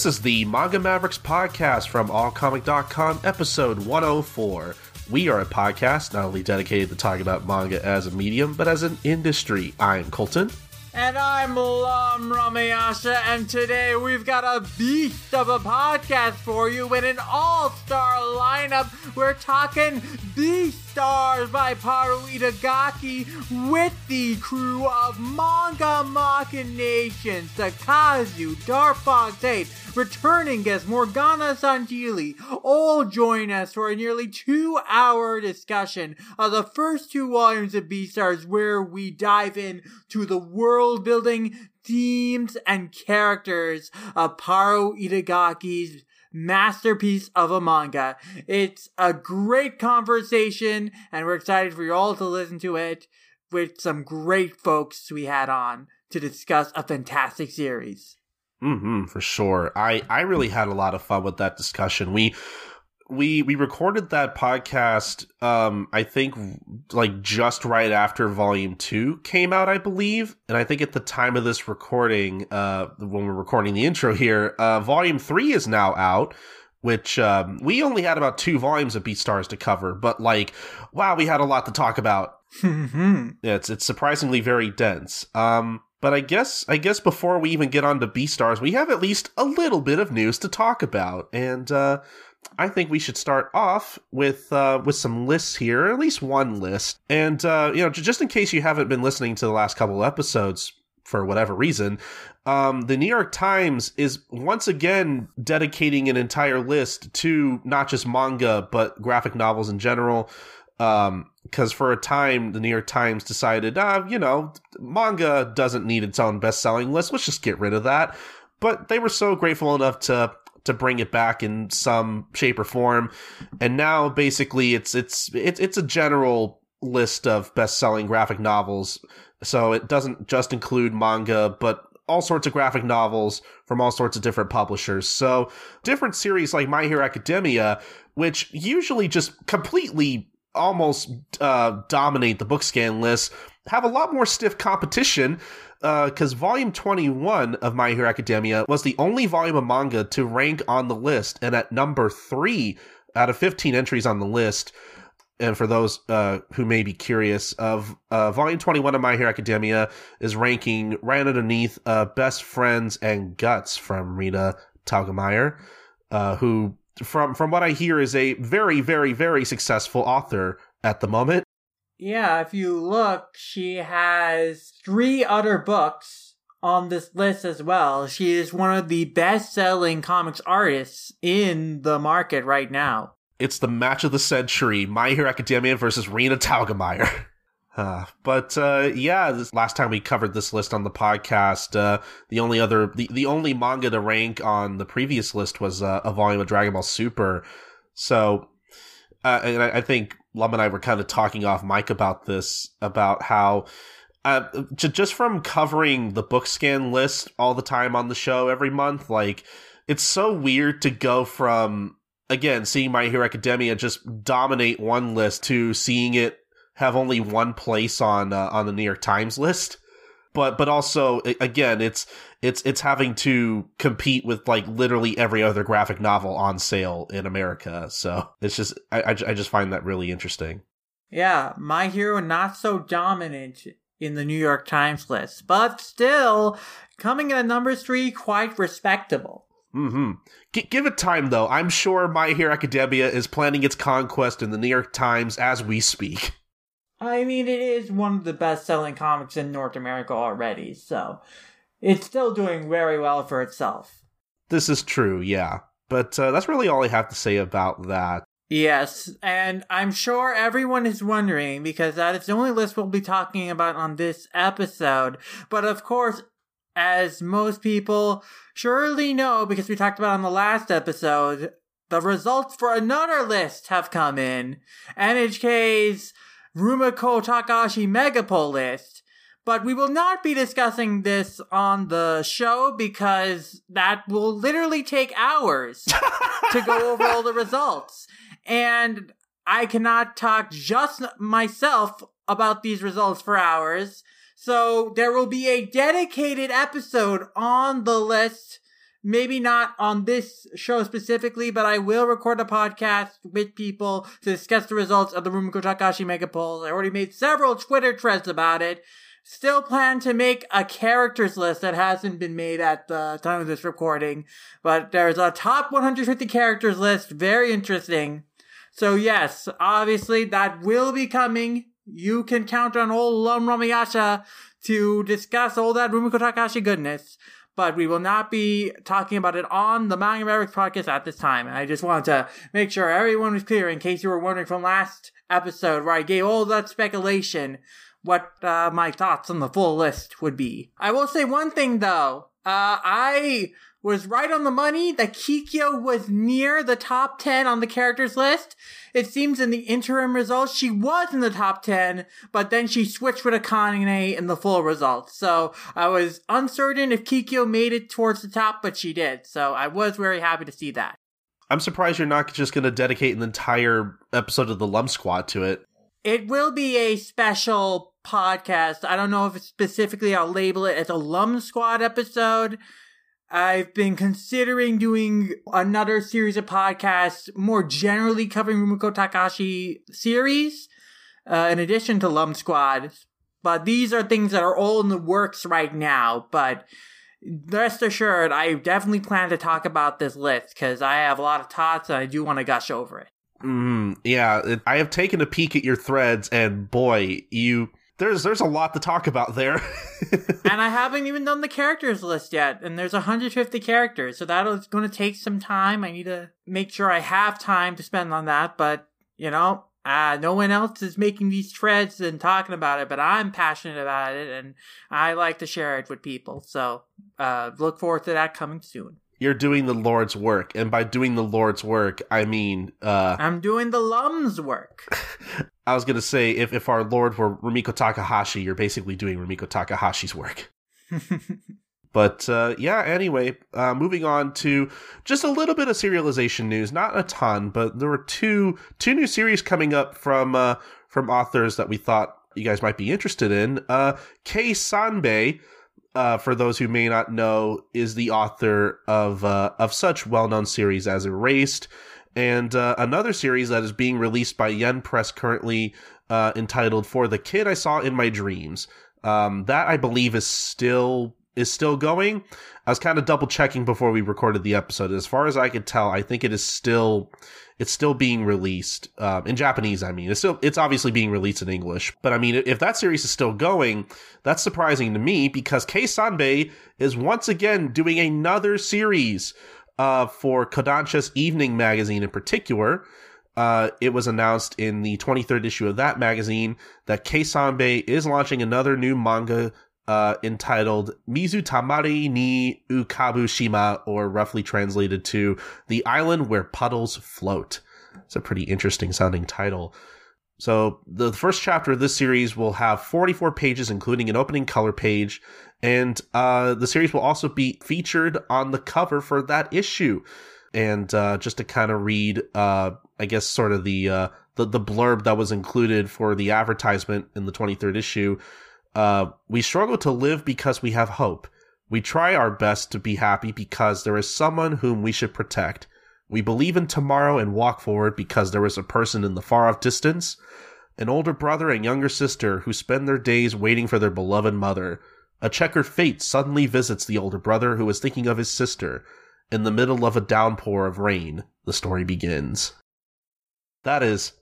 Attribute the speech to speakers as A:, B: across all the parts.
A: This is the Manga Mavericks podcast from allcomic.com, episode 104. We are a podcast not only dedicated to talking about manga as a medium, but as an industry. I'm Colton.
B: And I'm Ramayasha, and today we've got a beast of a podcast for you with an all-star lineup. We're talking Beastars by Paru Itagaki with the crew of Manga Machinations, Takazu, Dark Tate, returning guest Morgana Santilli, all join us for a nearly two-hour discussion of the first two volumes of Beastars where we dive in to the world building, themes, and characters of Paru Itagaki's masterpiece of a manga. It's a great conversation, and we're excited for you all to listen to it with some great folks we had on to discuss a fantastic series.
A: Mm-hmm, for sure. I I really had a lot of fun with that discussion. We we we recorded that podcast um I think like just right after volume 2 came out I believe and I think at the time of this recording uh when we're recording the intro here uh volume 3 is now out which um we only had about 2 volumes of Beastars to cover but like wow we had a lot to talk about. yeah, it's it's surprisingly very dense. Um but I guess I guess before we even get on to Beastars, we have at least a little bit of news to talk about. And uh, I think we should start off with uh, with some lists here, at least one list. And uh, you know, just in case you haven't been listening to the last couple episodes for whatever reason, um, the New York Times is once again dedicating an entire list to not just manga but graphic novels in general. Um, because for a time the New York Times decided, ah, you know, manga doesn't need its own best-selling list. Let's just get rid of that. But they were so grateful enough to to bring it back in some shape or form, and now basically it's it's it's it's a general list of best-selling graphic novels. So it doesn't just include manga, but all sorts of graphic novels from all sorts of different publishers. So different series like My Hero Academia, which usually just completely almost uh, dominate the book scan list have a lot more stiff competition because uh, volume 21 of My Hero Academia was the only volume of manga to rank on the list and at number three out of 15 entries on the list. And for those uh, who may be curious, of uh, volume 21 of My Hero Academia is ranking right underneath uh, Best Friends and Guts from Rita Telgemeier, uh, who from from what I hear, is a very, very, very successful author at the moment.
B: Yeah, if you look, she has three other books on this list as well. She is one of the best selling comics artists in the market right now.
A: It's the match of the century My Hero Academia versus Raina Telgemeier. Uh, but uh, yeah, this last time we covered this list on the podcast, uh, the only other the, the only manga to rank on the previous list was uh, a volume of Dragon Ball Super. So, uh, and I, I, think Lum and I were kind of talking off mic about this about how. Uh, just from covering the book scan list all the time on the show every month, like it's so weird to go from again seeing My Hero Academia just dominate one list to seeing it have only one place on uh, on the New York Times list. But but also again, it's it's it's having to compete with like literally every other graphic novel on sale in America. So it's just I I, just find that really interesting.
B: Yeah, My Hero not so dominant in the New York Times list, but still coming in at number three, quite respectable.
A: Hmm. G- give it time, though. I'm sure My Hero Academia is planning its conquest in the New York Times as we speak.
B: I mean, it is one of the best selling comics in North America already, so it's still doing very well for itself.
A: This is true, yeah. But uh, that's really all I have to say about that.
B: Yes, and I'm sure everyone is wondering because that is the only list we'll be talking about on this episode. But of course, as most people surely know, because we talked about on the last episode, the results for another list have come in. NHK's Rumiko Takahashi Mega Poll list. But we will not be discussing this on the show because that will literally take hours to go over all the results. And I cannot talk just myself about these results for hours. So there will be a dedicated episode on the list maybe not on this show specifically, but I will record a podcast with people to discuss the results of the Rumiko Takahashi Mega Polls. I already made several Twitter threads about it. Still plan to make a characters list that hasn't been made at the time of this recording, but there's a top 150 characters list. Very interesting. So yes, obviously that will be coming. You can count on old Lum Rameyasha to discuss all that Rumiko Takahashi goodness but we will not be talking about it on the Manga Mavericks podcast at this time. I just wanted to make sure everyone was clear in case you were wondering from last episode where I gave all that speculation what uh, my thoughts on the full list would be. I will say one thing though. Uh, I was right on the money that Kikyo was near the top 10 on the characters list. It seems in the interim results, she was in the top 10, but then she switched with Akane in the full results. So I was uncertain if Kikyo made it towards the top, but she did. So I was very happy to see that.
A: I'm surprised you're not just going to dedicate an entire episode of the Lum Squad to it.
B: It will be a special podcast. I don't know if specifically I'll label it as a Lum Squad episode I've been considering doing another series of podcasts more generally covering Rumiko Takahashi series, uh, in addition to Lum Squad. But these are things that are all in the works right now. But rest assured, I definitely plan to talk about this list because I have a lot of thoughts and I do want to gush over it.
A: Mm, yeah, I have taken a peek at your threads, and boy, you there's there's a lot to talk about there.
B: and I haven't even done the characters list yet, and there's 150 characters, so that's going to take some time. I need to make sure I have time to spend on that, but you know, uh, no one else is making these threads and talking about it, but I'm passionate about it, and I like to share it with people. So uh, look forward to that coming soon
A: you're doing the Lord's work, and by doing the Lord's work, I mean uh,
B: I'm doing the Lum's work.
A: I was gonna say if if our Lord were Rumiko Takahashi, you're basically doing Rumiko Takahashi's work. but uh, yeah, anyway, uh, moving on to just a little bit of serialization news, not a ton, but there were two two new series coming up from uh, from authors that we thought you guys might be interested in. Uh, Kei Sanbe uh, for those who may not know, is the author of uh, of such well known series as Erased, and uh, another series that is being released by Yen Press currently, uh, entitled "For the Kid I Saw in My Dreams." Um, that I believe is still is still going. I was kind of double checking before we recorded the episode. As far as I could tell, I think it is still it's still being released um, in Japanese. I mean, it's still it's obviously being released in English. But I mean, if that series is still going, that's surprising to me because Kei Sanbe is once again doing another series uh, for Kodansha's Evening magazine in particular. Uh, it was announced in the 23rd issue of that magazine that Kei Sanbe is launching another new manga uh, entitled Mizu Tamari ni Ukabushima, or roughly translated to The Island Where Puddles Float. It's a pretty interesting sounding title. So, the first chapter of this series will have 44 pages, including an opening color page, and uh, the series will also be featured on the cover for that issue. And uh, just to kind of read, uh, I guess, sort of the, uh, the the blurb that was included for the advertisement in the 23rd issue, uh, we struggle to live because we have hope. We try our best to be happy because there is someone whom we should protect. We believe in tomorrow and walk forward because there is a person in the far off distance, an older brother and younger sister who spend their days waiting for their beloved mother. A checkered fate suddenly visits the older brother who is thinking of his sister. In the middle of a downpour of rain, the story begins. That is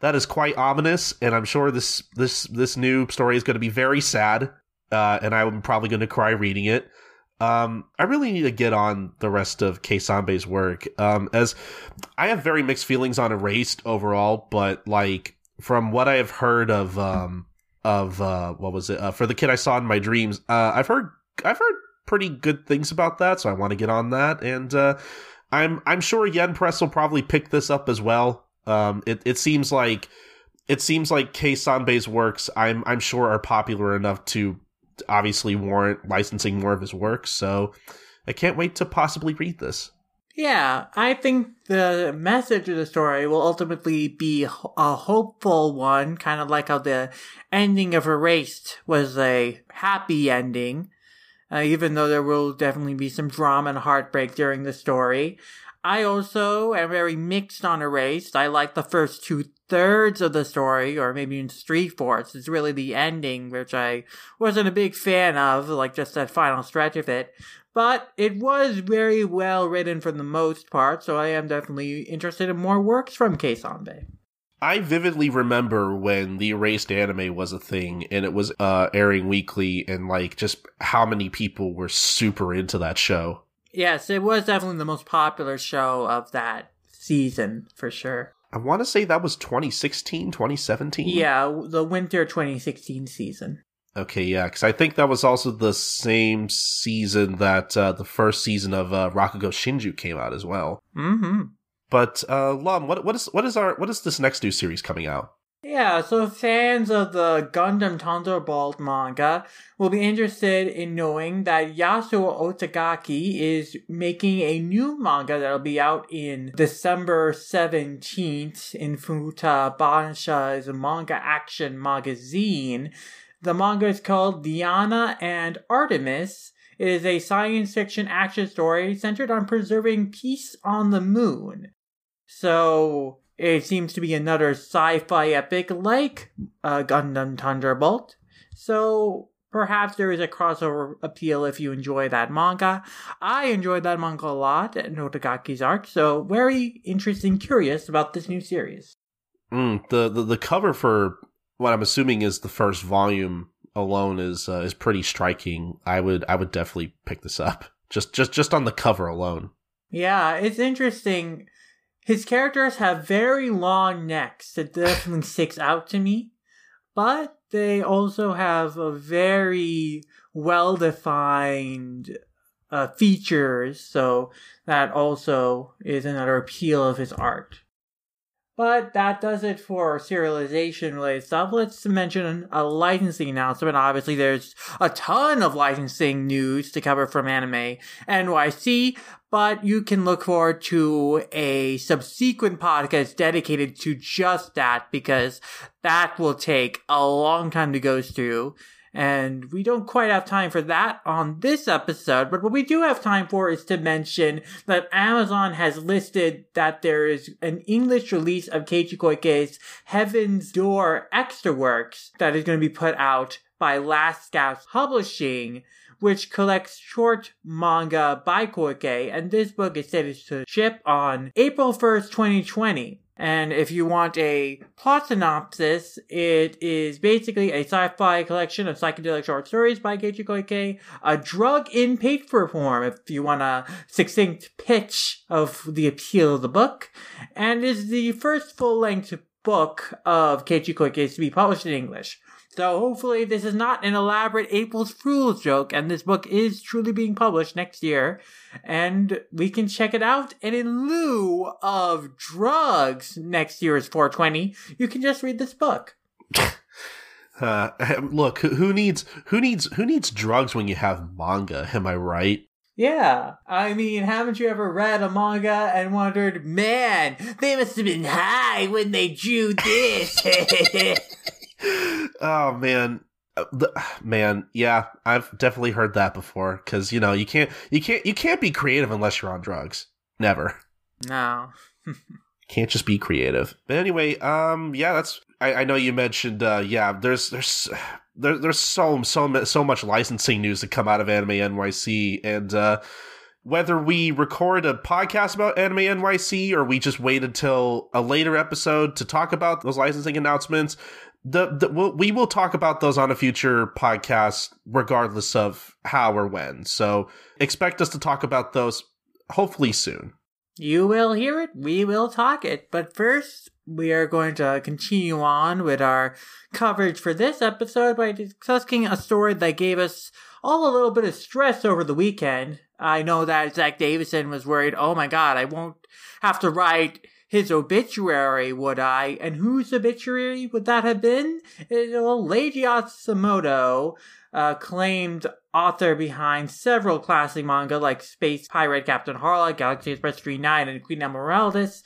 A: that is quite ominous, and I'm sure this this this new story is going to be very sad, uh, and I'm probably going to cry reading it. Um, I really need to get on the rest of Kei Sanbe's work, um, as I have very mixed feelings on Erased overall, but like from what I have heard of um of uh what was it uh, for the kid I saw in my dreams, uh, I've heard I've heard pretty good things about that, so I want to get on that, and uh, I'm I'm sure Yen Press will probably pick this up as well. Um, it it seems like it seems like Kei Sanbe's works I'm I'm sure are popular enough to obviously warrant licensing more of his works. So I can't wait to possibly read this.
B: Yeah, I think the message of the story will ultimately be a hopeful one, kind of like how the ending of Erased was a happy ending. uh, even though there will definitely be some drama and heartbreak during the story. I also am very mixed on Erased. I like the first two thirds of the story, or maybe even three fourths. It's really the ending, which I wasn't a big fan of, like just that final stretch of it. But it was very well written for the most part, so I am definitely interested in more works from Kei Sanbe.
A: I vividly remember when the erased anime was a thing and it was uh, airing weekly and like just how many people were super into that show.
B: Yes, it was definitely the most popular show of that season for sure.
A: I want to say that was 2016, 2017.
B: Yeah, the winter 2016 season.
A: Okay, yeah, because I think that was also the same season that uh, the first season of uh, Rakugo Shinju came out as well.
B: Mm-hmm.
A: But uh, Lum, what what is what is our what is this next new series coming out?
B: Yeah, so fans of the Gundam Thunderbolt manga will be interested in knowing that Yasuo Otagaki is making a new manga that'll be out in December 17th in Futabasha's Manga Action magazine. The manga is called Diana and Artemis. It is a science fiction action story centered on preserving peace on the moon. So it seems to be another sci-fi epic like uh, Gundam Thunderbolt. So perhaps there is a crossover appeal if you enjoy that manga. I enjoyed that manga a lot at Otagaki's arc, so very interesting, curious about this new series.
A: Mm, the, the the cover for what I'm assuming is the first volume alone is uh, is pretty striking. I would I would definitely pick this up just just just on the cover alone.
B: Yeah, it's interesting his characters have very long necks that definitely sticks out to me, but they also have a very well defined uh, features, so that also is another appeal of his art. But that does it for serialization related stuff. Let's mention a licensing announcement. Obviously, there's a ton of licensing news to cover from Anime NYC, but you can look forward to a subsequent podcast dedicated to just that because that will take a long time to go through. And we don't quite have time for that on this episode, but what we do have time for is to mention that Amazon has listed that there is an English release of Keiichi Koike's Heaven's Door Extra Works that is going to be put out by Last Gasp Publishing which collects short manga by Koike, and this book is slated to ship on April 1st, 2020. And if you want a plot synopsis, it is basically a sci-fi collection of psychedelic short stories by Keiichi Koike, a drug in paper form, if you want a succinct pitch of the appeal of the book, and is the first full-length book of Keiichi Koike's to be published in English. So hopefully this is not an elaborate April's Fool's joke, and this book is truly being published next year, and we can check it out. And in lieu of drugs next year's 420, you can just read this book.
A: Uh, look, who needs who needs who needs drugs when you have manga? Am I right?
B: Yeah, I mean, haven't you ever read a manga and wondered, man, they must have been high when they drew this?
A: oh man. Uh, man yeah i've definitely heard that before because you know you can't you can't you can't be creative unless you're on drugs. Never.
B: No.
A: Can't just be creative. But anyway um yeah that's i, I know you mentioned uh yeah there's there's there, there's so so so much licensing news to come out of anime nyc and uh whether we record a podcast about Anime NYC or we just wait until a later episode to talk about those licensing announcements, the, the we'll, we will talk about those on a future podcast, regardless of how or when. So expect us to talk about those hopefully soon.
B: You will hear it. We will talk it. But first, we are going to continue on with our coverage for this episode by discussing a story that gave us all a little bit of stress over the weekend. I know that Zach Davison was worried, oh my god, I won't have to write his obituary, would I? And whose obituary would that have been? Well, Leiji Matsumoto, uh, claimed author behind several classic manga like Space Pirate Captain Harlock, Galaxy Express 39, and Queen Emeraldas,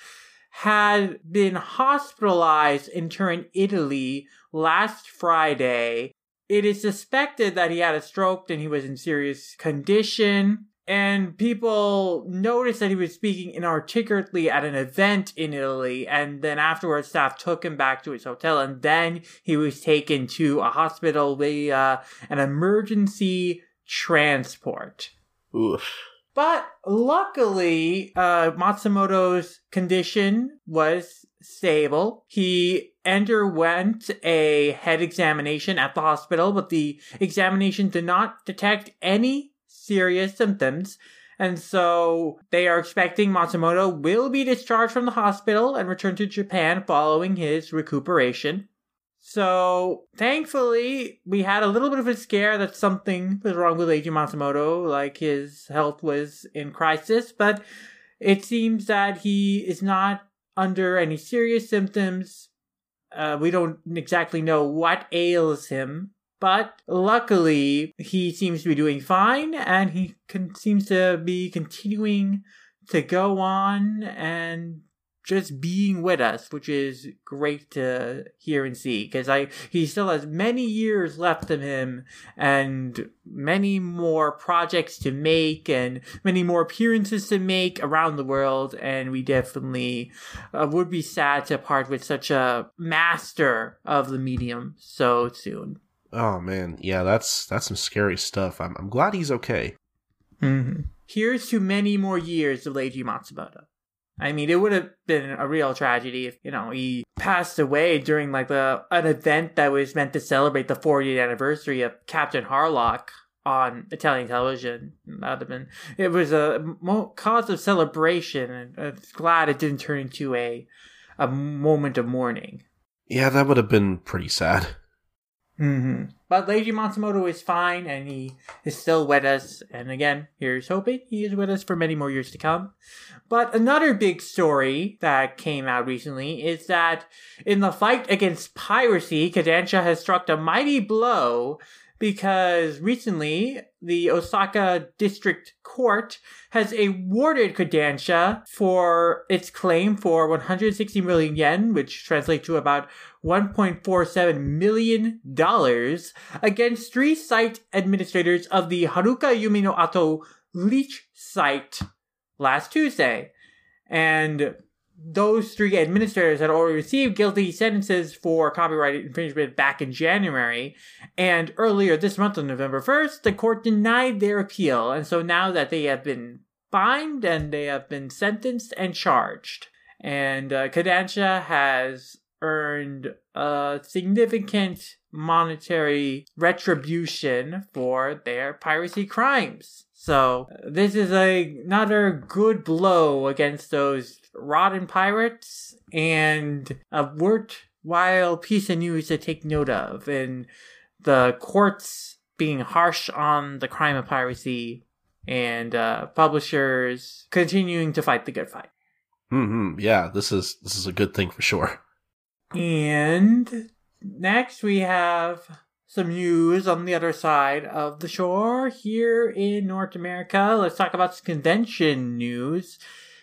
B: had been hospitalized in Turin, Italy last Friday it is suspected that he had a stroke and he was in serious condition. And people noticed that he was speaking inarticulately at an event in Italy. And then afterwards, staff took him back to his hotel. And then he was taken to a hospital via an emergency transport.
A: Oof.
B: But luckily, uh, Matsumoto's condition was stable. He underwent a head examination at the hospital, but the examination did not detect any serious symptoms. And so they are expecting Matsumoto will be discharged from the hospital and return to Japan following his recuperation. So thankfully, we had a little bit of a scare that something was wrong with Leiji Matsumoto, like his health was in crisis, but it seems that he is not under any serious symptoms. Uh, we don't exactly know what ails him, but luckily he seems to be doing fine, and he seems to be continuing to go on and just being with us, which is great to hear and see because I he still has many years left of him and many more projects to make and many more appearances to make around the world and we definitely uh, would be sad to part with such a master of the medium so soon.
A: Oh man, yeah, that's that's some scary stuff. I'm I'm glad he's okay.
B: Mm-hmm. Here's to many more years of Leiji Matsumoto. I mean, it would have been a real tragedy if, you know, he passed away during like the an event that was meant to celebrate the 40th anniversary of Captain Harlock on Italian television. That would have been it was a mo- cause of celebration, and I'm glad it didn't turn into a a moment of mourning.
A: Yeah, that would have been pretty sad.
B: Mm-hmm. But Leiji Matsumoto is fine, and he is still with us. And again, here's hoping he is with us for many more years to come. But another big story that came out recently is that in the fight against piracy, Kodansha has struck a mighty blow because recently the Osaka District Court has awarded Kodansha for its claim for 160 million yen, which translates to about 1.47 million dollars against three site administrators of the Haruka Yume no Ato leech site last Tuesday. And those three administrators had already received guilty sentences for copyright infringement back in January. And earlier this month on November 1st, the court denied their appeal. And so now that they have been fined and they have been sentenced and charged. And uh, has earned a significant monetary retribution for their piracy crimes. So this is a, another good blow against those rotten pirates and a worthwhile piece of news to take note of. And the courts being harsh on the crime of piracy and uh, publishers continuing to fight the good fight.
A: Mm-hmm. Yeah, this is this is a good thing for sure.
B: And next we have some news on the other side of the shore here in North America. Let's talk about some convention news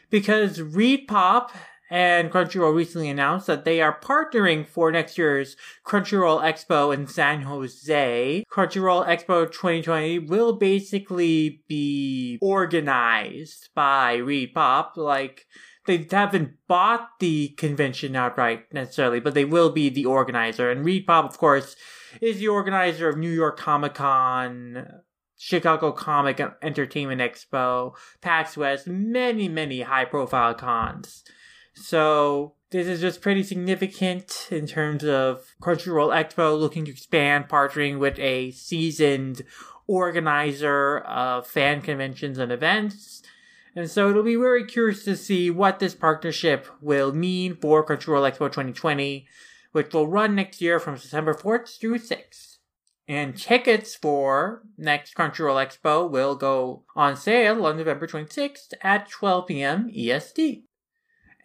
B: because ReedPop and Crunchyroll recently announced that they are partnering for next year's Crunchyroll Expo in San Jose. Crunchyroll Expo 2020 will basically be organized by ReedPop, like they haven't bought the convention outright necessarily, but they will be the organizer. And ReedPop, of course, is the organizer of New York Comic Con, Chicago Comic Entertainment Expo, PAX West, many, many high profile cons. So this is just pretty significant in terms of Crunchyroll Expo looking to expand, partnering with a seasoned organizer of fan conventions and events. And so it'll be very curious to see what this partnership will mean for Crunchyroll Expo 2020, which will run next year from September 4th through 6th. And tickets for next Crunchyroll Expo will go on sale on November 26th at 12 p.m. EST.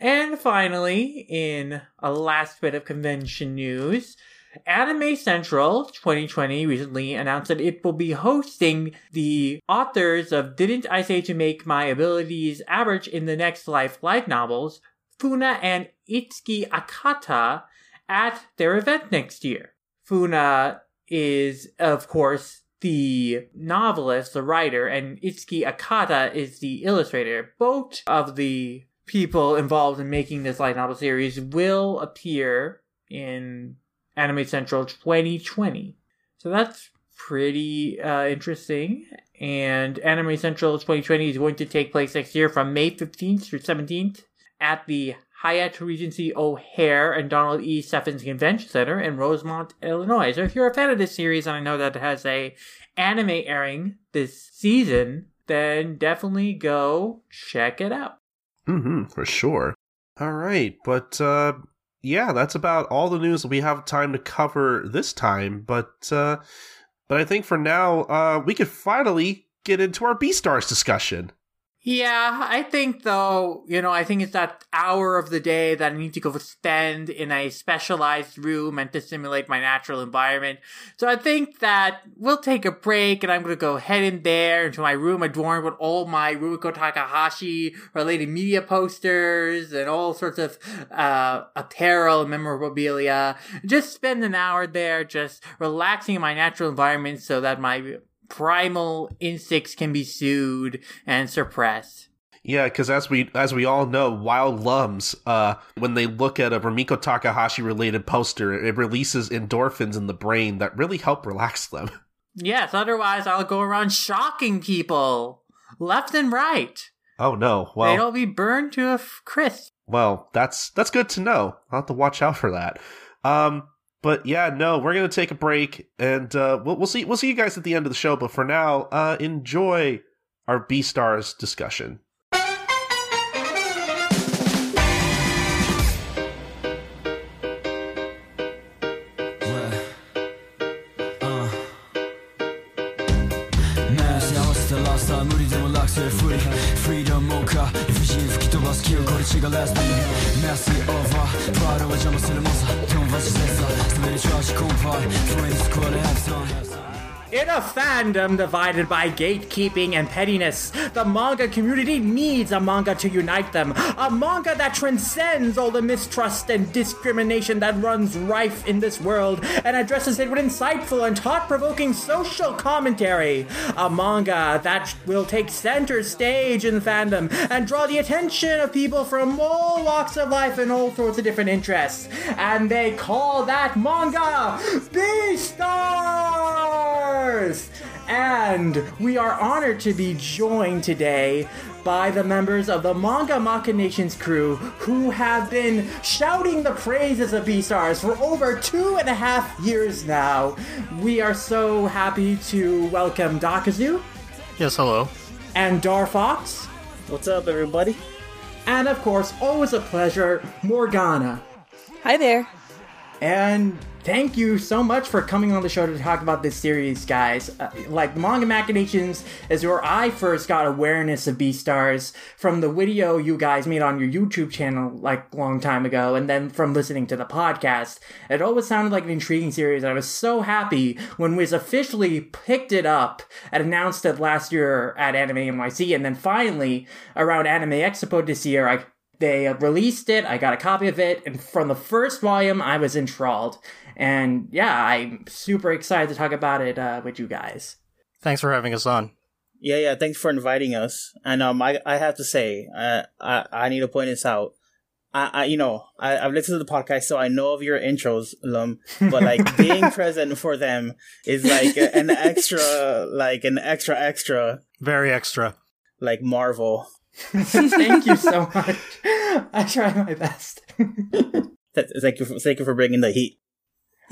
B: And finally, in a last bit of convention news, Anime Central 2020 recently announced that it will be hosting the authors of Didn't I Say to Make My Abilities Average in the Next Life light novels, Funa and Itsuki Akata, at their event next year. Funa is, of course, the novelist, the writer, and Itsuki Akata is the illustrator. Both of the people involved in making this light novel series will appear in Anime Central 2020. So that's pretty uh, interesting. And Anime Central 2020 is going to take place next year from May 15th through 17th at the Hyatt Regency O'Hare and Donald E. Stephens Convention Center in Rosemont, Illinois. So if you're a fan of this series, and I know that it has a anime airing this season, then definitely go check it out.
A: Mm-hmm, for sure. All right, but uh yeah, that's about all the news we have time to cover this time, but uh but I think for now, uh we could finally get into our Beastars discussion.
B: Yeah, I think though, you know, I think it's that hour of the day that I need to go spend in a specialized room and to simulate my natural environment. So I think that we'll take a break and I'm going to go head in there into my room adorned with all my Rumiko Takahashi related media posters and all sorts of uh, apparel and memorabilia. Just spend an hour there just relaxing in my natural environment so that my primal instincts can be soothed and suppressed.
A: Yeah, because as we as we all know, wild lums, uh, when they look at a Rumiko Takahashi related poster, it releases endorphins in the brain that really help relax them.
B: Yes, otherwise I'll go around shocking people left and right.
A: Oh no! Well,
B: they'll be burned to a crisp.
A: Well, that's that's good to know. I'll have to watch out for that. Um, but yeah, no, we're gonna take a break, and uh, we'll we'll see we'll see you guys at the end of the show. But for now, uh, enjoy our Beastars discussion. the last time 無理でも楽性 free. Freedom もか理不尽吹き飛ばす記憶これ血が last me Messy over プライドは邪魔するもさ手もばしせさ滑り調子コンパイ Friends これ have some
B: in a fandom divided by gatekeeping and pettiness, the manga community needs a manga to unite them. A manga that transcends all the mistrust and discrimination that runs rife in this world and addresses it with insightful and thought provoking social commentary. A manga that will take center stage in fandom and draw the attention of people from all walks of life and all sorts of different interests. And they call that manga Beastars! And we are honored to be joined today by the members of the Manga Machinations crew who have been shouting the praises of Beastars for over two and a half years now. We are so happy to welcome Dakazu.
C: Yes, hello.
B: And Dar Fox.
D: What's up, everybody?
B: And of course, always a pleasure, Morgana.
E: Hi there.
B: And thank you so much for coming on the show to talk about this series, guys. Uh, like Manga Machinations is where I first got awareness of Beastars from the video you guys made on your YouTube channel like long time ago, and then from listening to the podcast. It always sounded like an intriguing series. I was so happy when Viz officially picked it up and announced it last year at Anime NYC, and then finally around Anime Expo this year, I they released it. I got a copy of it, and from the first volume, I was enthralled. And yeah, I'm super excited to talk about it uh, with you guys.
C: Thanks for having us on.
D: Yeah, yeah. Thanks for inviting us. And um, I I have to say, uh, I I need to point this out. I, I you know I, I've listened to the podcast, so I know of your intros, Lum. But like being present for them is like an extra, like an extra extra,
C: very extra,
D: like Marvel.
B: Thank you so much. I try my best.
D: thank you, for, thank you for bringing the heat.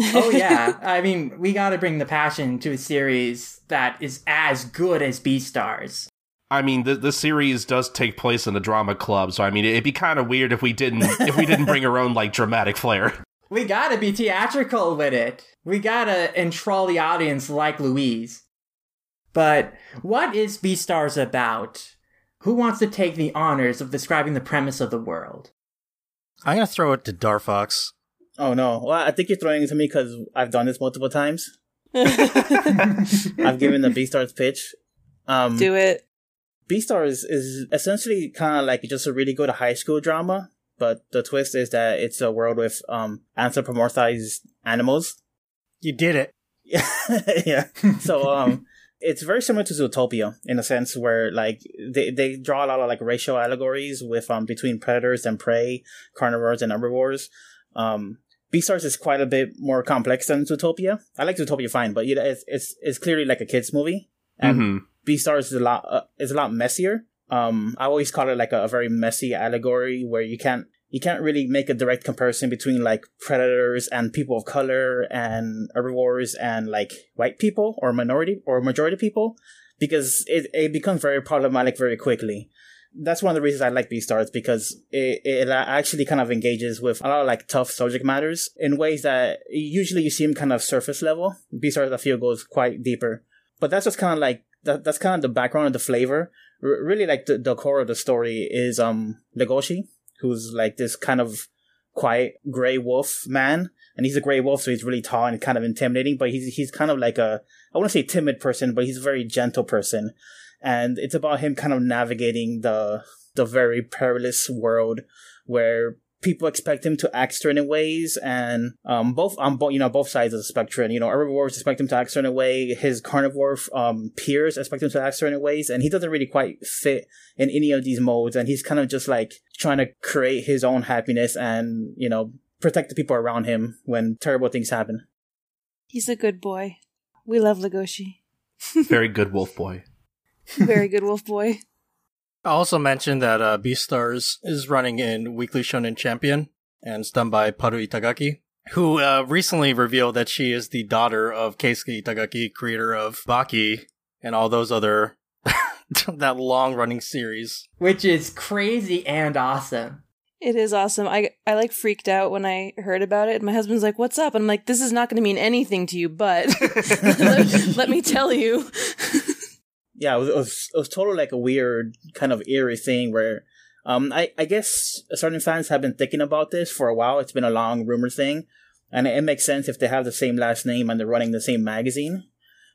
B: Oh yeah, I mean we got to bring the passion to a series that is as good as Beastars.
A: I mean, the the series does take place in a drama club, so I mean, it'd be kind of weird if we didn't if we didn't bring our own like dramatic flair.
B: We gotta be theatrical with it. We gotta enthrall the audience like Louis. But what is Beastars about? Who wants to take the honors of describing the premise of the world?
C: I'm gonna throw it to Darfox.
D: Oh no! Well, I think you're throwing it to me because I've done this multiple times. I've given the B Beastars pitch.
E: Um, Do it.
D: Beastars is essentially kind of like just a really good high school drama, but the twist is that it's a world with um anthropomorphized animals.
C: You did it.
D: yeah. So um, it's very similar to Zootopia in a sense where like they, they draw a lot of like racial allegories with um between predators and prey, carnivores and herbivores. Um, Beastars is quite a bit more complex than Zootopia. I like Zootopia fine, but you know, it's it's it's clearly like a kids movie, and
A: Mhm.
D: Beastars is a lot uh, is a lot messier. Um, I always call it like a, a very messy allegory where you can't you can't really make a direct comparison between like predators and people of color and herbivores and like white people or minority or majority people because it, it becomes very problematic very quickly. That's one of the reasons I like Beastars because it, it actually kind of engages with a lot of like tough subject matters in ways that usually you see seem kind of surface level. Beastars I feel goes quite deeper, but that's just kind of like that, that's kind of the background and the flavor. R- really, like the, the core of the story is um Legoshi, who's like this kind of quiet gray wolf man, and he's a gray wolf, so he's really tall and kind of intimidating. But he's he's kind of like a I want to say timid person, but he's a very gentle person, and it's about him kind of navigating the the very perilous world where people expect him to act certain ways and um both on both you know both sides of the spectrum you know herbivores expect him to act certain way his carnivore um peers expect him to act certain ways and he doesn't really quite fit in any of these modes and he's kind of just like trying to create his own happiness and you know protect the people around him when terrible things happen
E: He's a good boy. We love Legoshi.
A: Very good wolf boy.
E: Very good wolf boy.
C: I also mentioned that uh, Beastars is running in Weekly Shonen Champion and it's done by Paru Itagaki, who uh, recently revealed that she is the daughter of Keisuke Itagaki, creator of Baki and all those other that long running series.
B: Which is crazy and awesome.
E: It is awesome. I I like freaked out when I heard about it. My husband's like, "What's up?" And I'm like, "This is not going to mean anything to you, but let, let me tell you."
D: yeah, it was, it was it was totally like a weird kind of eerie thing where um I I guess certain fans have been thinking about this for a while. It's been a long rumor thing, and it, it makes sense if they have the same last name and they're running the same magazine.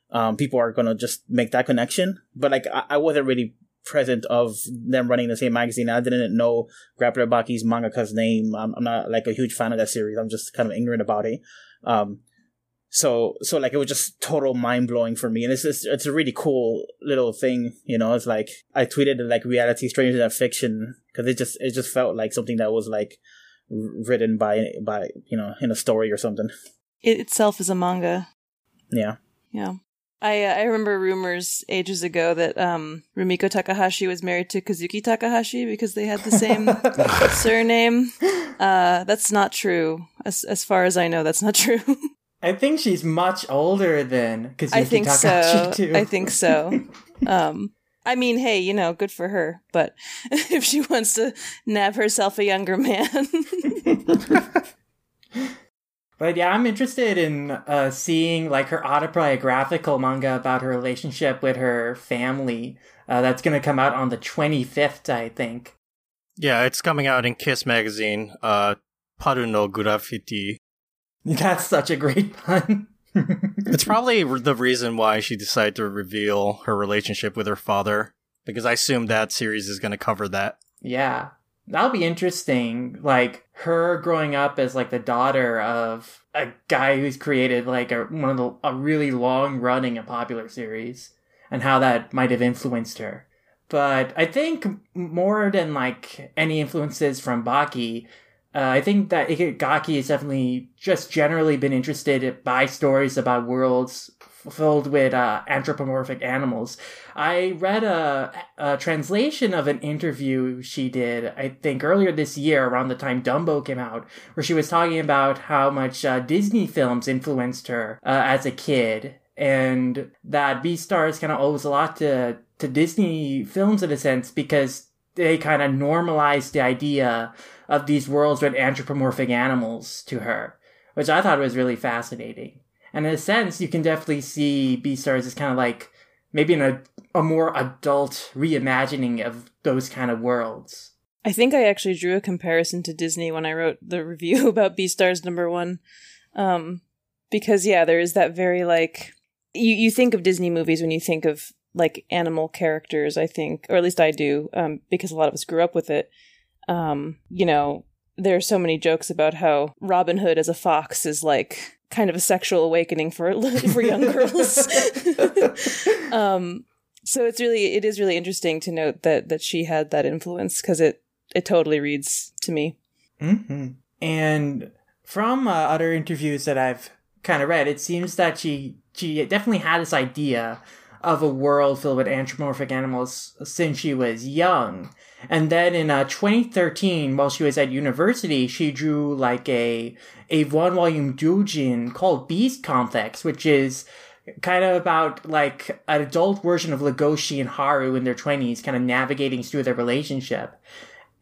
D: Um, people are gonna just make that connection. But like I, I wasn't really present of them running the same magazine. I didn't know Grappler Baki's mangaka's name. I'm, I'm not like a huge fan of that series. I'm just kind of ignorant about it. Um, so so like it was just total mind blowing for me, and it's just it's a really cool little thing, you know. It's like I tweeted it like reality stranger than fiction because it just it just felt like something that was like written by by you know in a story or something.
E: It itself is a manga.
D: Yeah.
E: Yeah. I uh, I remember rumors ages ago that um, Rumiko Takahashi was married to Kazuki Takahashi because they had the same surname. Uh, that's not true. As as far as I know, that's not true.
B: I think she's much older than Kazuki
E: I think
B: Takahashi
E: so.
B: too.
E: I think so. Um, I mean, hey, you know, good for her. But if she wants to nab herself a younger man,
B: But yeah, I'm interested in uh, seeing like her autobiographical manga about her relationship with her family. Uh, that's going to come out on the 25th, I think.
C: Yeah, it's coming out in Kiss magazine. Uh, Paru no Graffiti.
B: That's such a great pun.
C: It's probably the reason why she decided to reveal her relationship with her father, because I assume that series is going to cover that.
B: yeah, that'll be interesting. Like her growing up as like the daughter of a guy who's created like a one of the a really long running and popular series, and how that might have influenced her. But I think more than like any influences from Baki, uh, I think that Itagaki has definitely just generally been interested by stories about worlds filled with uh, anthropomorphic animals. I read a, a translation of an interview she did, I think earlier this year, around the time Dumbo came out, where she was talking about how much uh, Disney films influenced her uh, as a kid, and that Beastars kind of owes a lot to to Disney films in a sense because they kind of normalized the idea of these worlds with anthropomorphic animals to her, which I thought was really fascinating. And in a sense, you can definitely see Beastars as kind of like maybe in a, a more adult reimagining of those kind of worlds.
E: I think I actually drew a comparison to Disney when I wrote the review about Beastars number one. Um, because yeah, there is that very like you you think of Disney movies when you think of like animal characters, I think, or at least I do, um, because a lot of us grew up with it. Um, you know, there are so many jokes about how Robin Hood as a fox is like kind of a sexual awakening for for young girls. um, so it's really it is really interesting to note that that she had that influence because it it totally reads to me.
B: Mm-hmm. And from uh, other interviews that I've kind of read, it seems that she she definitely had this idea of a world filled with anthropomorphic animals since she was young. And then in uh, 2013, while she was at university, she drew like a a one volume doujin called Beast Complex, which is kind of about like an adult version of Legoshi and Haru in their 20s, kind of navigating through their relationship.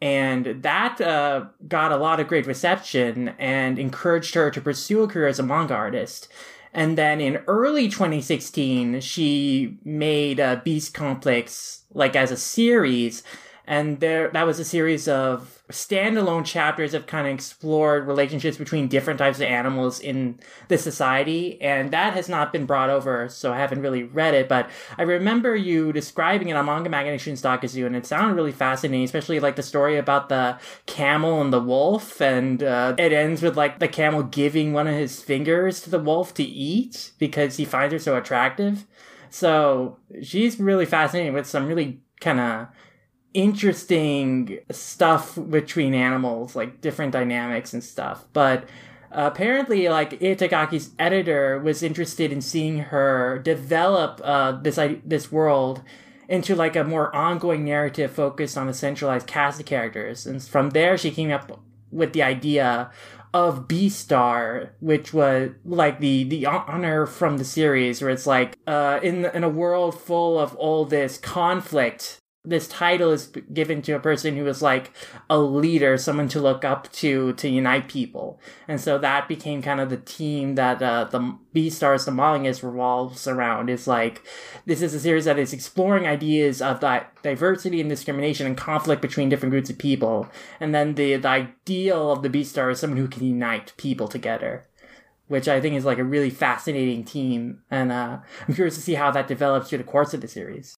B: And that uh, got a lot of great reception and encouraged her to pursue a career as a manga artist. And then in early 2016, she made a Beast Complex like as a series and there that was a series of standalone chapters that kind of explored relationships between different types of animals in the society and that has not been brought over so i haven't really read it but i remember you describing it on manga magazine Zoo, and it sounded really fascinating especially like the story about the camel and the wolf and uh, it ends with like the camel giving one of his fingers to the wolf to eat because he finds her so attractive. So she's really fascinating with some really kind of interesting stuff between animals, like different dynamics and stuff. But apparently, like Itagaki's editor was interested in seeing her develop uh, this this world into like a more ongoing narrative focused on a centralized cast of characters, and from there she came up with the idea of Beastar, which was like the the honor from the series, where it's like uh, in in a world full of all this conflict this title is given to a person who is like a leader, someone to look up to, to unite people. And so that became kind of the team that uh, the Beastars, the Mollingus revolves around. Is like, this is a series that is exploring ideas of that diversity and discrimination and conflict between different groups of people. And then the, the ideal of the Beastar is someone who can unite people together which I think is like a really fascinating team. And uh, I'm curious to see how that develops through the course of the series.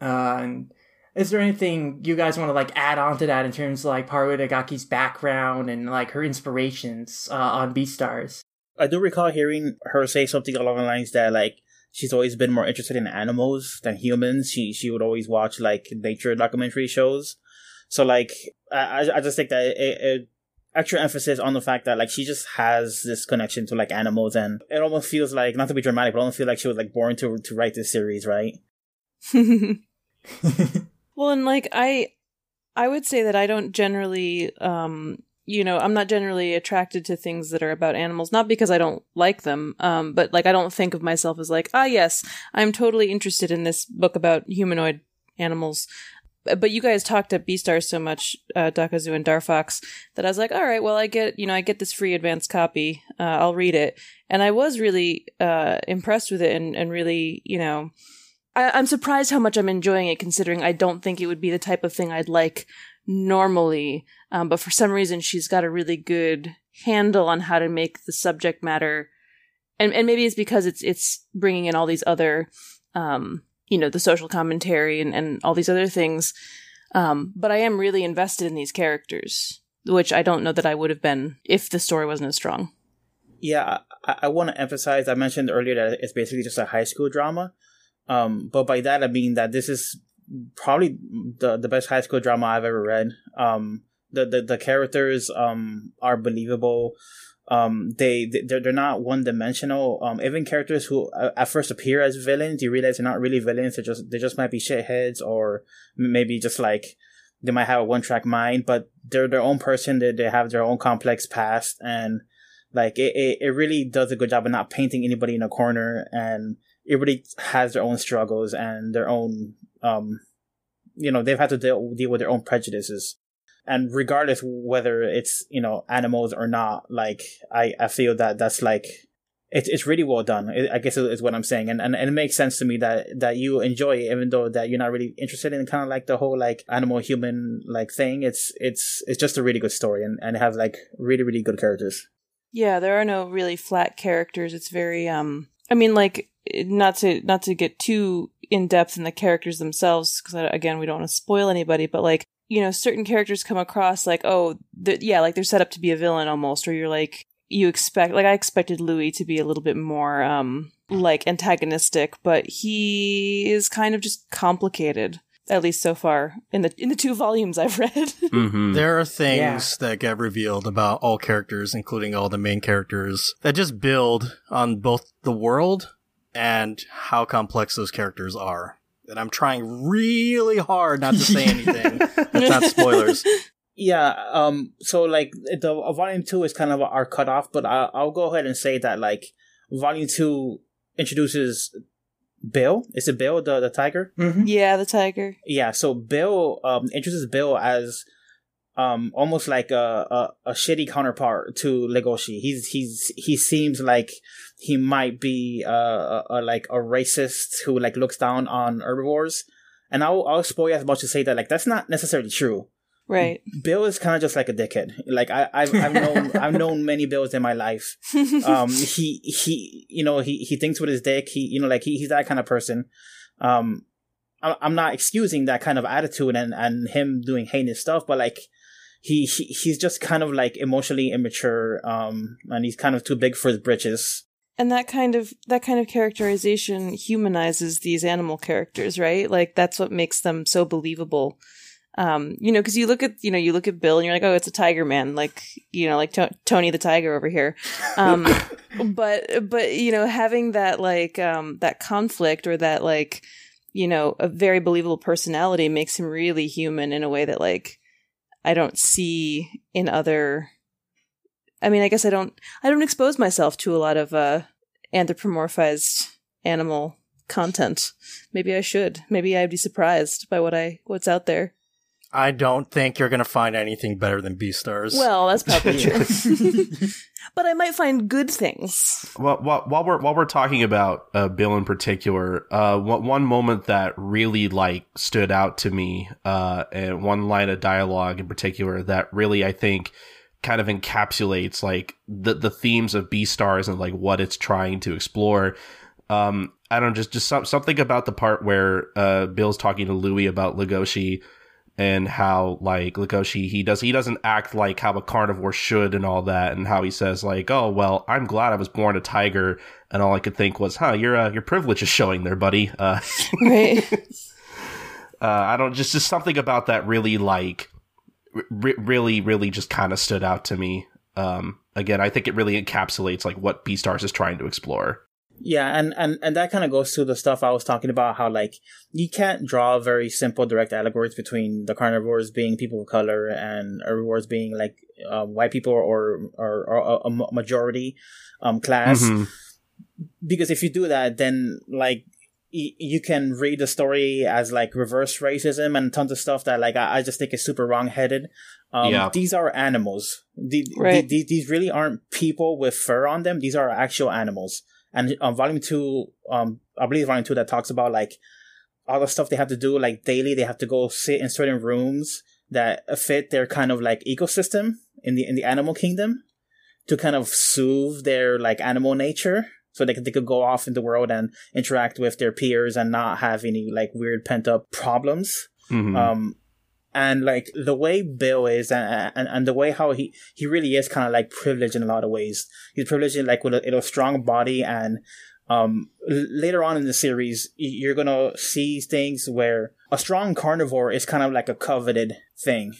B: Uh, and is there anything you guys want to like add on to that in terms of like Paru Itagaki's background and like her inspirations uh, on Beastars?
D: I do recall hearing her say something along the lines that like she's always been more interested in animals than humans. She she would always watch like nature documentary shows. So like I I just think that it, it extra emphasis on the fact that like she just has this connection to like animals and it almost feels like not to be dramatic but I almost feel like she was like born to to write this series right
E: Well, and like I I would say that I don't generally um you know, I'm not generally attracted to things that are about animals, not because I don't like them, um, but like I don't think of myself as like, ah, yes, I'm totally interested in this book about humanoid animals. But you guys talked at Beastars so much, uh, Dakazu and Darfox, that I was like, all right, well, I get, you know, I get this free advance copy. Uh, I'll read it. And I was really, uh, impressed with it and, and really, you know, I, am surprised how much I'm enjoying it, considering I don't think it would be the type of thing I'd like normally. Um, but for some reason, she's got a really good handle on how to make the subject matter, and and maybe it's because it's it's bringing in all these other, um, you know, the social commentary and and all these other things. Um, but I am really invested in these characters, which I don't know that I would have been if the story wasn't as strong.
D: Yeah, I, I want to emphasize. I mentioned earlier that it's basically just a high school drama. Um, but by that I mean that this is probably the the best high school drama I've ever read. Um, the the, the characters um are believable. Um, they they're, they're not one dimensional. Um, even characters who at first appear as villains, you realize they're not really villains. They just they just might be shitheads or maybe just like they might have a one track mind, but they're their own person. They they have their own complex past and like it, it, it really does a good job of not painting anybody in a corner and everybody has their own struggles and their own um you know they've had to deal, deal with their own prejudices. And regardless whether it's you know animals or not like i i feel that that's like it's it's really well done. I guess is what i'm saying. And, and and it makes sense to me that that you enjoy it even though that you're not really interested in kind of like the whole like animal human like thing. It's it's it's just a really good story and and has like really really good characters.
E: Yeah there are no really flat characters. It's very um i mean like not to not to get too in depth in the characters themselves because again we don't want to spoil anybody but like you know certain characters come across like oh yeah like they're set up to be a villain almost or you're like you expect like I expected Louis to be a little bit more um like antagonistic, but he is kind of just complicated. At least so far in the in the two volumes I've read.
A: Mm-hmm.
C: There are things that get revealed about all characters, including all the main characters, that just build on both the world and how complex those characters are. And I'm trying really hard not to say anything. That's not spoilers.
D: Yeah, um, so like the uh, volume two is kind of our cutoff, but I, I'll go ahead and say that like volume two introduces Bill. Is it Bill the the tiger?
B: Mm-hmm.
E: yeah, the tiger.
D: Yeah, so Bill um introduces Bill as um almost like a, a a shitty counterpart to Legoshi. He's he's he seems like he might be uh, a, a like a racist who like looks down on herbivores. And I'll I'll spoil as much to say that like that's not necessarily true.
E: Right.
D: Bill is kind of just like a dickhead. Like I, I've, I've known, I've known many Bills in my life. Um, he, he, you know, he, he thinks with his dick. He, you know, like he, he's that kind of person. Um, I'm not excusing that kind of attitude and, and him doing heinous stuff, but like, he, he, he's just kind of like emotionally immature. Um, and he's kind of too big for his britches.
E: and that kind of that kind of characterization humanizes these animal characters right like that's what makes them so believable um you know because you look at you know you look at bill and you're like oh it's a tiger man like you know like to- tony the tiger over here um but but you know having that like um that conflict or that like you know a very believable personality makes him really human in a way that like i don't see in other I mean, I guess I don't I don't expose myself to a lot of uh anthropomorphized animal content. Maybe I should. Maybe I'd be surprised by what I what's out there.
C: I don't think you're going to find anything better than Beastars.
E: Well, that's probably true. but I might find good things.
A: Well, while, while we're while we're talking about uh, Bill in particular, uh, one, one moment that really like stood out to me, uh, and one line of dialogue in particular that really I think kind of encapsulates like the the themes of Beastars and like what it's trying to explore. Um, I don't know, just just some, something about the part where uh, Bill's talking to Louis about Legoshi and how like Legoshi he does he doesn't act like how a carnivore should and all that and how he says like oh well I'm glad I was born a tiger and all I could think was huh your uh, your privilege is showing there buddy. Uh,
E: Right.
A: uh I don't just just something about that really like r- really really just kind of stood out to me. Um again I think it really encapsulates like what Beastars is trying to explore
D: Yeah, and, and, and that kind of goes to the stuff I was talking about how, like, you can't draw very simple, direct allegories between the carnivores being people of color and herbivores being, like, uh, white people or, or, or a, a majority um, class.
A: Mhm.
D: Because if you do that, then, like, y- you can read the story as, like, reverse racism and tons of stuff that, like, I, I just think is super wrong headed. Um,
A: Yeah.
D: These are animals. The,
E: Right.
D: the- these really aren't people with fur on them. These are actual animals and um, volume two, um, I believe volume two that talks about like all the stuff they have to do, like daily, they have to go sit in certain rooms that fit their kind of like ecosystem in the in the animal kingdom to kind of soothe their like animal nature, so they could they could go off in the world and interact with their peers and not have any like weird pent up problems.
A: Mhm.
D: Um, and like the way Bill is, and and, and the way how he he really is kind of like privileged in a lot of ways. He's privileged in like with a, in a strong body, and um later on in the series, you're gonna see things where a strong carnivore is kind of like a coveted thing,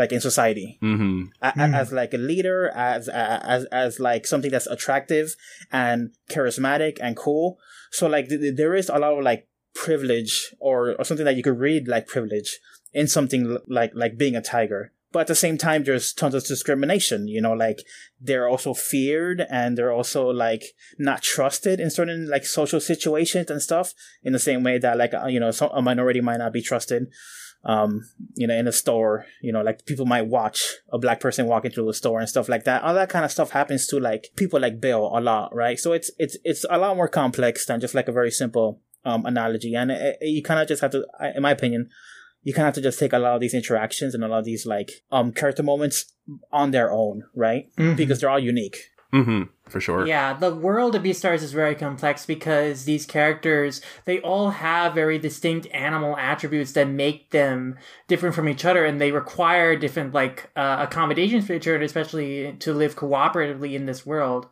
D: like in society
A: Mhm.
D: a- a-
B: Mm.
D: as like a leader, as as as like something that's attractive and charismatic and cool. So like th- th- there is a lot of like privilege or or something that you could read like privilege in something like like being a tiger. But at the same time, there's tons of discrimination. You know, like they're also feared and they're also like not trusted in certain like social situations and stuff. In the same way that like uh, you know a minority might not be trusted um, you know, in a store, you know, like people might watch a black person walking through the store and stuff like that. All that kind of stuff happens to like people like Bill a lot, right? So it's, it's, it's a lot more complex than just like a very simple, um, analogy. And it, it- you kind of just have to, in my opinion, you kind of have to just take a lot of these interactions and a lot of these like, um, character moments on their own, right?
B: Mhm.
D: Because they're all unique.
A: Mm-hmm. For sure.
B: Yeah, the world of Beastars is very complex because these characters they all have very distinct animal attributes that make them different from each other, and they require different like uh, accommodations for each other, especially to live cooperatively in this world.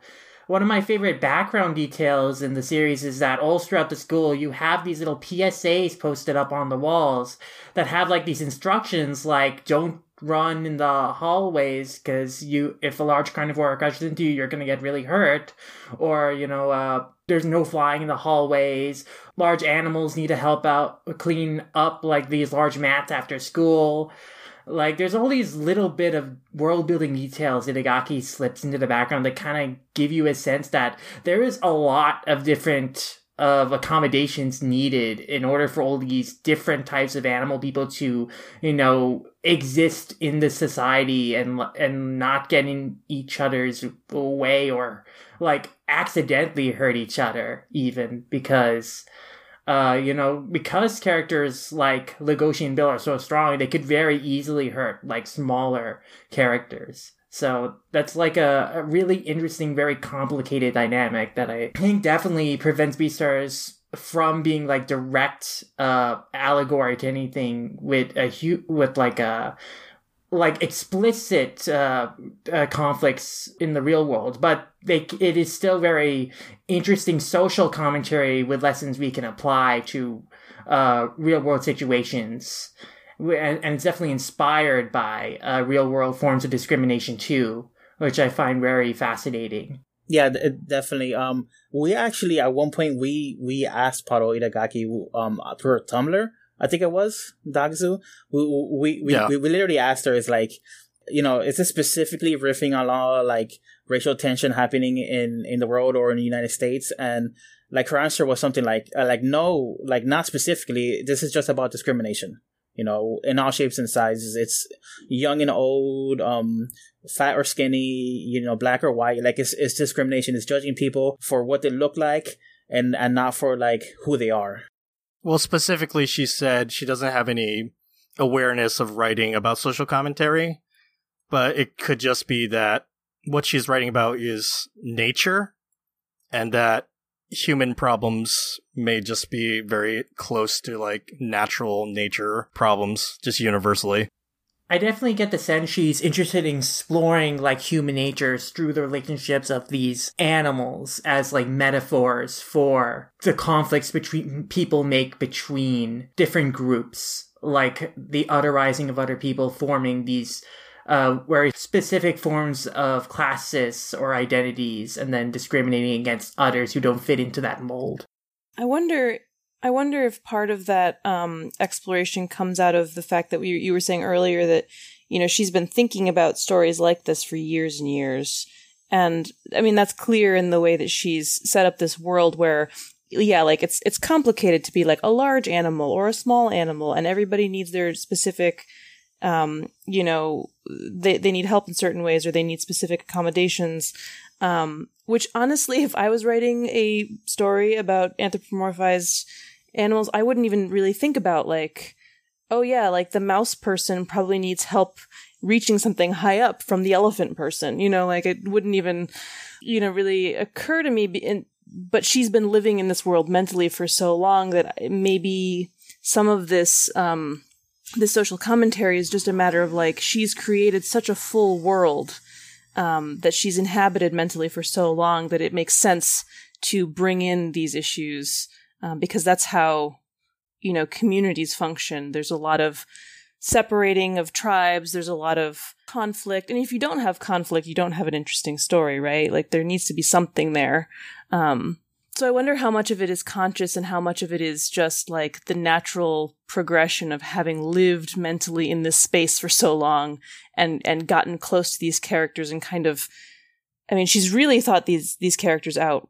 B: One of my favorite background details in the series is that all throughout the school you have these little PSAs posted up on the walls that have like these instructions like don't run in the hallways because you if a large carnivore crashes into you you're going to get really hurt. Or you know uh, there's no flying in the hallways. Large animals need to help out clean up like these large mats after school like there's all these little bit of world building details Itagaki slips into the background that kind of give you a sense that there is a lot of different of accommodations needed in order for all these different types of animal people to, you know, exist in the society and and not get in each other's way or like accidentally hurt each other even because uh, you know, because characters like Legoshi and Bill are so strong, they could very easily hurt like smaller characters. So that's like a, a really interesting, very complicated dynamic that I think definitely prevents Beastars from being like direct uh allegory to anything with a hu- with like a like explicit uh, uh, conflicts in the real world, but they it is still very interesting social commentary with lessons we can apply to uh, real world situations, and, and, it's definitely inspired by uh, real world forms of discrimination too, which I find very fascinating.
D: Yeah, definitely. Um, we actually at one point we we asked Paru Itagaki um through Tumblr I think it was Dakazu. We we we, yeah. we, we literally asked her, "Is like, you know, is this specifically riffing on all like racial tension happening in in the world or in the United States?" And like her answer was something like, uh, "Like no, like not specifically. This is just about discrimination." You know, in all shapes and sizes. It's young and old, um, fat or skinny, you know, black or white. Like it's it's discrimination. It's judging people for what they look like and and not for like who they are.
C: Well, specifically, she said she doesn't have any awareness of writing about social commentary, but it could just be that what she's writing about is nature and that human problems may just be very close to like natural nature problems, just universally.
B: I definitely get the sense she's interested in exploring like human nature through the relationships of these animals as like metaphors for the conflicts between people make between different groups, like the otherizing of other people forming these uh, very specific forms of classes or identities and then discriminating against others who don't fit into that mold.
E: I wonder I wonder if part of that um, exploration comes out of the fact that we, you were saying earlier that you know she's been thinking about stories like this for years and years, and I mean that's clear in the way that she's set up this world where yeah like it's it's complicated to be like a large animal or a small animal and everybody needs their specific um you know they they need help in certain ways or they need specific accommodations. Um which honestly if i was writing a story about anthropomorphized animals I wouldn't even really think about like oh yeah, like the mouse person probably needs help reaching something high up from the elephant person. You know, like it wouldn't even you know really occur to me but she's been living in this world mentally for so long that maybe some of this um this social commentary is just a matter of like she's created such a full world um, that she's inhabited mentally for so long that it makes sense to bring in these issues um, because that's how you know communities function. There's a lot of separating of tribes. There's a lot of conflict, and if you don't have conflict, you don't have an interesting story, right? Like there needs to be something there. Um, so I wonder how much of it is conscious and how much of it is just like the natural progression of having lived mentally in this space for so long and and gotten close to these characters and kind of I mean she's really thought these these characters out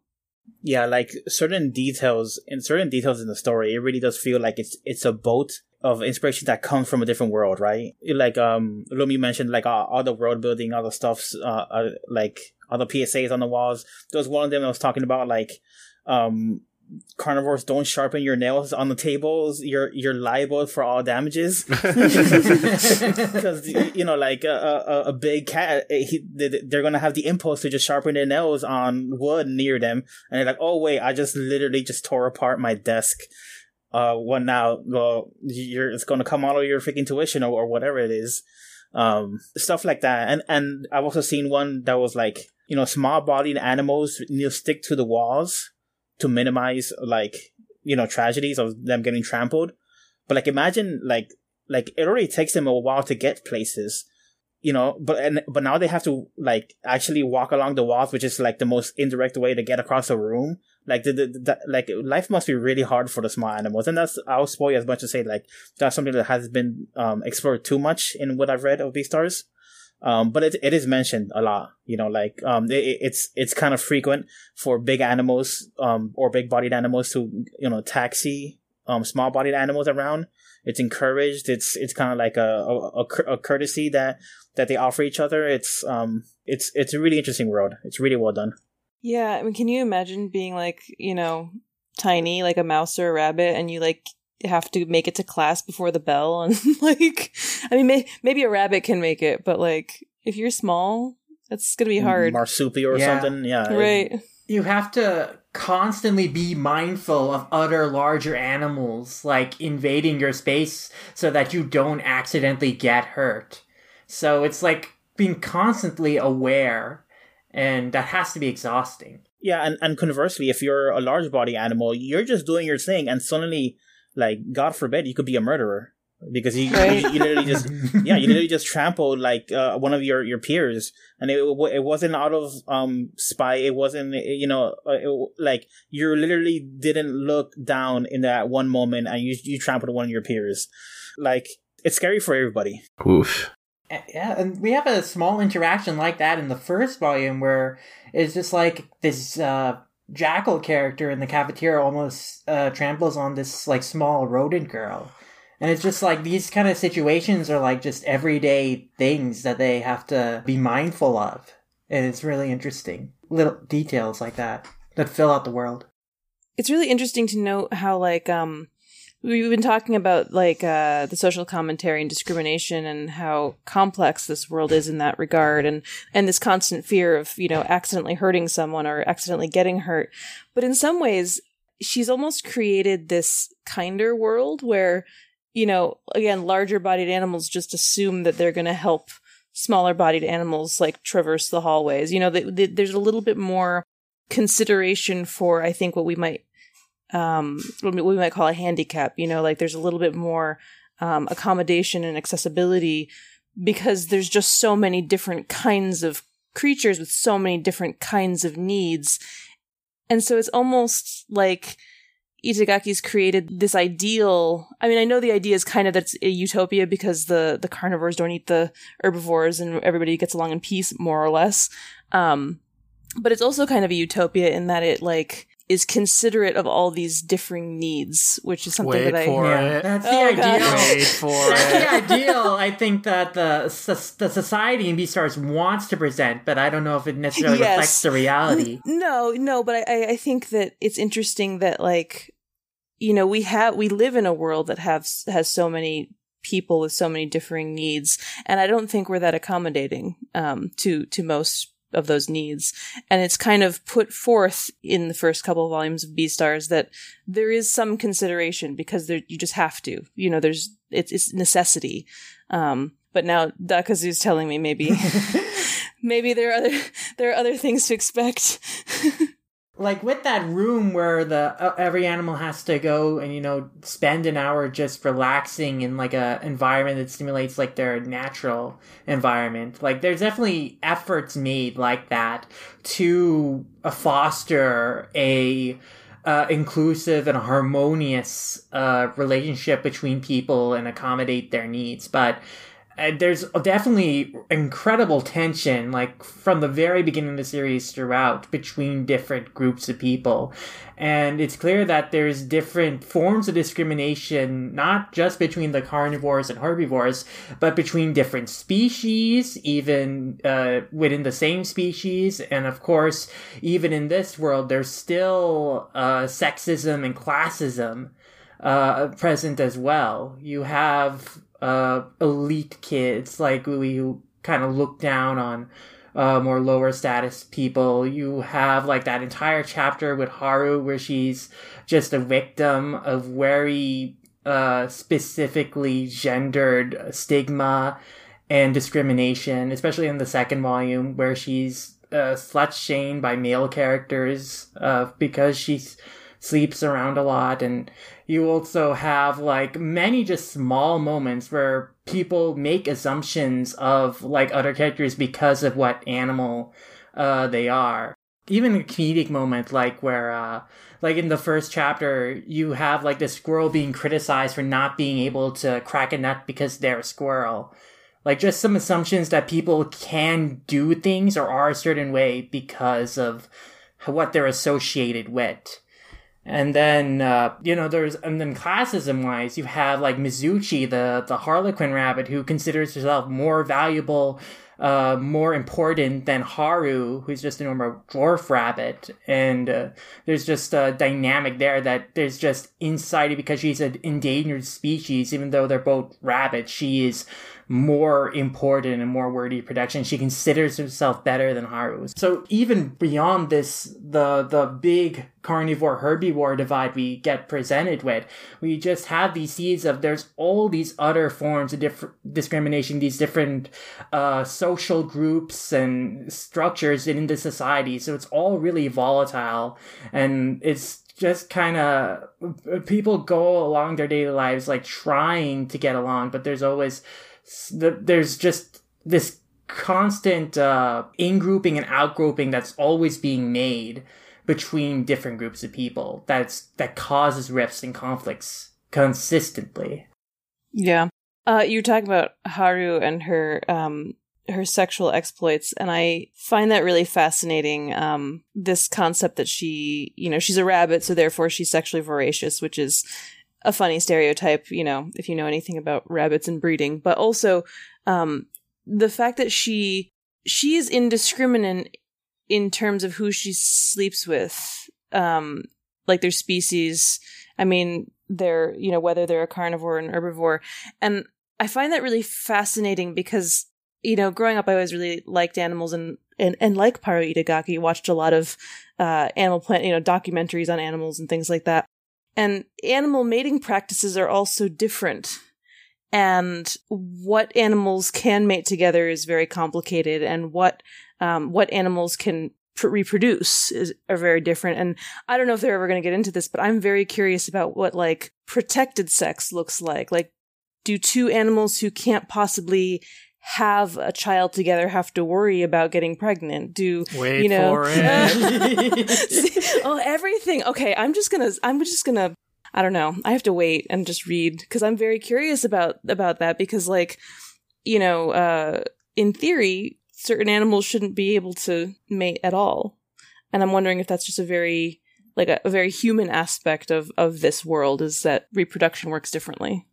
D: yeah, like certain details in certain details in the story, it really does feel like it's it's a boat of inspiration that comes from a different world, right? Like um, Lumi mentioned, like all, all the world building, all the stuffs, uh, uh, like all the PSAs on the walls. There was one of them I was talking about, like um, carnivores don't sharpen your nails on the tables, you're you're liable for all damages. Because you know, like a, a, a big cat, eh, he, they're gonna have the impulse to just sharpen their nails on wood near them, and they're like, "Oh wait, I just literally just tore apart my desk." Uh, what now? Well, you're it's gonna come out of your freaking tuition or, or whatever it is. Um, stuff like that, and and I've also seen one that was like you know small bodied animals you know, stick to the walls to minimize like you know tragedies of them getting trampled. But like imagine like like it already takes them a while to get places you know but and but now they have to like actually walk along the walls which is like the most indirect way to get across a room. Like the, the, the like life must be really hard for the small animals. And that's i'll spoil you as much as say like that's something that has been um explored too much in what i've read of Beastars um, but it, it is mentioned a lot, you know, like, um, it, it's, it's kind of frequent for big animals, um, or big bodied animals to, you know, taxi, um, small bodied animals around. It's encouraged. It's, it's kind of like a, a, a, courtesy that, that they offer each other. It's, um, it's, it's a really interesting world. It's really well done.
E: Yeah. I mean, can you imagine being like, you know, tiny, like a mouse or a rabbit, and you like have to make it to class before the bell and like i mean may- maybe a rabbit can make it but like if you're small it's gonna be hard
D: marsupial or
B: Yeah.
D: something yeah
E: right
B: you have to constantly be mindful of other larger animals like invading your space so that you don't accidentally get hurt. So it's like being constantly aware and that has to be exhausting.
D: Yeah, and, and conversely, if you're a large body animal, you're just doing your thing, and suddenly, like, God forbid, you could be a murderer because you,
E: Right.
D: you, you literally just yeah you literally just trampled like uh, one of your your peers, and it it wasn't out of um spite. It wasn't you know uh, it, like you literally didn't look down in that one moment, and you you trampled one of your peers. Like it's scary for everybody.
A: Oof.
B: Yeah, and we have a small interaction like that in the first volume where it's just like this uh, jackal character in the cafeteria almost uh, tramples on this like small rodent girl. And it's just like these kind of situations are like just everyday things that they have to be mindful of. And it's really interesting. Little details like that that fill out the world.
E: it's really interesting to note how like um we've been talking about like uh the social commentary and discrimination and how complex this world is in that regard and and this constant fear of you know accidentally hurting someone or accidentally getting hurt. But in some ways she's almost created this kinder world where you know again larger bodied animals just assume that they're going to help smaller bodied animals like traverse the hallways. You know th th there's a little bit more consideration for i think what we might um what we might call a handicap you know like there's a little bit more um, accommodation and accessibility because there's just so many different kinds of creatures with so many different kinds of needs and so it's almost like Itagaki's created this ideal. I mean, I know the idea is kind of that it's a utopia because the the carnivores don't eat the herbivores and everybody gets along in peace, more or less. Um, but it's also kind of a utopia in that it like is considerate of all these differing needs, which is something
C: Wait
E: that I.
B: Yeah, that's the
E: Oh,
B: ideal.
C: Wait for
B: That's
C: it.
B: the ideal I think that the the society in Beastars wants to present, but I don't know if it necessarily
E: Yes.
B: reflects the reality.
E: No, no, but I- I, I think that it's interesting that like, you know, we have we live in a world that has has so many people with so many differing needs, and I don't think we're that accommodating um, to to most of those needs. And it's kind of put forth in the first couple of volumes of Beastars that there is some consideration because there you just have to. You know, there's it's it's necessity. Um, but now Dakazu's telling me maybe maybe there are other there are other things to expect.
B: like with that room where the uh, every animal has to go and you know spend an hour just relaxing in like a environment that stimulates like their natural environment like there's definitely efforts made like that to uh, foster a uh, inclusive and harmonious uh, relationship between people and accommodate their needs but uh, there's definitely incredible tension, like from the very beginning of the series throughout, between different groups of people. And it's clear that there's different forms of discrimination, not just between the carnivores and herbivores, but between different species, even uh, within the same species. And of course, even in this world, there's still uh, sexism and classism uh, present as well. You have uh, elite kids like we kind of look down on uh, more lower status people. You have like that entire chapter with Haru where she's just a victim of very uh, specifically gendered stigma and discrimination, especially in the second volume where she's uh, slut shamed by male characters uh, because she sleeps around a lot and you also have like many just small moments where people make assumptions of like other characters because of what animal uh, they are. Even a comedic moment like where uh, like in the first chapter you have like the squirrel being criticized for not being able to crack a nut because they're a squirrel. Like just some assumptions that people can do things or are a certain way because of what they're associated with. And then, uh, you know, there's, and then classism wise, you have like Mizuchi, the, the Harlequin rabbit, who considers herself more valuable, uh, more important than Haru, who's just a normal dwarf rabbit. And, uh, there's just a dynamic there that there's just inside because she's an endangered species, even though they're both rabbits, she is more important and more worthy production. She considers herself better than Haru. So even beyond this, the the big carnivore herbivore divide we get presented with, we just have these seeds of there's all these other forms of different discrimination, these different uh, social groups and structures in the society. So it's all really volatile, and it's just kind of people go along their daily lives like trying to get along, but there's always there's just this constant uh, in-grouping and out-grouping that's always being made between different groups of people that's that causes rifts and conflicts consistently.
E: Yeah. Uh, you talk about haru and her um, her sexual exploits and i find that really fascinating um, this concept that she you know she's a rabbit so therefore she's sexually voracious which is a funny stereotype, you know, if you know anything about rabbits and breeding, but also um, the fact that she she is indiscriminate in terms of who she sleeps with, um, like their species. I mean, they're you know whether they're a carnivore or an herbivore, and I find that really fascinating because you know, growing up, I always really liked animals and and, and like Paru Itagaki, watched a lot of uh, Animal Planet, you know, documentaries on animals and things like that. And animal mating practices are also different. And what animals can mate together is very complicated, and what um, what animals can pr- reproduce is are very different. And I don't know if they're ever going to get into this, but I'm very curious about what like protected sex looks like. Like, do two animals who can't possibly have a child together have to worry about getting pregnant? Do
C: Wait
E: you know oh everything. Okay i'm just gonna i'm just gonna i don't know. I have to wait and just read because i'm very curious about about that because like you know uh in theory certain animals shouldn't be able to mate at all. And i'm wondering if that's just a very like a, a very human aspect of of this world is that reproduction works differently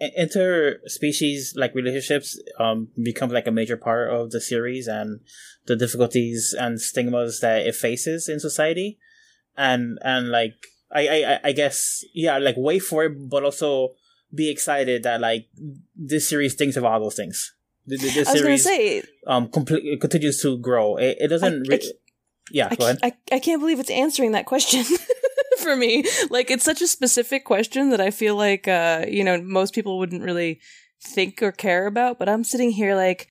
D: interspecies like relationships um become like a major part of the series and the difficulties and stigmas that it faces in society. And and like I, I i guess yeah like wait for it but also be excited that like this series thinks of all those things.
E: This I was series say,
D: um complete, continues to grow. It, it doesn't I, re- I, yeah go ahead.
E: I, I can't believe it's answering that question for me. Like it's such a specific question that I feel like uh, you know, most people wouldn't really think or care about, but I'm sitting here like,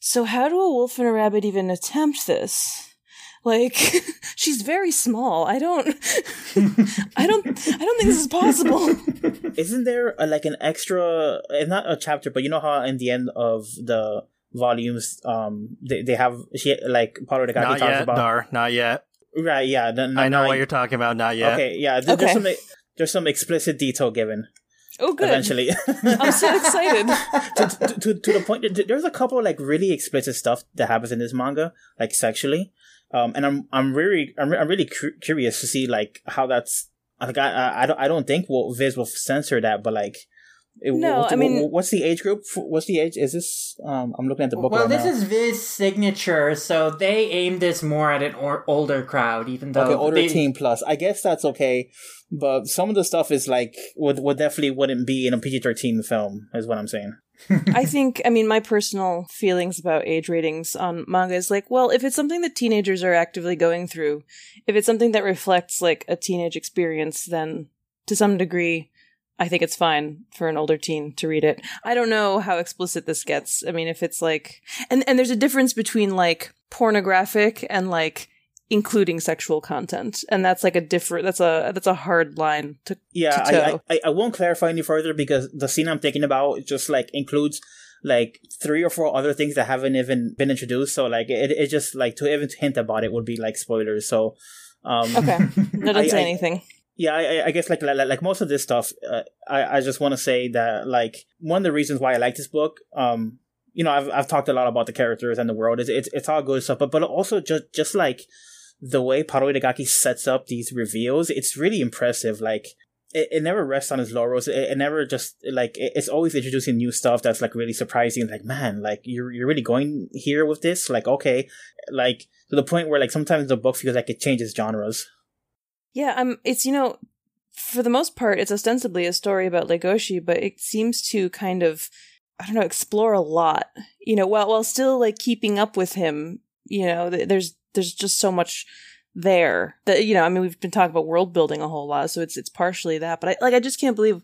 E: so how do a wolf and a rabbit even attempt this? Like she's very small. I don't I don't I don't think this is possible.
D: Isn't there a, like an extra it's not a chapter, but you know how in the end of the volumes um they, they have she like part of the guy
C: not
D: talks
C: yet,
D: about
C: Dar, not yet.
D: Right. Yeah.
C: I know what you're talking about. Not yet.
D: Okay. Yeah. Th-
E: Okay.
D: There's some there's some explicit detail given.
E: Oh, good.
D: Eventually,
E: I'm so excited.
D: to, to, to, to the point there's a couple of like really explicit stuff that happens in this manga, like sexually. Um, and I'm I'm really I'm, I'm really cu- curious to see like how that's like I I, I don't I don't think will Viz will censor that, but like. It-
E: No,
D: what's,
E: I mean-
D: what's the age group? What's the age? Is this? Um, I'm looking at the book.
B: Well,
D: right
B: this
D: now.
B: is Viz signature, so they aim this more at an or- older crowd, even though
D: okay, older
B: they,
D: teen plus. I guess that's okay, but some of the stuff is like would would definitely wouldn't be in a PG thirteen film, is what I'm saying.
E: I think, I mean, my personal feelings about age ratings on manga is like, well, if it's something that teenagers are actively going through, if it's something that reflects like a teenage experience, then to some degree, I think it's fine for an older teen to read it. I don't know how explicit this gets. I mean, if it's like, and, and there's a difference between like pornographic and like including sexual content. And that's like a different, that's a, that's a hard line to,
D: Yeah,
E: to
D: I. I I I won't clarify any further because the scene I'm thinking about just like includes like three or four other things that haven't even been introduced. So like it it just like to even hint about it would be like spoilers. So um
E: okay. No, don't
D: I-
E: say
D: I-
E: anything.
D: Yeah, I, I- guess like like, most of this stuff, uh, I I just want to say that like one of the reasons why I like this book, um, you know, I've I've talked a lot about the characters and the world. It's it's, it's all good stuff, but but also just just like the way Paru Itagaki sets up these reveals, it's really impressive. Like it, it never rests on its laurels. It, it never just like it, it's always introducing new stuff that's like really surprising. Like man, like you're you're really going here with this. Like okay, like to the point where like sometimes the book feels like it changes genres.
E: Yeah, um, it's you know, for the most part, it's ostensibly a story about Legoshi, but it seems to kind of, I don't know, explore a lot. You know, while while still like keeping up with him. You know, th- there's there's just so much there that you know. I mean, we've been talking about world building a whole lot, so it's it's partially that. But I like, I just can't believe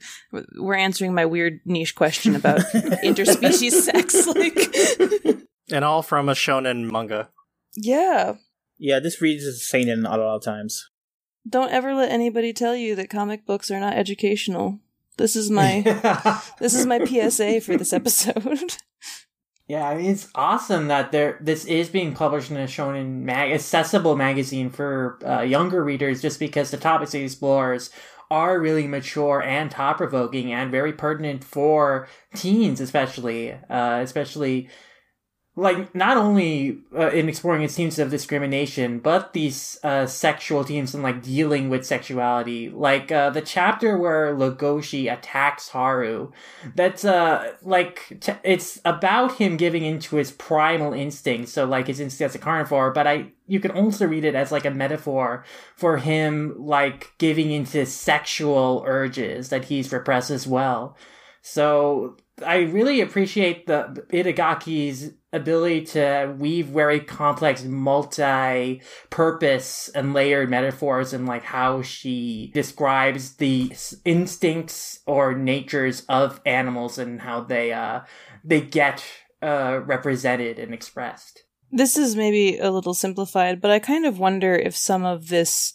E: we're answering my weird niche question about interspecies sex. Like,
C: And all from a shonen manga.
E: yeah.
D: Yeah, this reads as seinen a lot of times.
E: Don't ever let anybody tell you that comic books are not educational. This is my this is my PSA for this episode.
B: Yeah, I mean it's awesome that there this is being published in a shonen mag accessible magazine for uh, younger readers, just because the topics it explores are really mature and thought provoking and very pertinent for teens, especially, uh, especially like not only uh, in exploring its themes of discrimination, but these uh, sexual themes and like dealing with sexuality. Like uh, the chapter where Legoshi attacks Haru, that's uh like t- it's about him giving into his primal instincts. So like his instinct as a carnivore, but I you can also read it as like a metaphor for him like giving into sexual urges that he's repressed as well. So I really appreciate the Itagaki's ability to weave very complex, multi-purpose and layered metaphors and like how she describes the instincts or natures of animals and how they uh they get uh represented and expressed.
E: this is maybe a little simplified, but I kind of wonder if some of this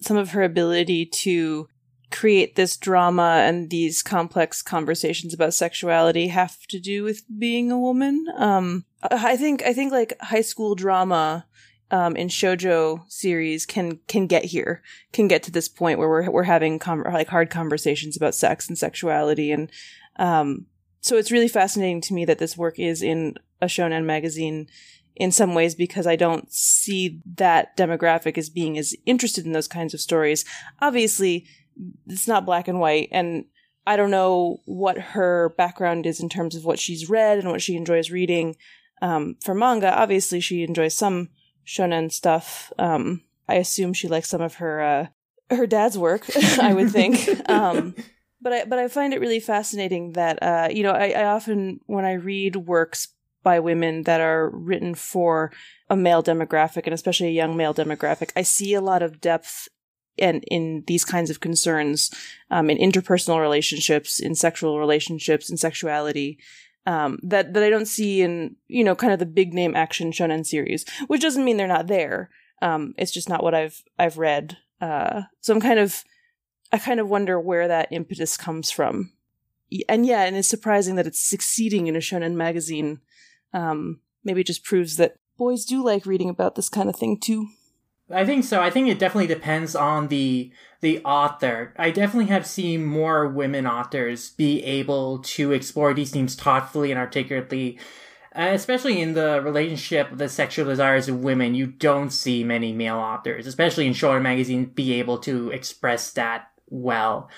E: some of her ability to create this drama and these complex conversations about sexuality have to do with being a woman. Um I think I think like high school drama um, in shojo series can can get here, can get to this point where we're we're having com- like hard conversations about sex and sexuality, and um, so it's really fascinating to me that this work is in a shonen magazine in some ways because I don't see that demographic as being as interested in those kinds of stories. Obviously, it's not black and white, and I don't know what her background is in terms of what she's read and what she enjoys reading. Um, for manga, obviously she enjoys some shonen stuff. Um, I assume she likes some of her uh, her dad's work. I would think. Um, but I but I find it really fascinating that uh, you know I, I often when I read works by women that are written for a male demographic and especially a young male demographic, I see a lot of depth and in these kinds of concerns um, in interpersonal relationships, in sexual relationships, in sexuality. Um, that that I don't see in you know kind of the big name action shonen series, which doesn't mean they're not there. Um, it's just not what I've I've read. Uh, so I'm kind of I kind of wonder where that impetus comes from. And yeah, and it's surprising that it's succeeding in a shonen magazine. Um, maybe it just proves that boys do like reading about this kind of thing too.
B: I think so. I think it definitely depends on the the author. I definitely have seen more women authors be able to explore these themes thoughtfully and articulately. Uh, especially in the relationship of the sexual desires of women, you don't see many male authors, especially in shonen magazines, be able to express that well.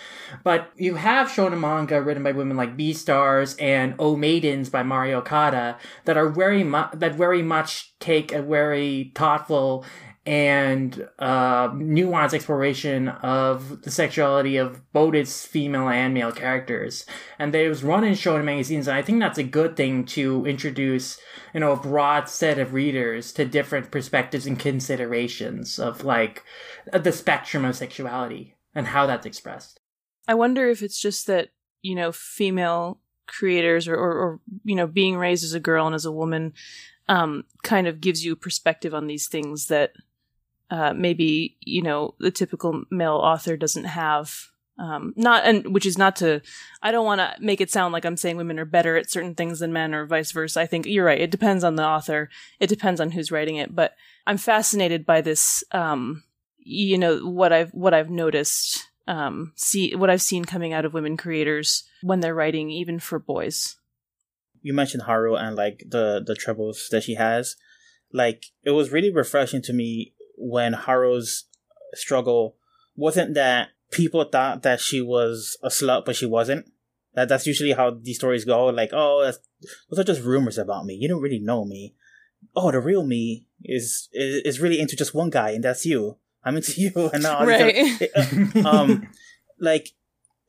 B: But you have shonen manga written by women like Beastars and O Maidens by Mari Okada that are very mu- that very much take a very thoughtful and uh, nuanced exploration of the sexuality of both its female and male characters. And they was run in shonen magazines, and I think that's a good thing to introduce, you know, a broad set of readers to different perspectives and considerations of like the spectrum of sexuality and how that's expressed.
E: I wonder if it's just that, you know, female creators or, or, or you know, being raised as a girl and as a woman um, kind of gives you perspective on these things that uh, maybe, you know, the typical male author doesn't have. Um, not, and which is not to, I don't want to make it sound like I'm saying women are better at certain things than men or vice versa. I think you're right. It depends on the author. It depends on who's writing it, but I'm fascinated by this, um, you know what I've what I've noticed um see what I've seen coming out of women creators when they're writing even for boys.
D: You mentioned Haru and like the the troubles that she has. Like it was really refreshing to me when Haru's struggle wasn't that people thought that she was a slut but she wasn't. That that's usually how these stories go. Like, oh, those are just rumors about me. You don't really know me. Oh, the real me is is, is really into just one guy, and that's you. I'm into you, and now
E: right.
D: uh, um, like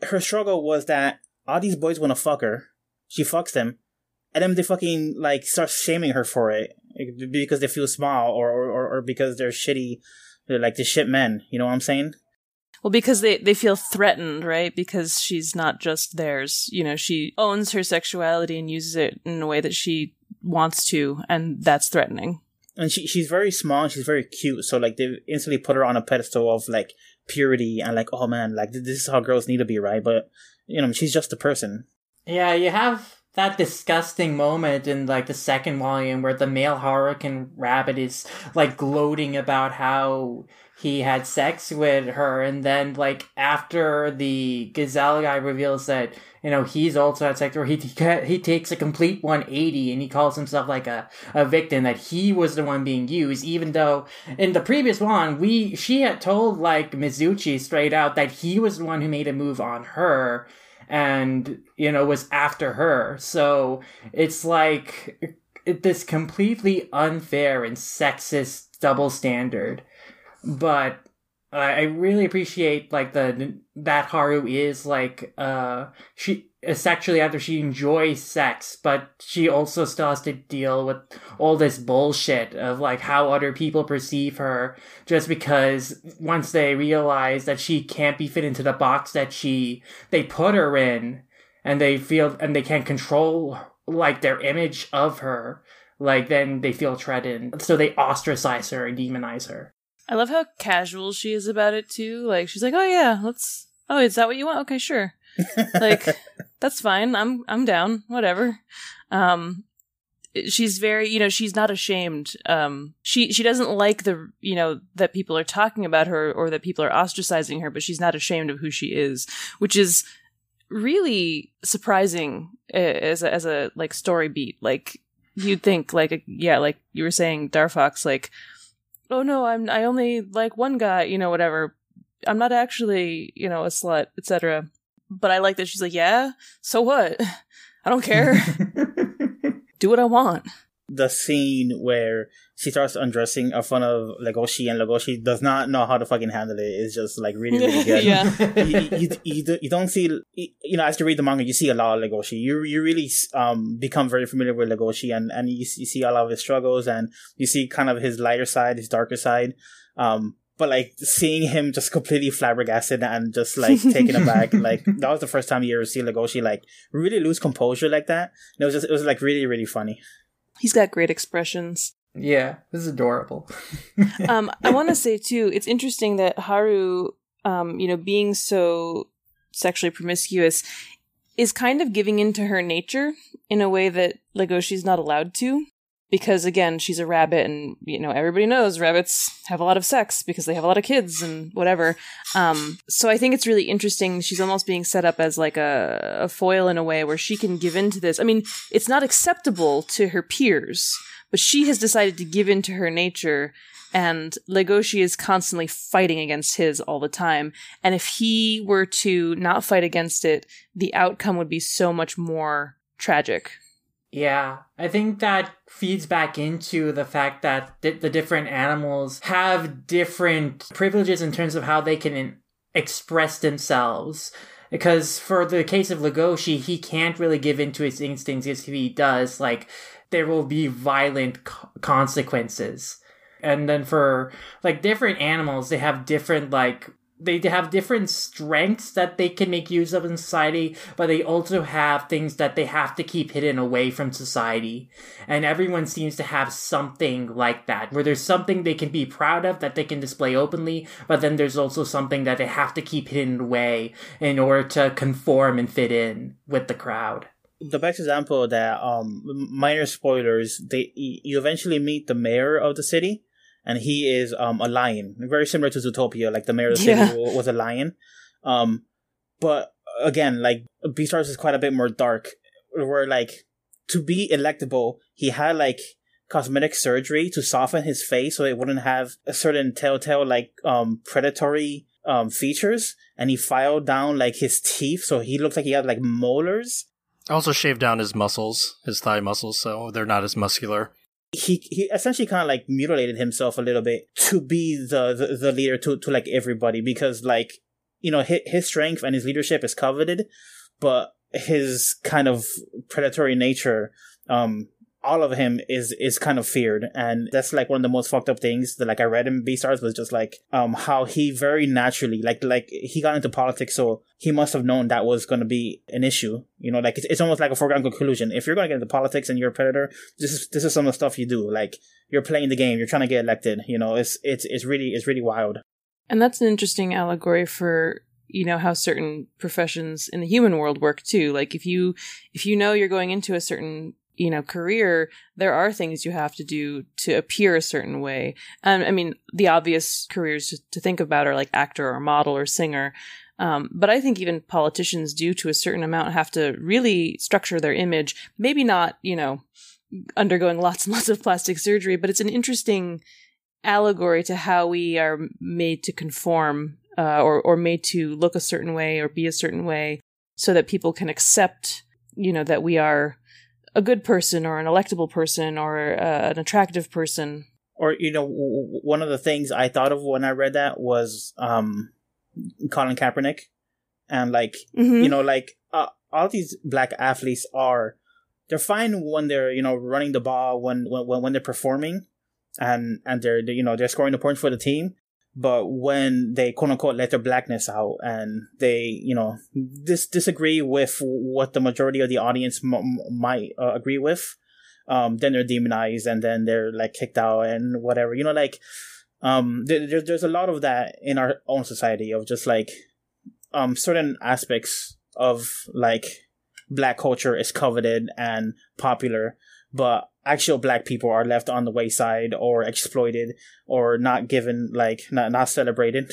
D: her struggle was that all these boys want to fuck her. She fucks them, and then they fucking like start shaming her for it because they feel small or or, or because they're shitty, they're like the shit men. You know what I'm saying?
E: Well, because they, they feel threatened, right? Because she's not just theirs. You know, she owns her sexuality and uses it in a way that she wants to, and that's threatening
D: and she she's very small she's very cute so like they instantly put her on a pedestal of like purity and like oh man like this is how girls need to be right but you know she's just a person
B: yeah you have that disgusting moment in like the second volume where the male hurricane rabbit is like gloating about how he had sex with her and then like after the gazelle guy reveals that you know he's also had sex or he he takes a complete 180 and he calls himself like a, a victim that he was the one being used even though in the previous one we she had told like mizuchi straight out that he was the one who made a move on her and you know was after her. So it's like this completely unfair and sexist double standard. But I really appreciate like the that Haru is like uh she sexually after she enjoys sex, but she also still has to deal with all this bullshit of like how other people perceive her just because once they realize that she can't be fit into the box that she they put her in and they feel and they can't control like their image of her like then they feel threatened. So they ostracize her and demonize her
E: I love how casual she is about it too. Like she's like, "Oh yeah, let's. Oh, is that what you want? Okay, sure. like that's fine. I'm I'm down. Whatever." Um, she's very, you know, she's not ashamed. Um, she she doesn't like the, you know, that people are talking about her or that people are ostracizing her, but she's not ashamed of who she is, which is really surprising as a, as a like story beat. Like you'd think, like yeah, like you were saying, Darfox, like oh no, I'm I only like one guy, you know, whatever. I'm not actually, you know, a slut, etc. But I like that she's like, yeah, so what? I don't care. Do what I want.
D: The scene where she starts undressing in front of Legoshi and Legoshi does not know how to fucking handle it. It's just like really, really good.
E: yeah.
D: you, you, you, you, don't see, you know, as you read the manga, you see a lot of Legoshi. You, you really, um, become very familiar with Legoshi and, and you, you see a lot of his struggles and you see kind of his lighter side, his darker side. Um, but like seeing him just completely flabbergasted and just like taken aback, like that was the first time you ever see Legoshi like really lose composure like that. And it was just, it was like really, really funny.
E: He's got great expressions.
B: Yeah, this is adorable.
E: um, I want to say too, it's interesting that Haru, um, you know, being so sexually promiscuous, is kind of giving into her nature in a way that Legoshi's not allowed to. Because again she's a rabbit and you know everybody knows rabbits have a lot of sex because they have a lot of kids and whatever um, so i think it's really interesting she's almost being set up as like a, a foil in a way where she can give in to this i mean it's not acceptable to her peers but she has decided to give in to her nature and Legoshi is constantly fighting against his all the time. And if he were to not fight against it, the outcome would be so much more tragic.
B: Yeah, I think that feeds back into the fact that th- the different animals have different privileges in terms of how they can in- express themselves. Because for the case of Legoshi, he can't really give in to his instincts. If he does, like, there will be violent co- consequences. And then for, like, different animals, they have different, like, they have different strengths that they can make use of in society, but they also have things that they have to keep hidden away from society. And everyone seems to have something like that, where there's something they can be proud of that they can display openly, but then there's also something that they have to keep hidden away in order to conform and fit in with the crowd.
D: The best example that, um, minor spoilers, they, you eventually meet the mayor of the city, and he is um a lion, very similar to Zootopia. Like the mayor of the city was a lion. Um, but again, like Beastars is quite a bit more dark. Where like to be electable, he had like cosmetic surgery to soften his face so it wouldn't have a certain telltale like um predatory um features, and he filed down like his teeth so he looked like he had like molars.
C: Also shaved down his muscles, his thigh muscles, so they're not as muscular.
D: He he essentially kind of like mutilated himself a little bit to be the, the the leader to to like everybody because like you know his, his strength and his leadership is coveted but his kind of predatory nature um all of him is is kind of feared. And that's like one of the most fucked up things that like i read in beastars was just like um how he very naturally like like he got into politics so he must have known that was going to be an issue. You know like it's, it's almost like a foregone conclusion. If you're going to get into politics and you're a predator this is this is some of the stuff you do. Like you're playing the game. You're trying to get elected. You know it's it's it's really it's really wild.
E: And that's an interesting allegory for you know how certain professions in the human world work too. Like if you if you know you're going into a certain you know career, there are things you have to do to appear a certain way. And I mean, the obvious careers to, to think about are like actor or model or singer. Um, but I think even politicians do to a certain amount have to really structure their image. Maybe not, you know, undergoing lots and lots of plastic surgery, but it's an interesting allegory to how we are made to conform uh, or or made to look a certain way or be a certain way so that people can accept you know that we are a good person or an electable person or uh, an attractive person
D: or you know w- one of the things i thought of when i read that was um colin kaepernick and like
E: Mhm.
D: you know like uh, all these black athletes are they're fine when they're you know running the ball when when when they're performing and and they're, they you know they're scoring the points for the team but when they quote unquote let their blackness out and they you know dis- disagree with what the majority of the audience m- might uh, agree with um then they're demonized and then they're like kicked out and whatever. You know like um there- there's a lot of that in our own society of just like um certain aspects of like black culture is coveted and popular. But actual black people are left on the wayside or exploited or not given like not, not celebrated.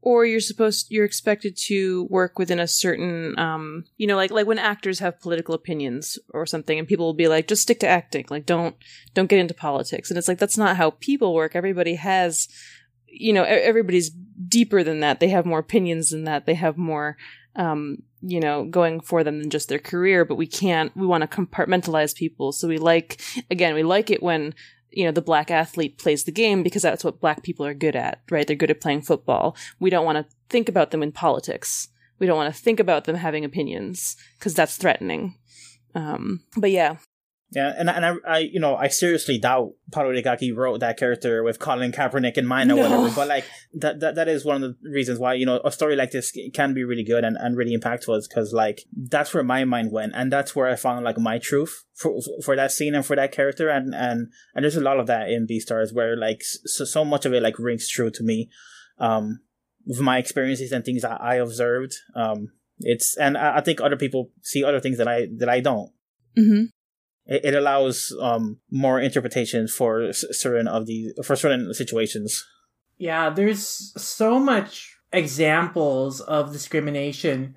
E: Or you're supposed you're expected to work within a certain um you know like like when actors have political opinions or something and people will be like just stick to acting. Like don't don't get into politics. And it's like that's not how people work. Everybody has you know everybody's deeper than that. They have more opinions than that. They have more um you know going for them than just their career but we can't we want to compartmentalize people. So we like again we like it when you know the black athlete plays the game because that's what black people are good at right? They're good at playing football. We don't want to think about them in politics. We don't want to think about them having opinions because that's threatening. Um but yeah
D: yeah and, I- and I, I you know i seriously doubt Paru Itagaki wrote that character with colin kaepernick in mind or
E: No.
D: whatever but like that, that that is one of the reasons why you know a story like this can be really good and, and really impactful is because like that's where my mind went and that's where i found like my truth for for that scene and for that character and and and there's a lot of that in Beastars where like so, so much of it like rings true to me um with my experiences and things that i observed um it's and I, I think other people see other things that i that i don't
E: mm-hmm.
D: It, it allows um more interpretation for certain of the for certain situations.
B: Yeah, there's so much examples of discrimination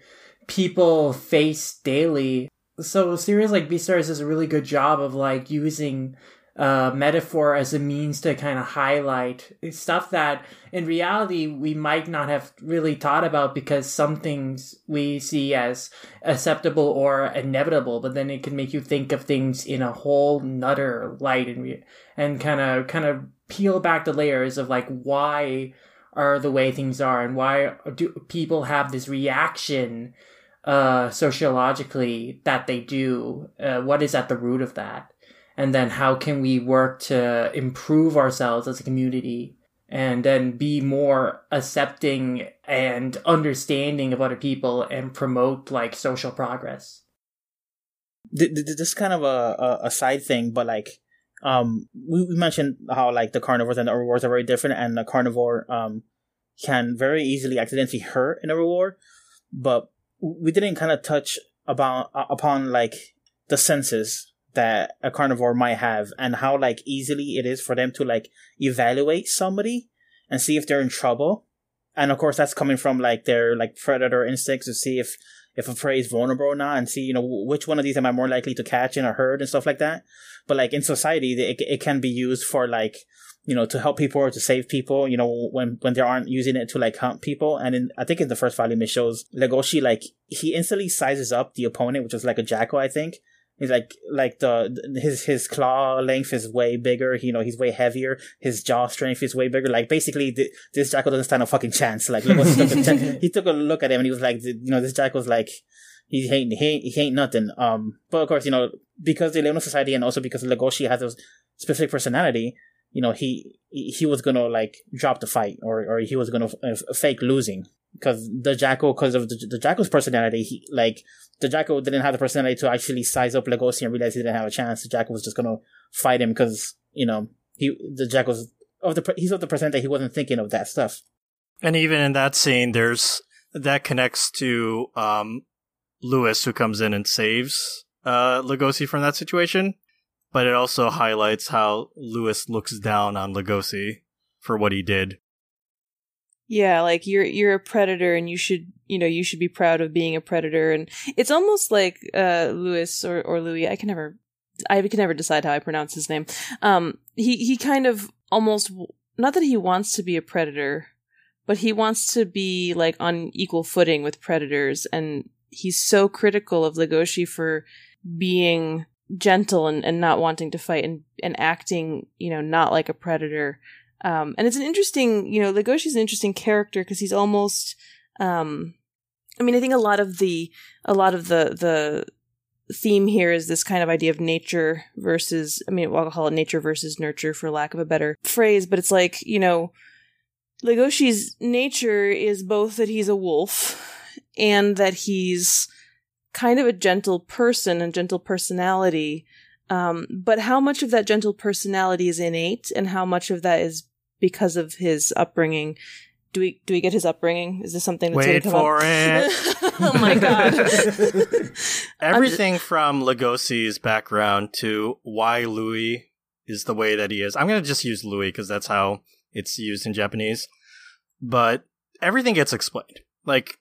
B: people face daily. So series like Beastars does a really good job of like using uh, metaphor as a means to kind of highlight stuff that in reality we might not have really thought about because some things we see as acceptable or inevitable, but then it can make you think of things in a whole nother light and and kind of kind of peel back the layers of like why are the way things are and why do people have this reaction uh sociologically that they do uh, what is at the root of that and then how can we work to improve ourselves as a community and then be more accepting and understanding of other people and promote like social progress.
D: Th- th- this is kind of a, a, side thing, but like um we, we mentioned how like the carnivores and the herbivores are very different and the carnivore um can very easily accidentally hurt an herbivore but we didn't kind of touch about uh, upon like the senses that a carnivore might have and how like easily it is for them to like evaluate somebody and see if they're in trouble. And of course that's coming from like their like predator instincts to see if if a prey is vulnerable or not and see you know which one of these am i more likely to catch in a herd and stuff like that. But like in society it, it can be used for like you know to help people or to save people you know when when they aren't using it to like hunt people. And in i think in the first volume it shows legoshi like he instantly sizes up the opponent which was like a jackal i think He's like like the his his claw length is way bigger. You know he's way heavier. His jaw strength is way bigger. Like basically, the, this jackal doesn't stand a fucking chance. Like Legoshi took he took a look at him and he was like, you know, this jackal's like he ain't he ain't, he ain't nothing. Um, but of course, you know because in a society and also because Legoshi has a specific personality, you know he he was gonna like drop the fight or or he was gonna uh, fake losing because the jackal because of the, the jackal's personality he like the jackal didn't have the personality to actually size up Legoshi and realize he didn't have a chance. The jackal was just gonna fight him because you know he the jackal's of the he's of the percent that he wasn't thinking of that stuff.
C: And even in that scene, there's that connects to um, Louis, who comes in and saves uh, Legoshi from that situation. But it also highlights how Louis looks down on Legoshi for what he did.
E: Yeah, like you're you're a predator and you should you know, you should be proud of being a predator and it's almost like uh Louis or, or Louis, I can never I can never decide how I pronounce his name. Um he he kind of almost not that he wants to be a predator, but he wants to be like on equal footing with predators and he's so critical of Legoshi for being gentle and, and not wanting to fight and, and acting, you know, not like a predator. Um, and it's an interesting, you know, Legoshi's an interesting character because he's almost, um, I mean, I think a lot of the, a lot of the, the theme here is this kind of idea of nature versus, I mean, I'll call it nature versus nurture for lack of a better phrase, but it's like, you know, Legoshi's nature is both that he's a wolf and that he's kind of a gentle person and gentle personality. Um, but how much of that gentle personality is innate and how much of that is because of his upbringing? Do we do we get his upbringing? Is this something that's
C: Wait for
E: up?
C: it.
E: oh my god.
C: Everything from Legoshi's background to why Louis is the way that he is. I'm going to just use Louis because that's how it's used in Japanese. But everything gets explained. Like,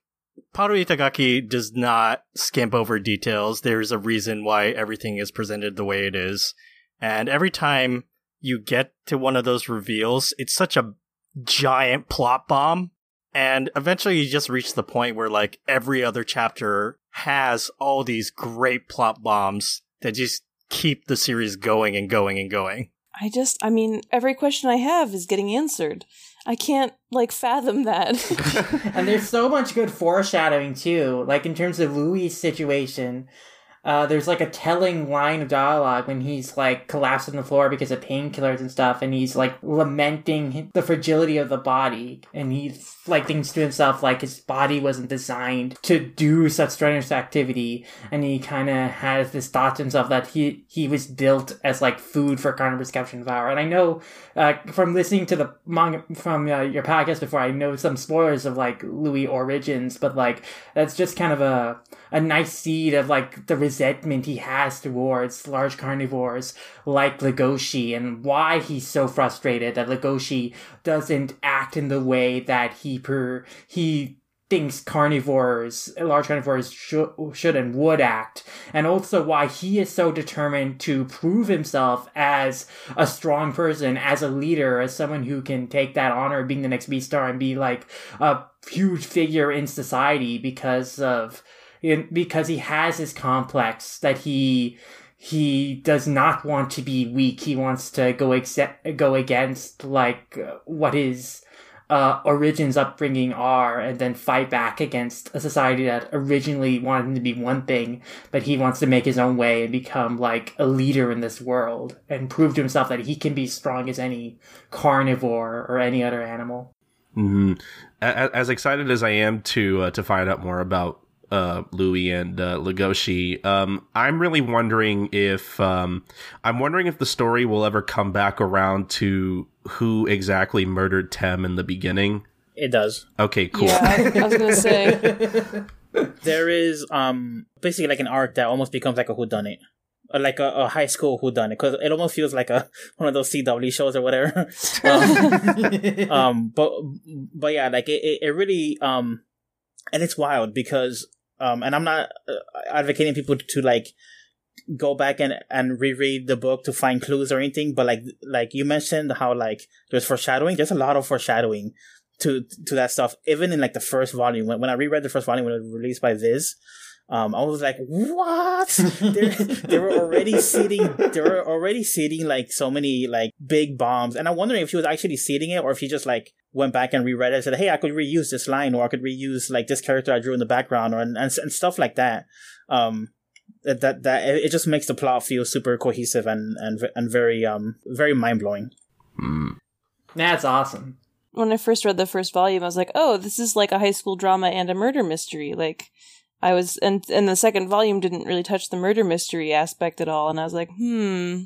C: Paru Itagaki does not skimp over details. There's a reason why everything is presented the way it is. And every time you get to one of those reveals, it's such a giant plot bomb. And eventually you just reach the point where like every other chapter has all these great plot bombs that just keep the series going and going and going.
E: I just, I mean, every question I have is getting answered. I can't like fathom that.
B: and there's so much good foreshadowing too. Like in terms of Louis' situation, uh, there's like a telling line of dialogue when he's like collapsed on the floor because of painkillers and stuff, and he's like lamenting the fragility of the body, and he like thinks to himself like his body wasn't designed to do such strenuous activity, and he kind of has this thought to himself that he he was built as like food for carnivorous capture and. And I know uh, from listening to the manga from uh, your podcast before, I know some spoilers of like Louis origins, but like that's just kind of a a nice seed of like the resentment he has towards large carnivores like Legoshi and why he's so frustrated that Legoshi doesn't act in the way that he he thinks carnivores, large carnivores should, should and would act, and also why he is so determined to prove himself as a strong person, as a leader, as someone who can take that honor of being the next Beastar and be like a huge figure in society because of because he has his complex that he he does not want to be weak. He wants to go ex- go against like what his uh, origins, upbringing are, and then fight back against a society that originally wanted him to be one thing, but he wants to make his own way and become like a leader in this world and prove to himself that he can be strong as any carnivore or any other animal.
A: Mm-hmm. As excited as I am to uh, to find out more about uh, Louis and uh, Legoshi. Um, I'm really wondering if um, I'm wondering if the story will ever come back around to who exactly murdered Tem in the beginning.
D: It does.
A: Okay, cool.
E: Yeah, I was gonna say.
D: there is um basically like an arc that almost becomes like a whodunit. Or like a, a high school whodunit because it almost feels like a one of those CW shows or whatever. um, um, but but yeah, like it, it really um, and it's wild because um, and I'm not uh, advocating people to like go back and and reread the book to find clues or anything but like like you mentioned how like there's foreshadowing there's a lot of foreshadowing to to that stuff even in like the first volume when, when i reread the first volume when it was released by viz um, I was like, what? they were already seeding, they were already seeding like so many like big bombs. And I'm wondering if she was actually seeding it or if he just like went back and reread it and said, hey, I could reuse this line or I could reuse like this character I drew in the background or and, and, and stuff like that. Um, that, that, that, it just makes the plot feel super cohesive and, and, and very, um, very mind blowing.
A: Mm.
B: That's awesome.
E: When I first read the first volume, I was like, oh, this is like a high school drama and a murder mystery. Like, I was, and and the second volume didn't really touch the murder mystery aspect at all, and I was like, hmm,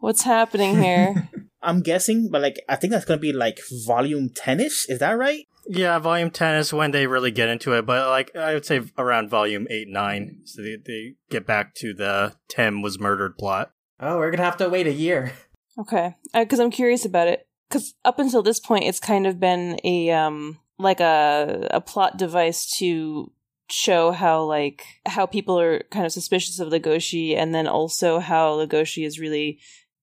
E: what's happening here?
D: I'm guessing, but like I think that's gonna be like volume ten ish. Is that right?
C: Yeah, volume ten is when they really get into it, but like I would say around volume eight nine, so they they get back to the Tem was murdered plot.
B: Oh, we're gonna have to wait a year.
E: Okay, because I'm curious about it. Because up until this point, it's kind of been a um like a a plot device to show how like how people are kind of suspicious of Legoshi and then also how Legoshi is really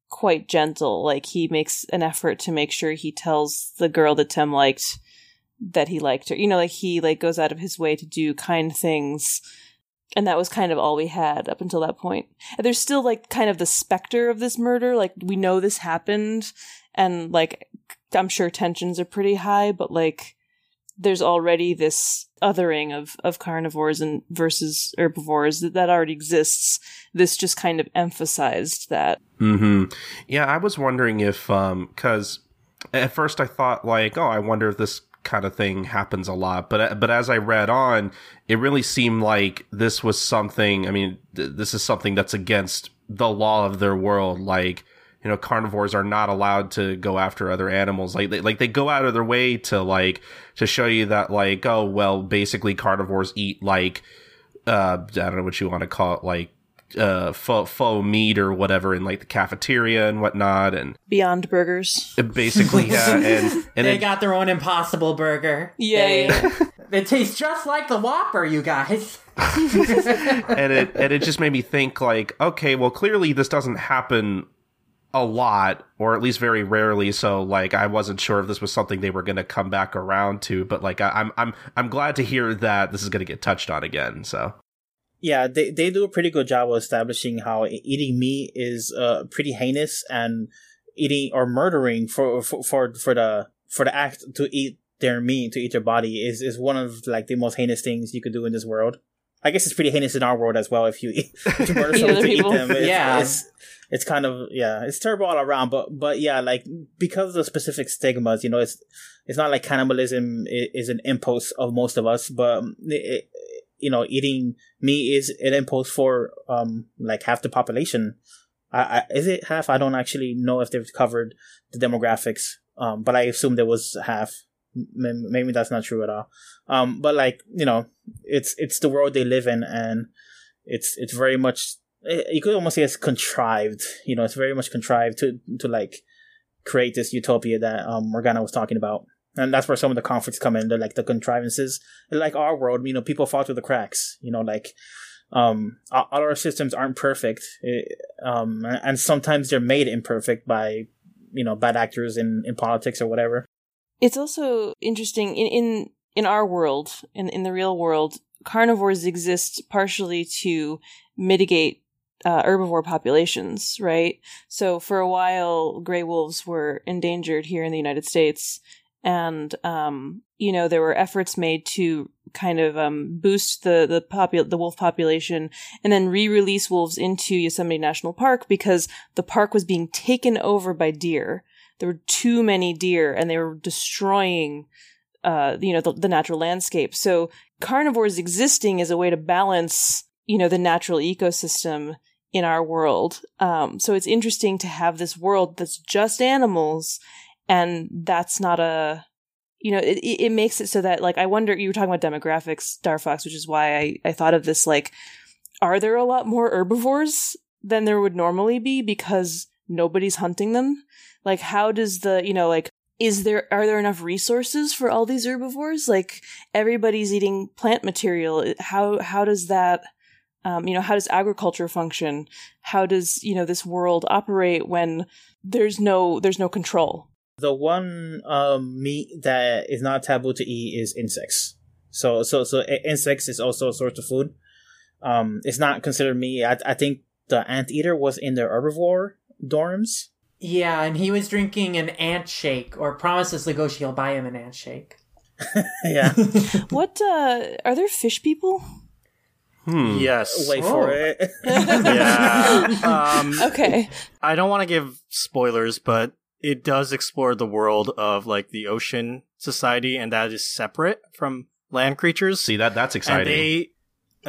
E: quite gentle. Like he makes an effort to make sure he tells the girl that Tem liked that he liked her. You know, like he like goes out of his way to do kind things. And that was kind of all we had up until that point. And there's still like kind of the specter of this murder. Like we know this happened and like I'm sure tensions are pretty high, but like there's already this othering of, of carnivores and versus herbivores that, that already exists. This just kind of emphasized that.
A: Hmm. Yeah, I was wondering if, um, because at first I thought like, oh, I wonder if this kind of thing happens a lot. But but as I read on, it really seemed like this was something. I mean, th- this is something that's against the law of their world. Like you know carnivores are not allowed to go after other animals like they like they go out of their way to like to show you that like oh well basically carnivores eat like uh i don't know what you want to call it like uh faux, faux meat or whatever in like the cafeteria and whatnot and
E: beyond burgers
A: basically yeah and and
B: they
A: it,
B: got their own impossible burger.
E: Yay.
B: They, it tastes just like the Whopper, you guys.
A: and it and it just made me think like okay well clearly this doesn't happen a lot or at least very rarely so like i wasn't sure if this was something they were going to come back around to but like I, i'm i'm i'm glad to hear that this is going to get touched on again so
D: Yeah, they they do a pretty good job of establishing how eating meat is uh pretty heinous and eating or murdering for for for, for the for the act to eat their meat to eat their body is is one of like the most heinous things you could do in this world. I guess it's pretty heinous in our world as well if you eat if you murder someone to eat them. It's,
B: Yeah.
D: it's it's kind of yeah, it's terrible all around. But but yeah, like because of the specific stigmas, you know, it's it's not like cannibalism i- is an impulse of most of us, but it, you know, eating meat is an impulse for um like half the population. I, I, is it half? I don't actually know if they've covered the demographics, um, but I assume there was half. Maybe that's not true at all. Um, but like you know, it's it's the world they live in, and it's it's very much eh, you could almost say it's contrived. You know, it's very much contrived to to like create this utopia that um Morgana was talking about. And that's where some of the conflicts come in. They're like the contrivances, like our world. You know, people fall through the cracks. You know, like um, all our systems aren't perfect, eh, um, and sometimes they're made imperfect by you know bad actors in in politics or whatever.
E: It's also interesting in in in our world, in in the real world, carnivores exist partially to mitigate uh, herbivore populations, right? So for a while, gray wolves were endangered here in the United States, and um, you know there were efforts made to kind of um, boost the the popu- the wolf population and then re-release wolves into Yosemite National Park because the park was being taken over by deer. There were too many deer, and they were destroying uh, you know, the, the natural landscape. So carnivores existing is a way to balance, you know, the natural ecosystem in our world. Um, so it's interesting to have this world that's just animals, and that's not a, you know, it, it makes it so that like I wonder. You were talking about demographics, Star Fox, which is why I I thought of this. Like, are there a lot more herbivores than there would normally be because nobody's hunting them? Like, how does the you know like is there are there enough resources for all these herbivores like everybody's eating plant material how how does that um, you know how does agriculture function how does you know this world operate when there's no there's no control
D: the one um, meat that is not taboo to eat is insects so so so insects is also a source of food um, it's not considered meat I, I think the anteater was in the herbivore dorms
B: yeah, and he was drinking an ant shake, or promises Legoshi he'll buy him an ant shake.
D: yeah.
E: what uh are there fish people?
A: Hmm.
C: Yes.
D: Wait for
B: Oh.
D: it.
C: yeah. Um,
E: Okay.
C: I don't want to give spoilers, but it does explore the world of like the ocean society, and that is separate from land creatures.
A: See that that's
C: and
A: exciting.
C: they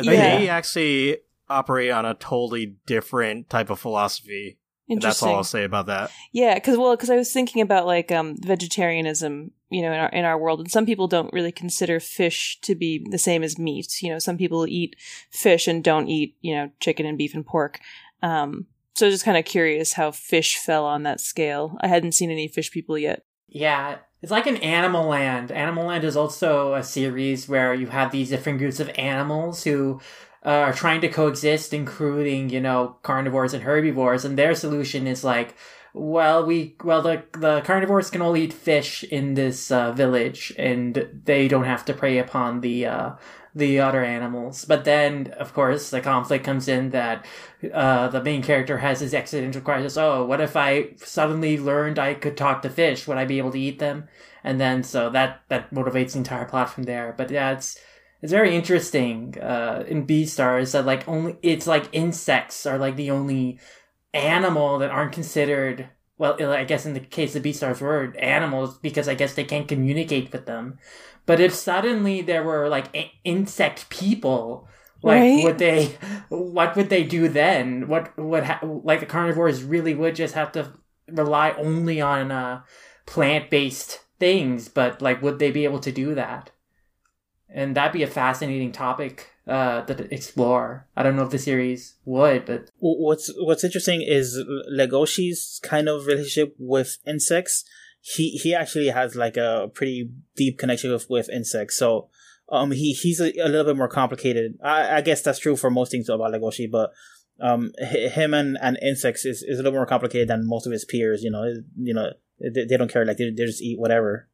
E: Yeah.
C: they actually operate on a totally different type of philosophy. And that's all I'll say about that.
E: Yeah, because well, because I was thinking about like um, vegetarianism, you know, in our in our world, and some people don't really consider fish to be the same as meat. You know, some people eat fish and don't eat, you know, chicken and beef and pork. Um, so just kind of curious how fish fell on that scale. I hadn't seen any fish people yet.
B: Yeah, it's like an Animal Land. Animal Land is also a series where you have these different groups of animals who uh, are trying to coexist, including you know carnivores and herbivores, and their solution is like, well, we well the the carnivores can only eat fish in this uh, village, and they don't have to prey upon the. Uh, the other animals, but then of course the conflict comes in that uh, the main character has his existential crisis. Oh, what if I suddenly learned I could talk to fish? Would I be able to eat them? And then so that that motivates the entire plot from there. But yeah, it's it's very interesting uh, in Beastars that like only it's like insects are like the only animal that aren't considered. Well, I guess in the case of Beastars were animals because I guess they can't communicate with them. But if suddenly there were like i- insect people, like
E: Right.
B: would they? What would they do then? What would ha- like the carnivores really would just have to rely only on uh, plant based things? But like, would they be able to do that? And that'd be a fascinating topic uh, to explore. I don't know if the series would, but
D: what's what's interesting is Legoshi's kind of relationship with insects. He he actually has like a pretty deep connection with, with insects. So um he he's a, a little bit more complicated. I, I guess that's true for most things about Legoshi, but um hi- him and, and insects is, is a little more complicated than most of his peers. You know you know they, they don't care like they, they just eat whatever.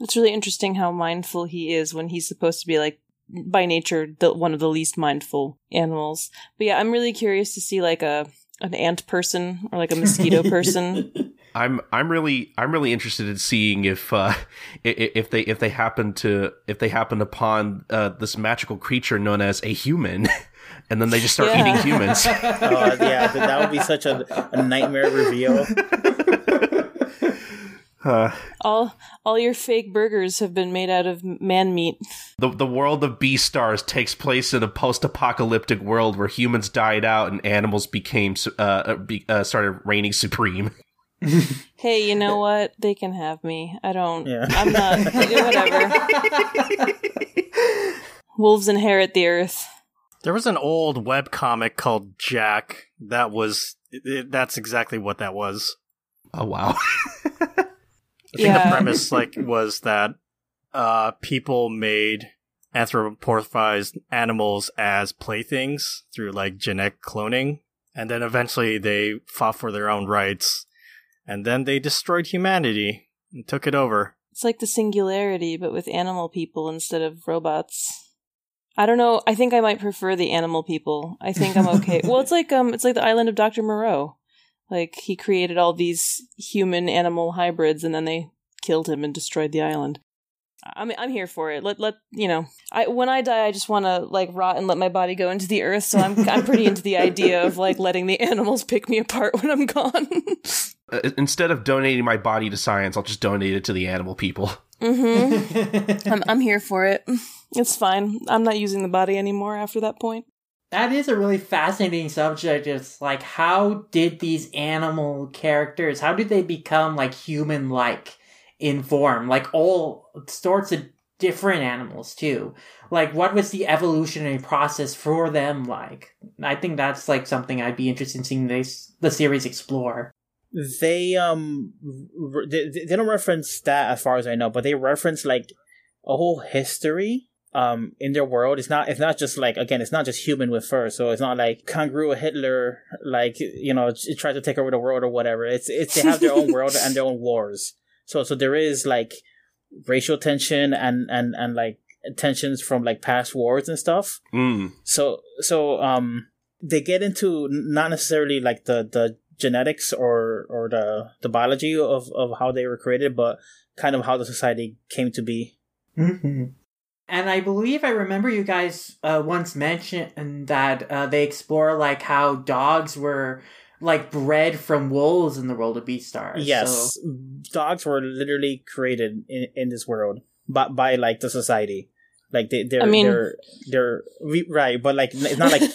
E: It's really interesting how mindful he is when he's supposed to be like by nature the one of the least mindful animals. But yeah, I'm really curious to see like a an ant person or like a mosquito person.
A: I'm I'm really I'm really interested in seeing if uh, i- i- if they if they happen to if they happen upon uh, this magical creature known as a human, and then they just start
E: Yeah.
A: eating humans.
D: Oh yeah, that, that would be such a, a nightmare reveal.
A: Uh,
E: all all your fake burgers have been made out of man meat.
A: the the world of Beastars takes place in a post apocalyptic world where humans died out and animals became uh, uh, be, uh started reigning supreme.
E: Hey, you know what? They can have me. I don't.
D: Yeah.
E: I'm not. whatever. Wolves inherit the earth.
C: There was an old web comic called Jack that was it, that's exactly what that was.
A: Oh wow.
C: I think
E: Yeah.
C: the premise like was that uh people made anthropomorphized animals as playthings through like genetic cloning and then eventually they fought for their own rights and then they destroyed humanity and took it over.
E: It's like the singularity, but with animal people instead of robots. I don't know. I think I might prefer the animal people. I think I'm okay. well, it's like um, it's like the island of Doctor Moreau. Like he created all these human animal hybrids, and then they killed him and destroyed the island. I mean, I'm here for it. Let let you know. I when I die, I just want to like rot and let my body go into the earth. So I'm I'm pretty into the idea of like letting the animals pick me apart when I'm gone.
A: Uh, instead of donating my body to science, I'll just donate it to the animal people.
E: mm-hmm. I'm I'm here for it. It's fine. I'm not using the body anymore after that point.
B: That is a really fascinating subject. It's like, how did these animal characters, how did they become like human like in form? Like all sorts of different animals too. Like, what was the evolutionary process for them like? I think that's like something I'd be interested in seeing this, the series explore.
D: They um r- they, they don't reference that as far as I know, but they reference like a whole history um in their world. It's not it's not just like again, it's not just human with fur. So it's not like kangaroo Hitler like you know it tries to take over the world or whatever. It's it's they have their own world and their own wars. So so there is like racial tension and and and like tensions from like past wars and stuff.
A: Mm.
D: So so um they get into not necessarily like the the genetics or or the the biology of of how they were created, but kind of how the society came to be.
B: Mm-hmm. And I believe I remember you guys uh, once mentioned that uh, they explore like how dogs were like bred from wolves in the world of Beastars.
D: Yes,
B: So-
D: dogs were literally created in in this world by by like the society. Like they, they're,
E: I mean-
D: they're, they're we- right, but like it's not like hu-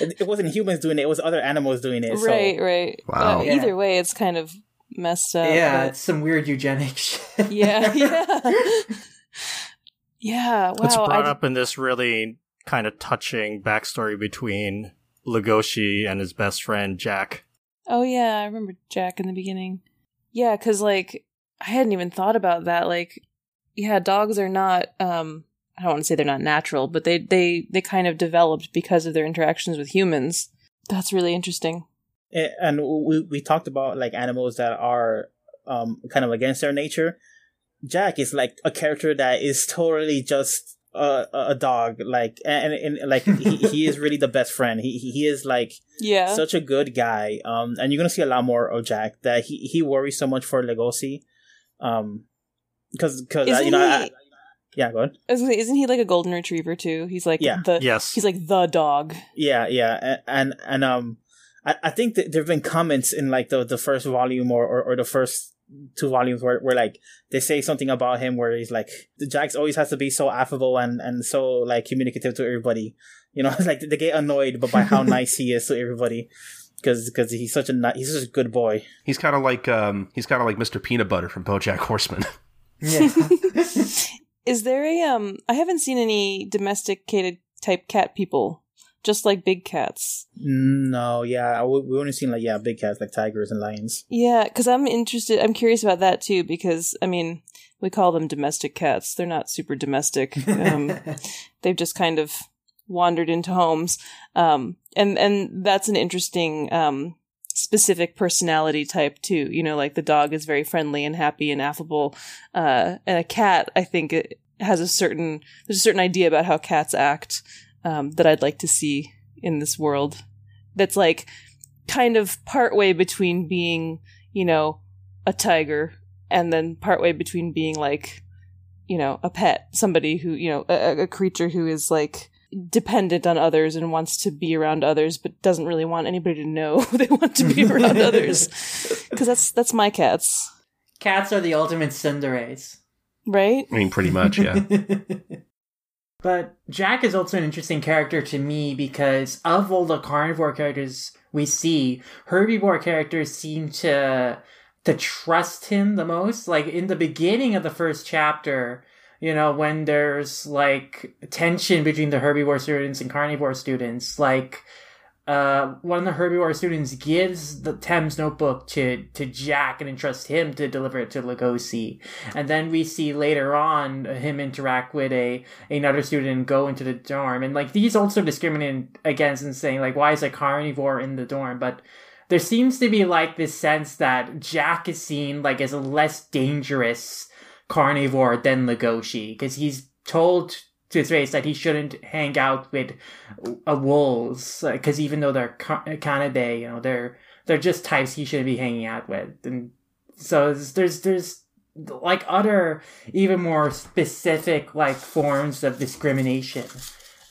D: it it wasn't humans doing it; it was other animals doing it.
E: right,
D: so.
E: right.
A: Wow.
E: Uh,
B: Yeah.
E: Either way, it's kind of messed up.
B: yeah,
E: but-
B: it's some weird eugenic shit.
E: yeah, yeah, yeah. Wow,
C: it's brought
E: I-
C: up in this really kind of touching backstory between Legoshi and his best friend Jack.
E: Oh yeah, I remember Jack in the beginning. Yeah, because like I hadn't even thought about that. Like, yeah, dogs are not. um I don't want to say they're not natural, but they they they kind of developed because of their interactions with humans. That's really interesting.
D: And we we talked about like animals that are um kind of against their nature. Jack is like a character that is totally just a a dog, like and, and, like he, he is really the best friend. He he is like
E: Yeah,
D: such a good guy. Um, and you're gonna see a lot more of Jack. That he he worries so much for Legoshi, um, because because you know I,
E: he?
D: Yeah go ahead.
E: I was gonna say, isn't he like a golden retriever too? He's like
D: Yeah.
E: the
C: Yes.
E: he's like the dog.
D: Yeah, yeah, a- and and um, I, I think that there have been comments in like the the first volume or or, or the first two volumes where, where like they say something about him where he's like the Jax always has to be so affable and and so like communicative to everybody. You know, it's like they get annoyed, but by how nice he is to everybody. Because because he's such a he's such a good boy.
A: He's kind of like um, he's kind of like Mr. Peanut Butter from BoJack Horseman.
B: yeah.
E: Is there a um? I haven't seen any domesticated type cat people, just like big cats.
D: No, yeah, we we only seen like yeah big cats like tigers and lions.
E: Yeah, because I'm interested. I'm curious about that too. Because I mean, we call them domestic cats. They're not super domestic. Um, they've just kind of wandered into homes. Um, and and that's an interesting um specific personality type too. You know, like the dog is very friendly and happy and affable. Uh, and a cat, I think, it has a certain there's a certain idea about how cats act um, that I'd like to see in this world. That's like kind of partway between being, you know, a tiger and then partway between being like, you know, a pet, somebody who, you know, a, a creature who is like dependent on others and wants to be around others but doesn't really want anybody to know they want to be around others because that's that's my cats
B: Cats are the ultimate tsunderes.
E: right
A: I mean, pretty much, yeah.
B: but Jack is also an interesting character to me because of all the carnivore characters we see, herbivore characters seem to to trust him the most. Like in the beginning of the first chapter, you know, when there's like tension between the herbivore students and carnivore students, like uh, one of the herbivore students gives the Tem's notebook to, to Jack and entrusts him to deliver it to Legoshi. And then we see later on him interact with a another student and go into the dorm. And like these also discriminate against and saying like why is a carnivore in the dorm? But there seems to be like this sense that Jack is seen like as a less dangerous carnivore than Legoshi because he's told to his face that he shouldn't hang out with uh, wolves because even though they're Ka- Canidae, you know, they're they're just types he shouldn't be hanging out with, and so there's there's, there's like other even more specific like forms of discrimination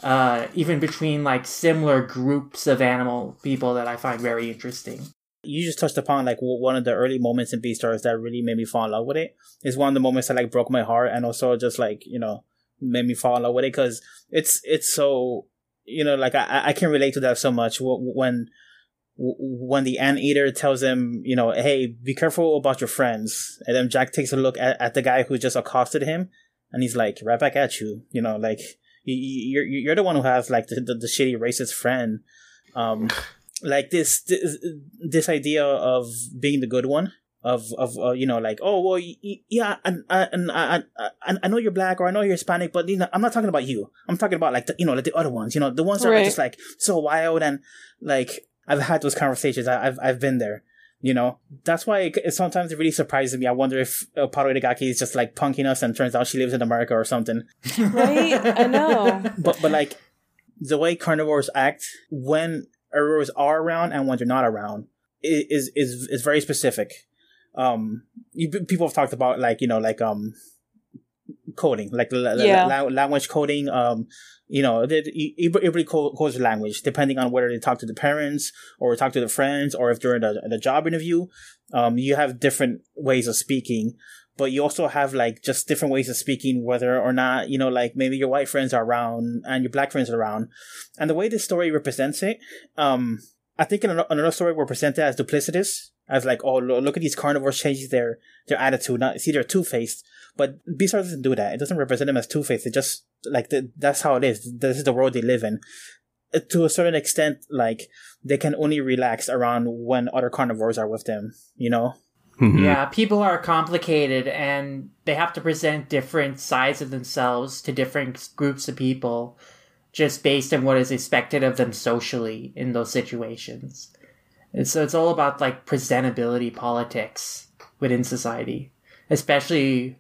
B: uh even between like similar groups of animal people that i find very interesting
D: you just touched upon like one of the early moments in Beastars that really made me fall in love with it. it. Is one of the moments that like broke my heart and also just like you know made me fall in love with it because it's it's so you know like I I can relate to that so much when when the anteater tells him you know hey be careful about your friends and then Jack takes a look at, at the guy who just accosted him and he's like right back at you you know like you- you're you're the one who has like the, the, the shitty racist friend um like this, this this idea of being the good one of of uh, you know like oh well yeah and and I, I I know you're black or I know you're Hispanic but you know, I'm not talking about you. I'm talking about like the, you know like the other ones you know the ones that are just like so wild and like I've had those conversations. I, I've I've been there you know? That's why it, it sometimes it really surprises me. I wonder if uh, Paru Itagaki is just like punking us and turns out she lives in America or something.
E: Right? I know.
D: but but like the way carnivores act when herbivores are around and when they're not around is is is very specific. Um, you, people have talked about like you know like um coding, like la-
E: Yeah.
D: la- language coding. Um, you know, everybody co- codes language depending on whether they talk to the parents or talk to the friends or if during the the job interview. Um, you have different ways of speaking but you also have like just different ways of speaking, whether or not, you know, like maybe your white friends are around and your black friends are around. And the way this story represents it, um, I think in another story we're presented as duplicitous, as like, oh, look at these carnivores changing their, their attitude. Not, see, they're two-faced. But Beastars doesn't do that. It doesn't represent them as two-faced. It just, like, the, that's how it is. This is the world they live in. Uh, To a certain extent, like, they can only relax around when other carnivores are with them, you know?
A: Mhm.
B: Yeah, people are complicated and they have to present different sides of themselves to different groups of people just based on what is expected of them socially in those situations. And so it's all about like presentability politics within society, especially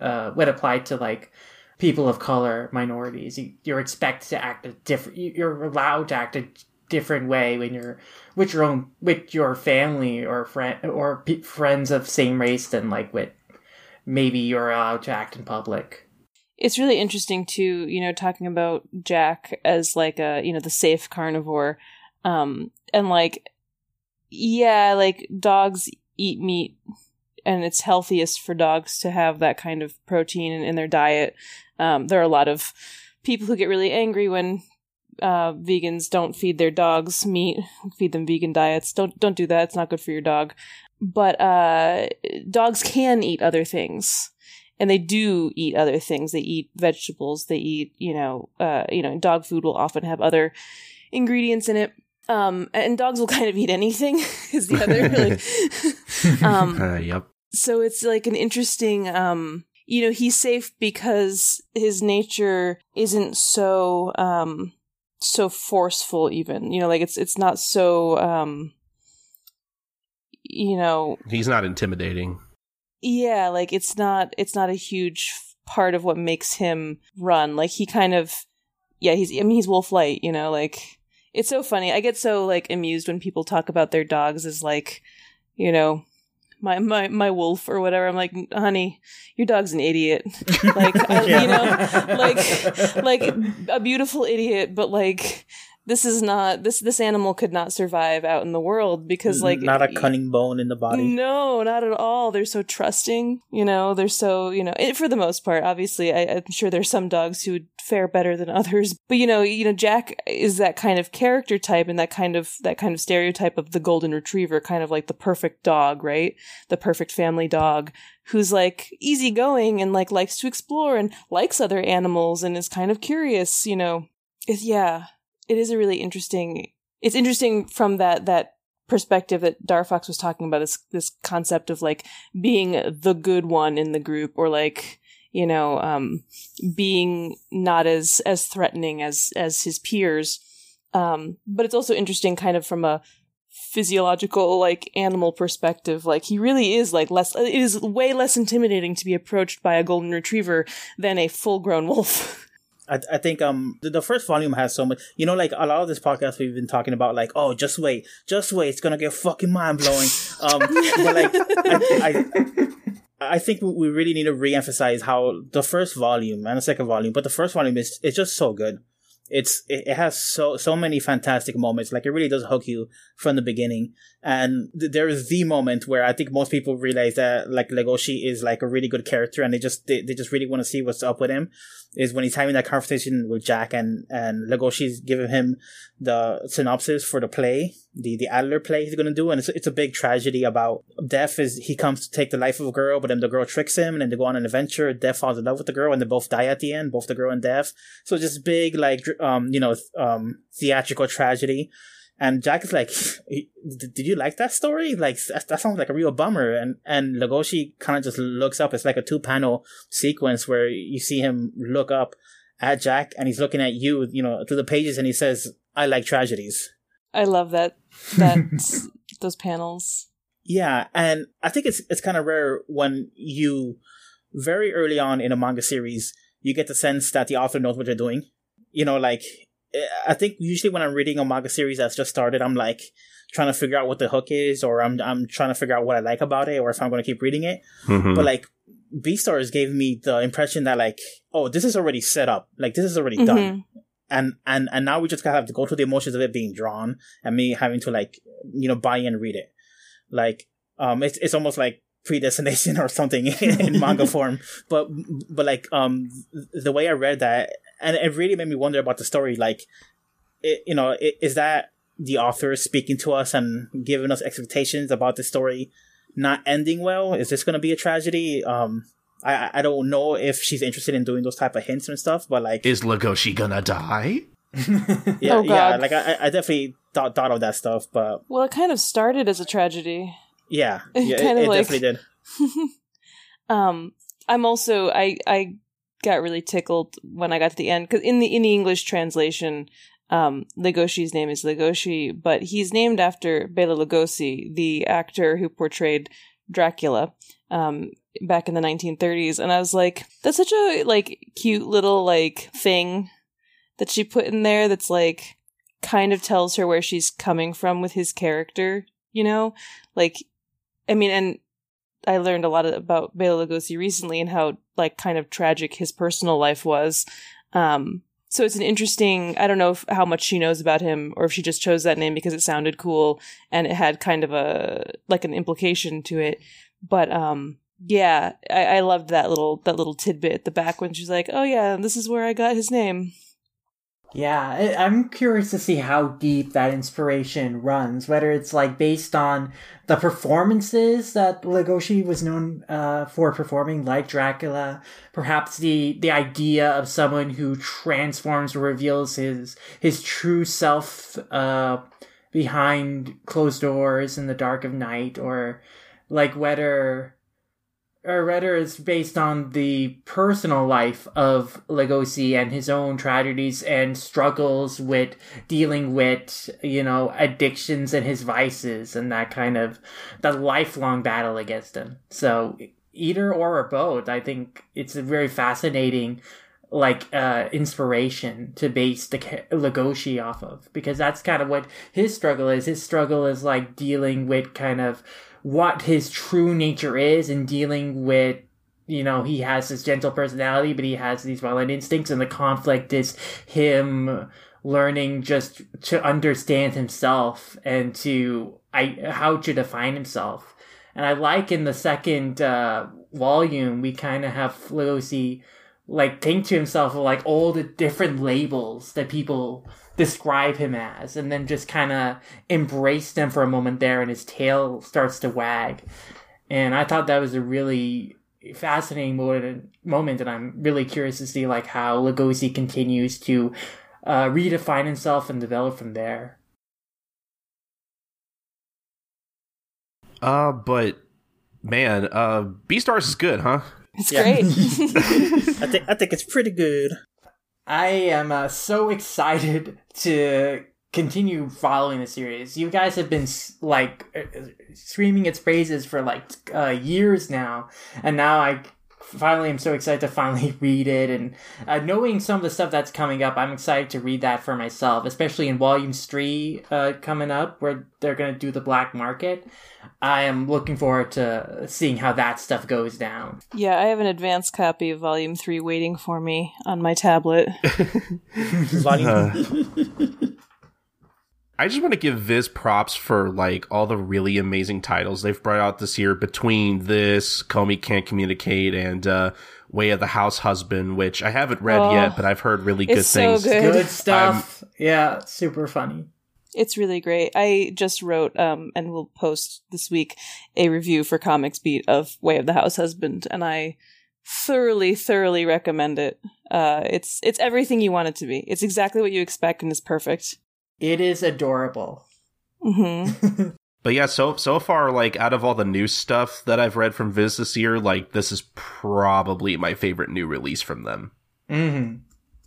B: uh, when applied to like people of color, minorities. You're expected to act a different. You're allowed to act a different way when you're with your own with your family or friend or p- friends of same race than like with maybe you're allowed to act in public.
E: It's really interesting to you know, talking about Jack as like a, you know, the safe carnivore. Um and like yeah, like dogs eat meat and it's healthiest for dogs to have that kind of protein in, in their diet. Um there are a lot of people who get really angry when uh, vegans don't feed their dogs meat, feed them vegan diets. Don't don't do that. It's not good for your dog. But uh, dogs can eat other things, and they do eat other things. They eat vegetables. They eat, you know, uh, you know, dog food will often have other ingredients in it. Um, and dogs will kind of eat anything. is the other like, um,
A: Uh, yep.
E: so it's like an interesting um you know he's safe because his nature isn't so um so forceful even you know like it's it's not so um you know
A: He's not intimidating.
E: yeah like it's not it's not a huge part of what makes him run like he kind of yeah he's i mean he's wolf light you know like it's so funny i get so like amused when people talk about their dogs as like you know my my my wolf or whatever. I'm like honey your dog's an idiot. Like I, you know like like a beautiful idiot but like this is not this this animal could not survive out in the world because like
D: not a cunning bone in the body.
E: No, not at all. They're so trusting. You know, they're so you know. It, for the most part, obviously, I, I'm sure there's some dogs who would fare better than others. But you know, you know, Jack is that kind of character type and that kind of that kind of stereotype of the golden retriever, kind of like the perfect dog, right? The perfect family dog who's like easygoing and like likes to explore and likes other animals and is kind of curious. You know, yeah, it is a really interesting. It's interesting from that that perspective that Darfox was talking about this this concept of like being the good one in the group or like you know um being not as as threatening as as his peers um but it's also interesting kind of from a physiological like animal perspective like he really is like less it is way less intimidating to be approached by a golden retriever than a full grown wolf
D: I, I think um the, the, first volume has so much you know like a lot of this podcast we've been talking about like oh just wait just wait it's gonna get fucking mind blowing um but like I, I, I think we really need to re-emphasize how the first volume and the second volume but the first volume is it's just so good it's it, has so so many fantastic moments. Like it really does hook you from the beginning. And th- there is the moment where i think most people realize that like legoshi is like a really good character and they just they, they just really want to see what's up with him is when he's having that conversation with jack and and legoshi's giving him the synopsis for the play the the adler play he's going to do and it's, it's a big tragedy about death is he comes to take the life of a girl but then the girl tricks him and then they go on an adventure death falls in love with the girl and they both die at the end both the girl and death so just big like um you know um theatrical tragedy and Jack is like, "Did you like that story? Like that, that sounds like a real bummer." And and Legoshi kind of just looks up. It's like a two panel sequence where you see him look up at Jack, and he's looking at you, you know, through the pages, and he says, "I like tragedies."
E: I love that that those panels.
D: Yeah, and I think it's it's kind of rare when you very early on in a manga series you get the sense that the author knows what they're doing. You know, like I think usually when I'm reading a manga series that's just started, I'm like trying to figure out what the hook is, or I'm I'm trying to figure out what I like about it, or if I'm going to keep reading it. Mm-hmm. But like Beastars gave me the impression that like, oh, this is already set up, like this is already mm-hmm. done, and and and now we just kind of have to go through the emotions of it being drawn, and me having to like you know buy and read it. Like, um, it's it's almost like predestination or something in manga form. But but like um the way I read that and it really made me wonder about the story. Like, it, you know, it, is that the author speaking to us and giving us expectations about the story not ending well? Is this going to be a tragedy? Um, I I don't know if she's interested in doing those type of hints and stuff, but like,
A: is Legoshi gonna die?
D: yeah, oh, yeah. Like I, I definitely thought thought of that stuff, but
E: well, it kind of started as a tragedy.
D: Yeah, yeah, it, it, it like... definitely did.
E: um, I'm also I I got really tickled when I got to the end because in the in the English translation, um, Legoshi's name is Legoshi, but he's named after Bela Lugosi, the actor who portrayed Dracula um, back in the 1930s. And I was like, that's such a like cute little like thing that she put in there. That's like kind of tells her where she's coming from with his character. You know, like I mean, and I learned a lot about Bela Lugosi recently and how like kind of tragic his personal life was. Um, so it's an interesting. I don't know if, how much she knows about him, or if she just chose that name because it sounded cool and it had kind of a like an implication to it. But um, yeah, I, I loved that little that little tidbit at the back when she's like, "Oh yeah, this is where I got his name."
B: Yeah, I'm curious to see how deep that inspiration runs, whether it's like based on the performances that Lugosi was known uh, for performing, like Dracula, perhaps the the idea of someone who transforms or reveals his his true self uh, behind closed doors in the dark of night, or like whether or rather is based on the personal life of Lugosi and his own tragedies and struggles with dealing with, you know, addictions and his vices and that kind of the lifelong battle against them. So either or or both, I think it's a very fascinating like uh inspiration to base the Legoshi off of because that's kind of what his struggle is. His struggle is like dealing with kind of what his true nature is and dealing with you know he has this gentle personality but he has these violent instincts and the conflict is him learning just to understand himself and to I how to define himself. And I like in the second uh, volume we kind of have Legoshi like think to himself of like all the different labels that people describe him as and then just kind of embrace them for a moment there and his tail starts to wag and i thought that was a really fascinating moment, moment and i'm really curious to see like how Legoshi continues to uh, redefine himself and develop from there
A: Uh, but man, uh, Beastars is good, huh?
E: It's
D: Yeah.
E: great.
D: I think I think it's pretty good.
B: I am uh, so excited to continue following the series. You guys have been like uh, screaming its praises for like uh, years now, and now I finally I'm so excited to finally read it. And uh, knowing some of the stuff that's coming up, I'm excited to read that for myself, especially in volumes three uh, coming up, where they're going to do the black market. I am looking forward to seeing how that stuff goes down.
E: yeah, I have an advanced copy of Volume 3 waiting for me on my tablet.
D: Volume-
A: I just want to give Viz props for like all the really amazing titles they've brought out this year between this, Komi Can't Communicate, and uh, Way of the House Husband, which I haven't read
E: Oh,
A: yet, but I've heard really good
E: it's so
A: things.
E: good.
B: Good stuff. yeah, super funny.
E: It's really great. I just wrote, um, and will post this week a review for Comics Beat of Way of the House Husband, and I thoroughly, thoroughly recommend it. Uh, it's it's everything you want it to be. It's exactly what you expect, and it's perfect.
B: It is adorable.
E: hmm
A: But yeah, so so far, like out of all the new stuff that I've read from Viz this year, like this is probably my favorite new release from them.
B: Mm-hmm.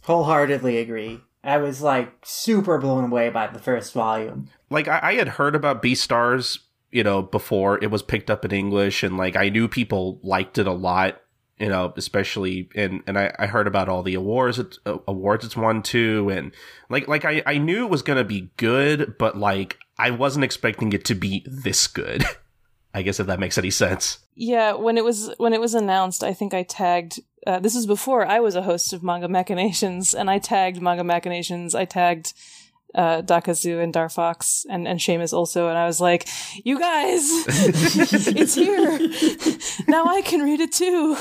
B: Wholeheartedly agree. I was like super blown away by the first volume.
A: like I, I had heard about Beastars, you know, before it was picked up in English, and like I knew people liked it a lot, you know, especially and and I, I heard about all the awards it, uh, awards it's won too, and like like I I knew it was gonna be good, but like I wasn't expecting it to be this good. I guess if that makes any sense.
E: Yeah, when it was when it was announced, I think I tagged. Uh, this was before I was a host of Manga Machinations, and I tagged Manga Machinations. I tagged uh, Dakazu and Darfox and and Seamus also, and I was like, "You guys, it's here now. I can read it too."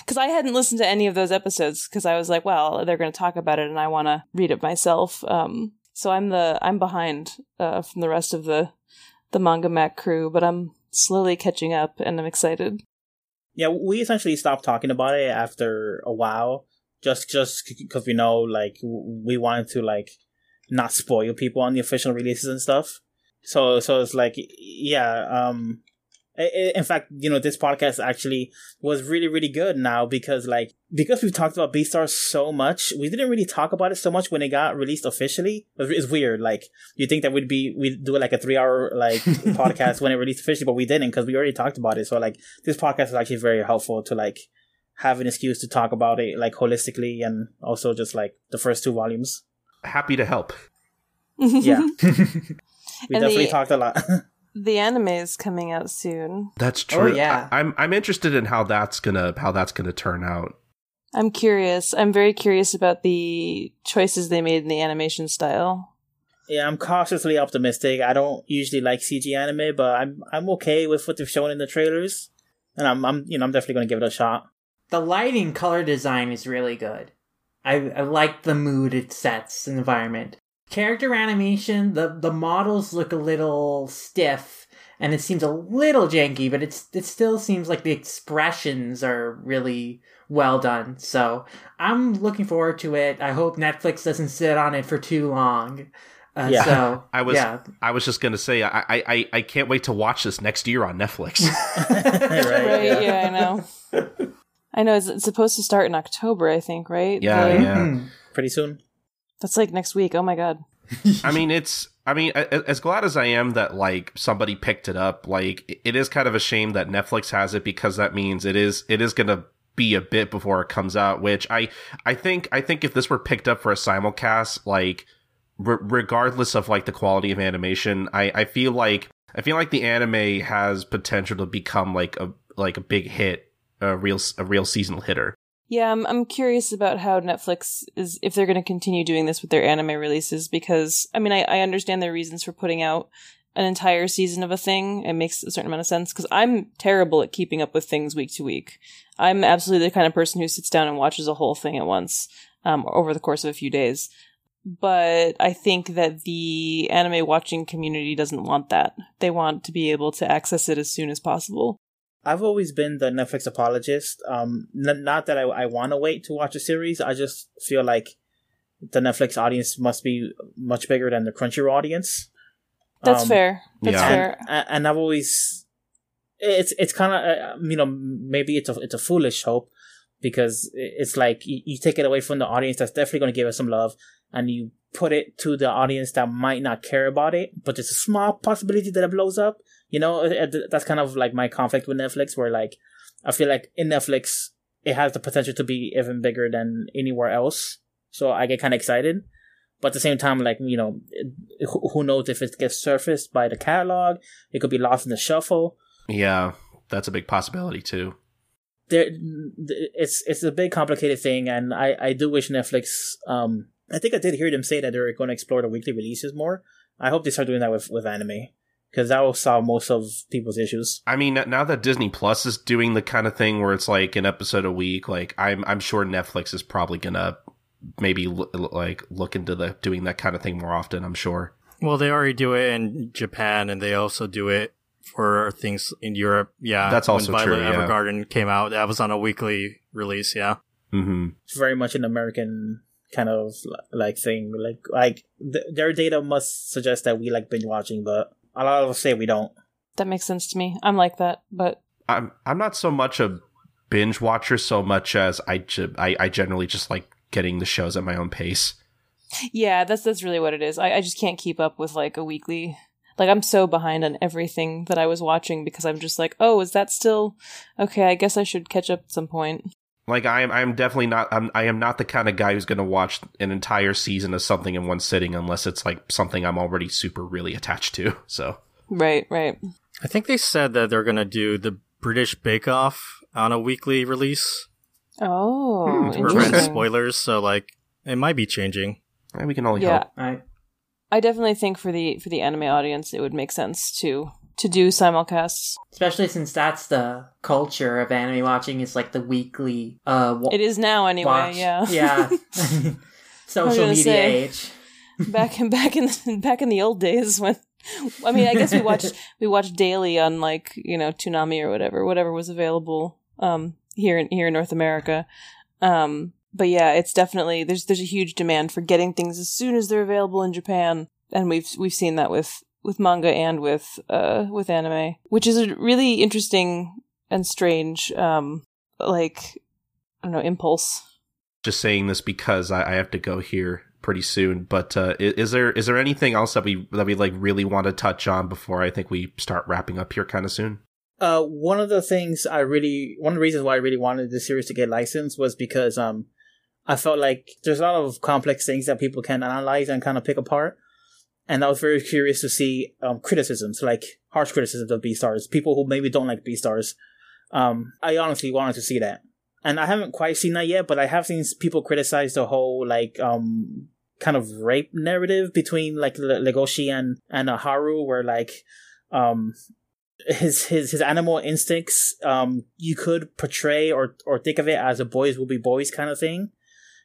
E: Because I hadn't listened to any of those episodes, because I was like, "Well, they're going to talk about it, and I want to read it myself." Um, so I'm the I'm behind uh, from the rest of the the Manga Mac crew, but I'm slowly catching up, and I'm excited.
D: yeah, we essentially stopped talking about it after a while, just just because we know like we wanted to like not spoil people on the official releases and stuff. So so it's like yeah, um, in fact, you know, this podcast actually was really really good now because like because we've talked about Beastars so much, we didn't really talk about it so much when it got released officially. It's it's weird. Like you think that we'd be we'd do like a three hour like podcast when it released officially, but we didn't because we already talked about it. So like this podcast is actually very helpful to like have an excuse to talk about it like holistically and also just like the first two volumes.
A: Happy to help.
D: Yeah. We
E: And
D: definitely
E: the-
D: talked a lot.
E: The anime is coming out soon.
A: That's oh, true.
B: Oh, yeah.
A: I, I'm I'm interested in how that's gonna how that's gonna turn out.
E: I'm curious. I'm very curious about the choices they made in the animation style.
D: yeah, I'm cautiously optimistic. I don't usually like CG anime, but I'm I'm okay with what they've shown in the trailers. And I'm I'm you know, I'm definitely gonna give it a shot.
B: The lighting color design is really good. I, I like the mood it sets the environment. Character animation, the, the models look a little stiff and it seems a little janky, but it's it still seems like the expressions are really well done. So I'm looking forward to it. I hope Netflix doesn't sit on it for too long. Uh,
D: Yeah.
B: So
A: I was
B: yeah.
A: I was just gonna say I, I I I can't wait to watch this next year on Netflix.
D: right.
E: Right? Yeah, I know. I know. It's, it's supposed to start in October, I think. Right?
A: Yeah,
E: The-
A: yeah.
B: Mhm.
D: Pretty soon.
E: That's like next week. Oh my god.
A: I mean, it's. I mean, as glad as I am that like somebody picked it up, like it is kind of a shame that Netflix has it because that means it is it is gonna be a bit before it comes out. Which I I think I think if this were picked up for a simulcast, like re- regardless of like the quality of animation, I I feel like I feel like the anime has potential to become like a like a big hit, a real a real seasonal hitter.
E: Yeah, I'm I'm curious about how Netflix is if they're going to continue doing this with their anime releases because I mean I, I understand their reasons for putting out an entire season of a thing. It makes a certain amount of sense because I'm terrible at keeping up with things week to week. I'm absolutely the kind of person who sits down and watches a whole thing at once um, over the course of a few days. But I think that the anime watching community doesn't want that. They want to be able to access it as soon as possible.
D: I've always been the Netflix apologist. Um, n- not that I, I want to wait to watch a series. I just feel like the Netflix audience must be much bigger than the Crunchyroll audience.
E: That's
D: Um,
E: fair. That's
A: yeah.
E: fair.
D: and, and I've always it's it's kind of uh, you know maybe it's a it's a foolish hope because it's like you, you take it away from the audience that's definitely going to give us some love and you put it to the audience that might not care about it but there's a small possibility that it blows up you know that's kind of like my conflict with netflix where like i feel like in netflix it has the potential to be even bigger than anywhere else so i get kind of excited but at the same time, like you know, who who knows if it gets surfaced by the catalog? It could be lost in the shuffle.
A: Yeah, that's a big possibility too.
D: There, it's it's a big complicated thing, and I I do wish Netflix. Um, I think I did hear them say that they're going to explore the weekly releases more. I hope they start doing that with with anime because that will solve most of people's issues.
A: I mean, now that Disney Plus is doing the kind of thing where it's like an episode a week, like I'm I'm sure Netflix is probably gonna maybe l- like look into the doing that kind of thing more often. I'm sure.
C: Well, they already do it in Japan, and they also do it for things in Europe. Yeah,
A: That's also
C: when
A: true,
C: Violet
A: yeah.
C: Evergarden came out, that was on a weekly release. Yeah,
A: hmm
D: It's very much an American kind of like thing. Like like th- their data must suggest that we like binge watching, but a lot of us say we don't.
E: That makes sense to me. I'm like that, but
A: I'm I'm not so much a binge watcher so much as I ju- I, I generally just like getting the shows at my own pace.
E: yeah, that's that's really what it is. I, I just can't keep up with like a weekly. Like I'm so behind on everything that I was watching because I'm just like, oh, is that still okay? I guess I should catch up at some point.
A: Like I am I'm definitely not I'm I am not the kind of guy who's going to watch an entire season of something in one sitting unless it's like something I'm already super really attached to. So
E: Right, right.
C: I think they said that they're gonna do the British Bake Off on a weekly release.
E: Oh,
A: Hmm,
C: to prevent spoilers, so like it might be changing.
A: eh, we can only
E: Yeah,
A: hope.
F: I
E: I definitely think for the for the anime audience, it would make sense to to do simulcasts.
F: especially since that's the culture of anime watching is like the weekly uh wa-
E: It is now anyway.
F: watch.
E: Yeah,
F: yeah. Social media
E: say.
F: age.
E: back in back in the, back in the old days when I mean I guess we watched we watched daily on like you know Toonami or whatever whatever was available um here in here in North America um but yeah it's definitely there's there's a huge demand for getting things as soon as they're available in Japan and we've we've seen that with with manga and with uh with anime which is a really interesting and strange um like I don't know impulse
A: Just saying this because I, I have to go here pretty soon. But uh, i- is there is there anything else that we that we like really want to touch on before I think we start wrapping up here kind of soon?
D: Uh, one of the things I really, one of the reasons why I really wanted this series to get licensed was because um, I felt like there's a lot of complex things that people can analyze and kind of pick apart, and I was very curious to see um criticisms, like harsh criticisms of Beastars, people who maybe don't like Beastars. Um, I honestly wanted to see that, and I haven't quite seen that yet, but I have seen people criticize the whole like um kind of rape narrative between like Le- Legoshi and and uh, Haru, where like um his his his animal instincts um you could portray or or think of it as a boys will be boys kind of thing.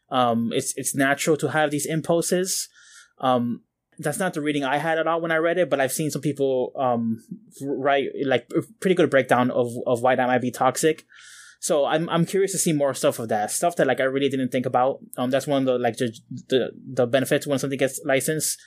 D: Um it's it's natural to have these impulses. Um that's not the reading i had at all when i read it but i've seen some people um write like pretty good breakdown of of why that might be toxic. So i'm i'm curious to see more stuff of that stuff that like i really didn't think about. Um that's one of the like the the, the benefits when something gets licensed.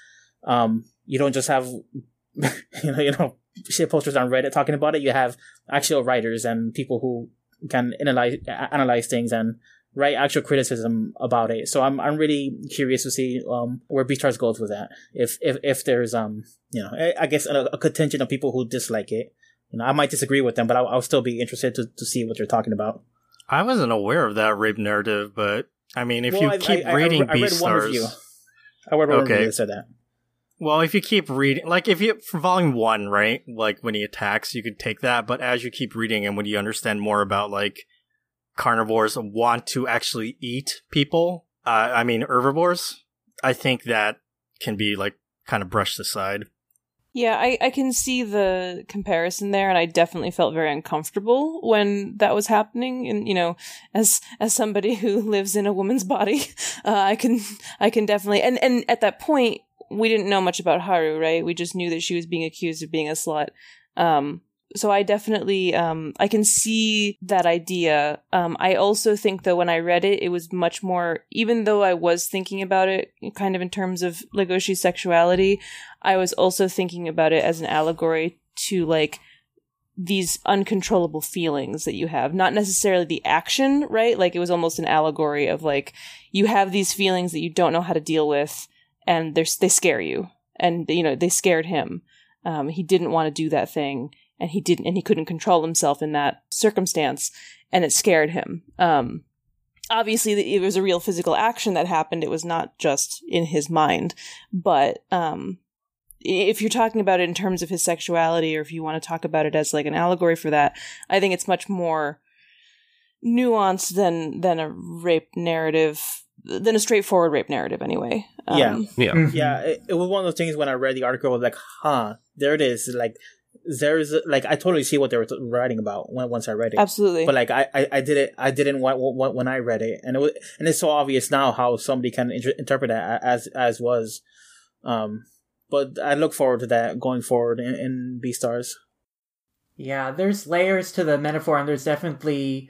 D: Um you don't just have you know you know shit posters on Reddit talking about it. You have actual writers and people who can analyze analyze things and write actual criticism about it. So I'm I'm really curious to see um where Beastars goes with that. If if if there's um you know I- I guess a, a contingent of people who dislike it. You know I might disagree with them, but I'll, I'll still be interested to, to see what they're talking about.
C: I wasn't aware of that rape narrative, but I mean, if
D: Well,
C: you
D: I-
C: keep
D: I- I-
C: reading
D: I read one
C: Beastars,
D: review. I read one
C: Okay.
D: review that said that.
C: well, if you keep reading, like if you for volume one, right, like when he attacks, you could take that, but as you keep reading and when you understand more about like carnivores want to actually eat people, uh, I mean herbivores, I think that can be like kind of brushed aside.
E: Yeah, I, I can see the comparison there, and I definitely felt very uncomfortable when that was happening. And you know, as as somebody who lives in a woman's body, uh, I can I can definitely and and at that point we didn't know much about Haru, right? We just knew that she was being accused of being a slut. Um, so I definitely um, I can see that idea. Um, I also think though when I read it, it was much more. Even though I was thinking about it kind of in terms of Legoshi's sexuality, I was also thinking about it as an allegory to like these uncontrollable feelings that you have not necessarily the action right like it was almost an allegory of like you have these feelings that you don't know how to deal with and they scare you and you know they scared him um, he didn't want to do that thing and he didn't and he couldn't control himself in that circumstance and it scared him um obviously it was a real physical action that happened it was not just in his mind but um if you're talking about it in terms of his sexuality or if you want to talk about it as like an allegory for that i think it's much more nuanced than than a rape narrative than a straightforward rape narrative anyway um,
D: Yeah.
A: Yeah.
B: Mhm.
D: Yeah, it, it was one of those things when I read the article, I was like, huh, there it is. Like, there's, like, I totally see what they were t- writing about when, once I read it.
E: absolutely
D: But like I, I, I did it. I didn't want, want when I read it, and it was, and it's so obvious now how somebody can inter- interpret that as as was. Um, but I look forward to that going forward in, in Beastars.
B: Yeah, there's layers to the metaphor, and there's definitely,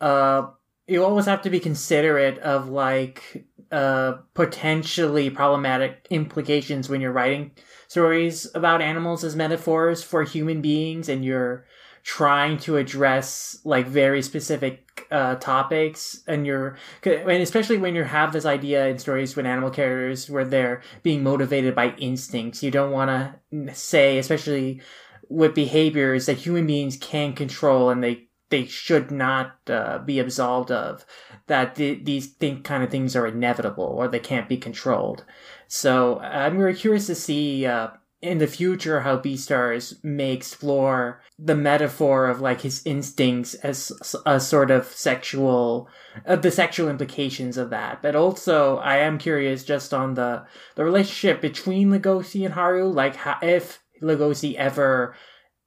B: uh, you always have to be considerate of like, uh, potentially problematic implications when you're writing stories about animals as metaphors for human beings, and you're trying to address like very specific uh, topics, and you're, and especially when you have this idea in stories with animal characters where they're being motivated by instincts, you don't want to say, especially with behaviors that human beings can control and they they should not uh, be absolved of that th- these think kind of things are inevitable or they can't be controlled so i'm very curious to see uh, in the future how beastars may explore the metaphor of like his instincts as a sort of sexual uh, the sexual implications of that. But also i am curious just on the the relationship between legoshi and haru. Like how, if legoshi ever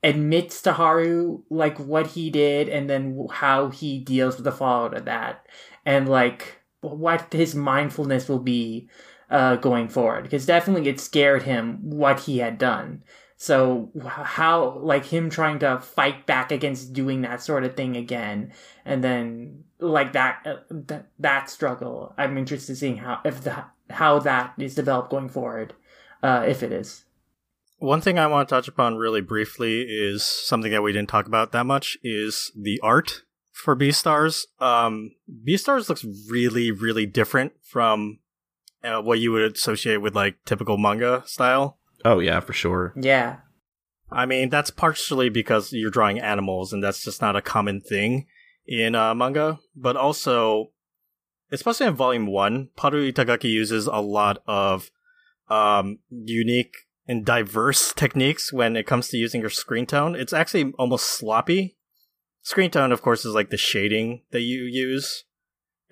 B: admits to Haru like what he did and then how he deals with the fallout of that. And like what his mindfulness will be uh going forward because definitely it scared him what he had done. So how like him trying to fight back against doing that sort of thing again and then like that uh, th- that struggle. I'm interested in seeing how if the how that is developed going forward uh if it is.
C: One thing I want to touch upon really briefly is something that we didn't talk about that much is the art for Beastars. Um, Beastars looks really, really different from uh, what you would associate with like typical manga style.
A: Oh yeah, for sure.
B: yeah
C: I mean, that's partially because you're drawing animals, and that's just not a common thing in uh, manga. But also, especially in Volume One, Paru Itagaki uses a lot of um, unique and diverse techniques when it comes to using your screen tone. It's actually almost sloppy. Screen tone, of course, is like the shading that you use.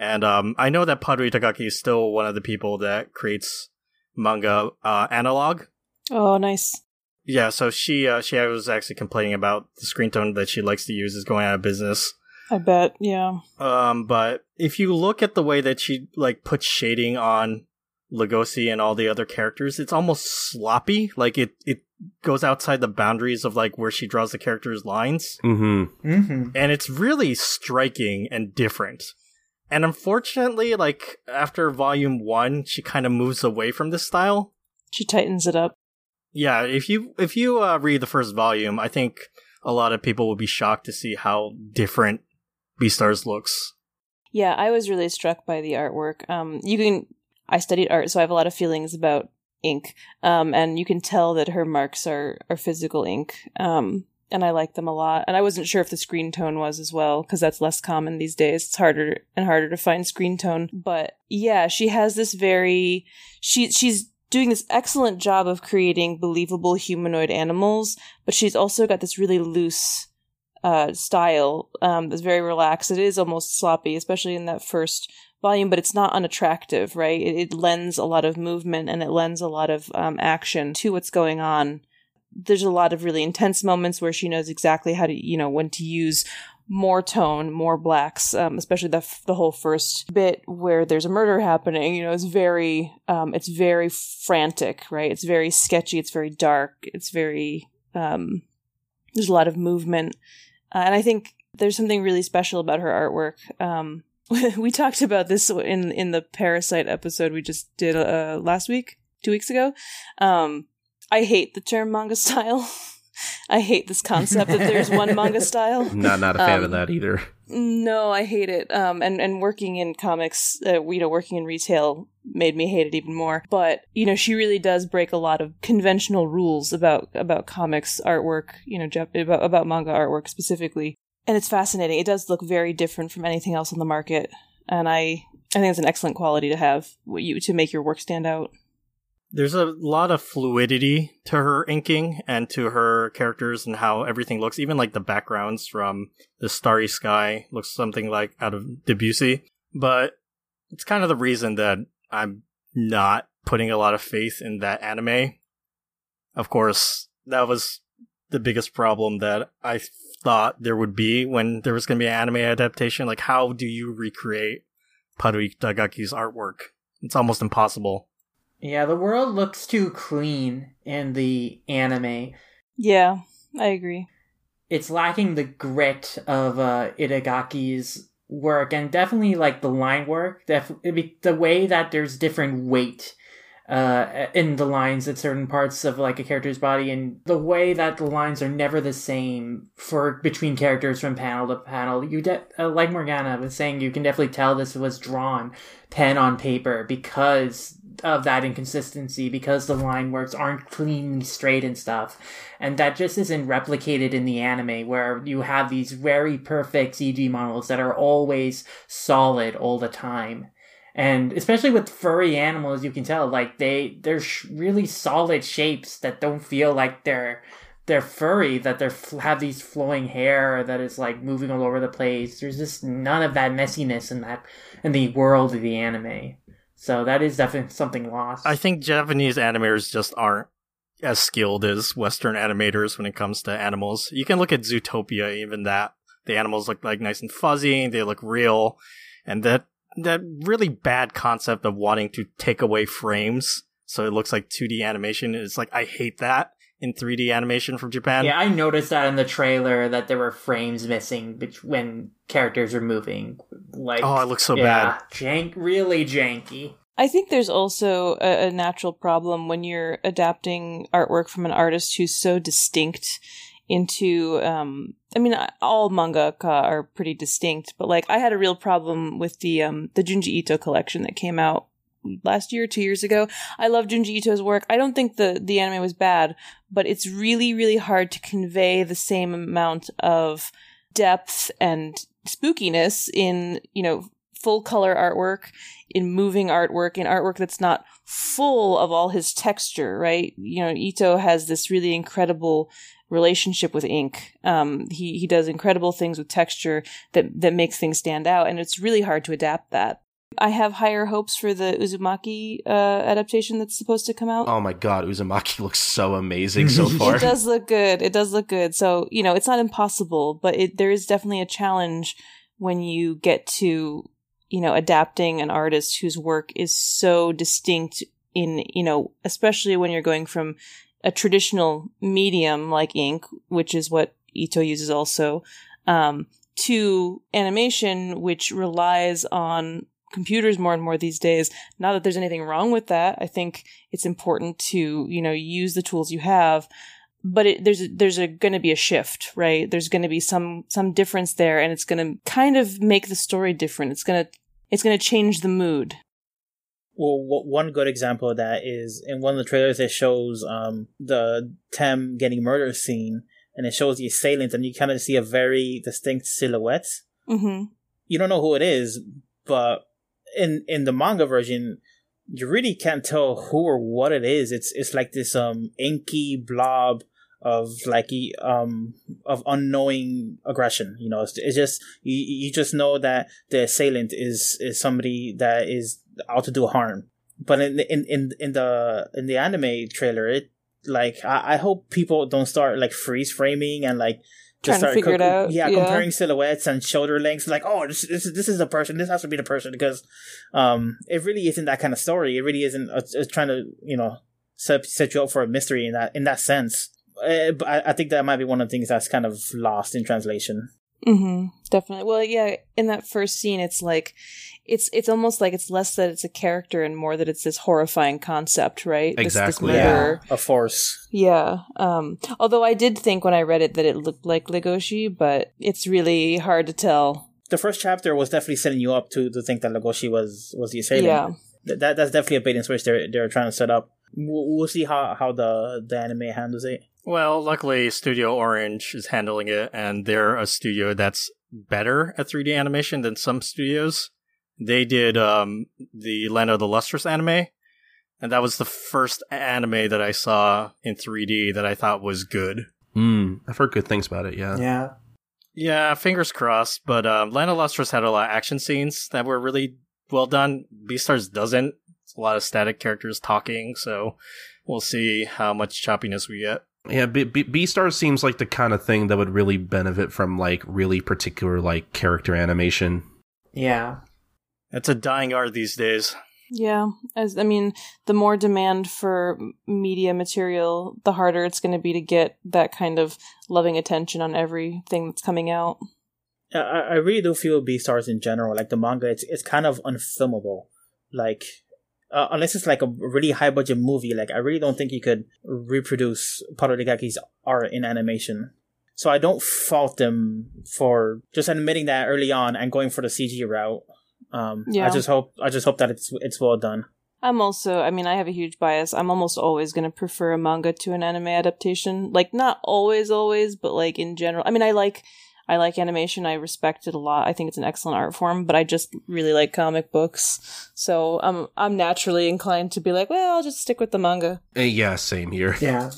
C: And um, I know that Paru Itagaki is still one of the people that creates manga uh, analog.
E: oh nice
C: Yeah, so she uh, she was actually complaining about the screen tone that she likes to use is going out of business.
E: i bet yeah
C: Um, but if you look at the way that she like puts shading on Legoshi and all the other characters, it's almost sloppy. Like it it goes outside the boundaries of like where she draws the characters' lines,
A: Mm-hmm.
B: mm-hmm.
C: and it's really striking and different. And unfortunately, like after volume one, she kind of moves away from this style.
E: she tightens it up
C: Yeah, if you if you uh, read the first volume, I think a lot of people will be shocked to see how different Beastars looks.
E: Yeah, I was really struck by the artwork. Um, you can, I studied art, so I have a lot of feelings about ink. Um, and you can tell that her marks are are physical ink. Um, and I like them a lot. And I wasn't sure if the screen tone was as well, because that's less common these days. It's harder and harder to find screen tone. But yeah, she has this very she she's doing this excellent job of creating believable humanoid animals, but she's also got this really loose uh, style. Um, it's very relaxed. It is almost sloppy, especially in that first volume, but it's not unattractive, right? It, it lends a lot of movement and it lends a lot of um, action to what's going on. There's a lot of really intense moments where she knows exactly how to, you know, when to use more tone, more blacks, um, especially the f- the whole first bit where there's a murder happening. You know, it's very um, it's very frantic, right? It's very sketchy. It's very dark. It's very um, there's a lot of movement, uh, and I think there's something really special about her artwork. Um, we talked about this in in the Parasite episode we just did uh, last week, two weeks ago. Um, I hate the term manga style. I hate this concept that there's one manga style.
A: Not not a fan
E: Um,
A: of that either.
E: No, I hate it. Um, and and working in comics, uh, you know, working in retail made me hate it even more. But you know, she really does break a lot of conventional rules about about comics artwork. You know, Jap- about about manga artwork specifically, and it's fascinating. It does look very different from anything else on the market, and I I think it's an excellent quality to have what you to make your work stand out.
C: There's a lot of fluidity to her inking and to her characters and how everything looks. Even like the backgrounds from the starry sky looks something like out of Debussy. But it's kind of the reason that I'm not putting a lot of faith in that anime. Of course, that was the biggest problem that I thought there would be when there was going to be an anime adaptation. Like, how do you recreate Paru Itagaki's artwork? It's almost impossible.
B: Yeah, the world looks too clean in the anime.
E: Yeah, I agree.
B: It's lacking the grit of uh, Itagaki's work, and definitely like the line work. Def- be the way that there's different weight uh, in the lines at certain parts of like a character's body, and the way that the lines are never the same for between characters from panel to panel. You de- uh, like Morgana was saying, you can definitely tell this was drawn pen on paper because of that inconsistency because the line works aren't cleanly straight and stuff. And that just isn't replicated in the anime where you have these very perfect cg models that are always solid all the time. And especially with furry animals you can tell like they they're sh- really solid shapes that don't feel like they're they're furry that they're f- have these flowing hair that is like moving all over the place. There's just none of that messiness in that in the world of the anime so that is definitely something lost.
C: I think Japanese animators just aren't as skilled as Western animators when it comes to animals. You can look at Zootopia, even that. The animals look like nice and fuzzy, they look real, and that that really bad concept of wanting to take away frames so it looks like 2D animation is like I hate that in 3D animation from Japan.
B: yeah, I noticed that in the trailer that there were frames missing when characters were moving. Like,
C: Oh, it looks so
B: yeah,
C: bad.
B: jank, really janky.
E: I think there's also a, a natural problem when you're adapting artwork from an artist who's so distinct into um I mean all mangaka are pretty distinct, but like I had a real problem with the um the Junji Ito collection that came out last year, 2 years ago. I love Junji Ito's work. I don't think the the anime was bad, but it's really really hard to convey the same amount of depth and spookiness in, you know, full color artwork, in moving artwork, in artwork that's not full of all his texture, right? You know, Ito has this really incredible relationship with ink. Um, he, he does incredible things with texture that, that makes things stand out, and it's really hard to adapt that. I have higher hopes for the Uzumaki uh, adaptation that's supposed to come out.
A: Oh my god, Uzumaki looks so amazing so far.
E: It does look good. It does look good. So, you know, it's not impossible, but it, there is definitely a challenge when you get to, you know, adapting an artist whose work is so distinct in, you know, especially when you're going from a traditional medium like ink, which is what Ito uses also, um, to animation, which relies on computers more and more these days. Not that there's anything wrong with that. I think it's important to, you know, use the tools you have. But it, there's a, there's a, going to be a shift, right? There's going to be some some difference there, and it's going to kind of make the story different. It's gonna it's gonna change the mood.
D: Well, w- one good example of that is in one of the trailers. It shows um, the Tem getting murdered scene, and it shows the assailant, and you kind of see a very distinct silhouette.
E: hmm
D: You don't know who it is, but in in the manga version, you really can't tell who or what it is. It's it's like this um inky blob of like um of unknowing aggression. You know, it's, it's just you, you just know that the assailant is is somebody that is out to do harm. But in in in in the in the anime trailer, it like I, I hope people don't start like freeze framing and like
E: Trying to figure it out,
D: Yeah,
E: yeah.
D: comparing silhouettes and shoulder lengths. Like, oh, this this is- this is the person. This has to be the person because um it really isn't that kind of story. It really isn't. It's, it's trying to you know set set you up for a mystery in that in that sense. Uh, but I, I think that might be one of the things that's kind of lost in translation.
E: Mm-hmm. Definitely. Well, yeah. In that first scene, it's like, it's it's almost like it's less that it's a character and more that it's this horrifying concept, right? This- this
A: Exactly.
E: murder.
D: a force.
E: Yeah. Um. Although I did think when I read it that it looked like Legoshi, but it's really hard to tell.
D: The first chapter was definitely setting you up to to think that Legoshi was was the assailant.
E: Yeah.
D: Th- that that's definitely a bait and switch they're they're trying to set up. We'll, we'll see how how the the anime handles it.
C: Well, luckily, Studio Orange is handling it, and they're a studio that's better at 3D animation than some studios. They did um, the Land of the Lustrous anime, and that was the first anime that I saw in 3D that I thought was good.
A: Mm, I've heard good things about it. Yeah.
B: Yeah.
C: Yeah, fingers crossed. But um, Land of Lustrous had a lot of action scenes that were really well done. Beastars doesn't. It's a lot of static characters talking, so we'll see how much choppiness we get.
A: Yeah, B- B- Beastars seems like the kind of thing that would really benefit from like really particular like character animation.
B: Yeah.
C: It's a dying art these days.
E: Yeah. As I mean, the more demand for media material, the harder it's going to be to get that kind of loving attention on everything that's coming out.
D: I, I really do feel Beastars in general, like the manga, it's it's kind of unfilmable. Like uh, unless it's like a really high budget movie, like I really don't think you could reproduce Paru Itagaki's art in animation. So I don't fault them for just admitting that early on and going for the CG route. Um,
E: Yeah.
D: I just hope I just hope that it's it's well done.
E: I'm also, I mean, I have a huge bias. I'm almost always going to prefer a manga to an anime adaptation. Like, not always, always, but like in general. I mean, I like, I like animation. I respect it a lot. I think it's an excellent art form, but I just really like comic books. So I'm, I'm naturally inclined to be like, well, I'll just stick with the manga.
A: Uh, yeah, same here.
B: Yeah.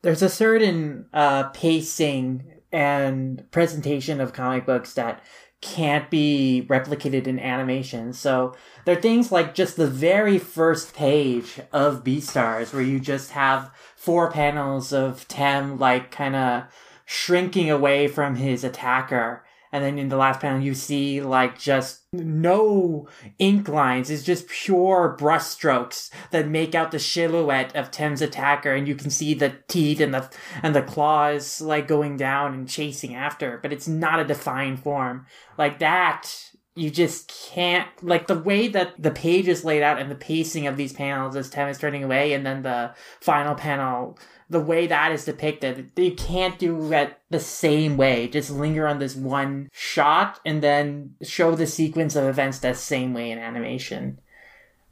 B: There's a certain uh, pacing and presentation of comic books that can't be replicated in animation. So there are things like just the very first page of Beastars where you just have four panels of Tem like kind of shrinking away from his attacker. And then in the last panel, you see like just no ink lines. It's just pure brush strokes that make out the silhouette of Tem's attacker, and you can see the teeth and the and the claws like going down and chasing after. But it's not a defined form like that. You just can't like the way that the page is laid out and the pacing of these panels as Tem is turning away, and then the final panel the way that is depicted, you can't do it the same way. Just linger on this one shot and then show the sequence of events the same way in animation.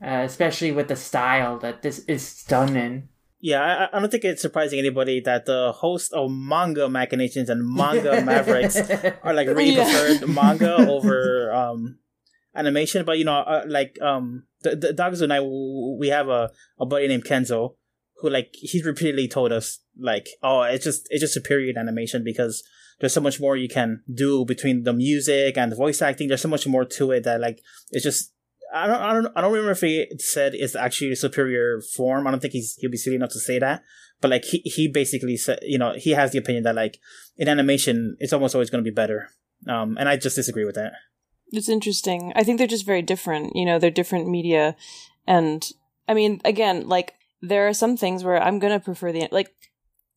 B: Uh, especially with the style that this is done in.
D: Yeah, I, I don't think it's surprising anybody that the host of manga machinations and manga mavericks are like really
E: Yeah.
D: preferred manga over um animation. But you know, uh, like um the, the Dogs and I, we have a, a buddy named Kenzo who like he's repeatedly told us like, oh, it's just it's just superior animation because there's so much more you can do between the music and the voice acting. There's so much more to it that like it's just. I don't, I don't, I don't remember if he said it's actually a superior form. I don't think he's he'll be silly enough to say that. But like he, he basically said, you know, he has the opinion that like in animation, it's almost always going to be better. Um, and I just disagree with that.
E: It's interesting. I think they're just very different. You know, they're different media. And I mean, again, like, there are some things where I'm going to prefer the, like,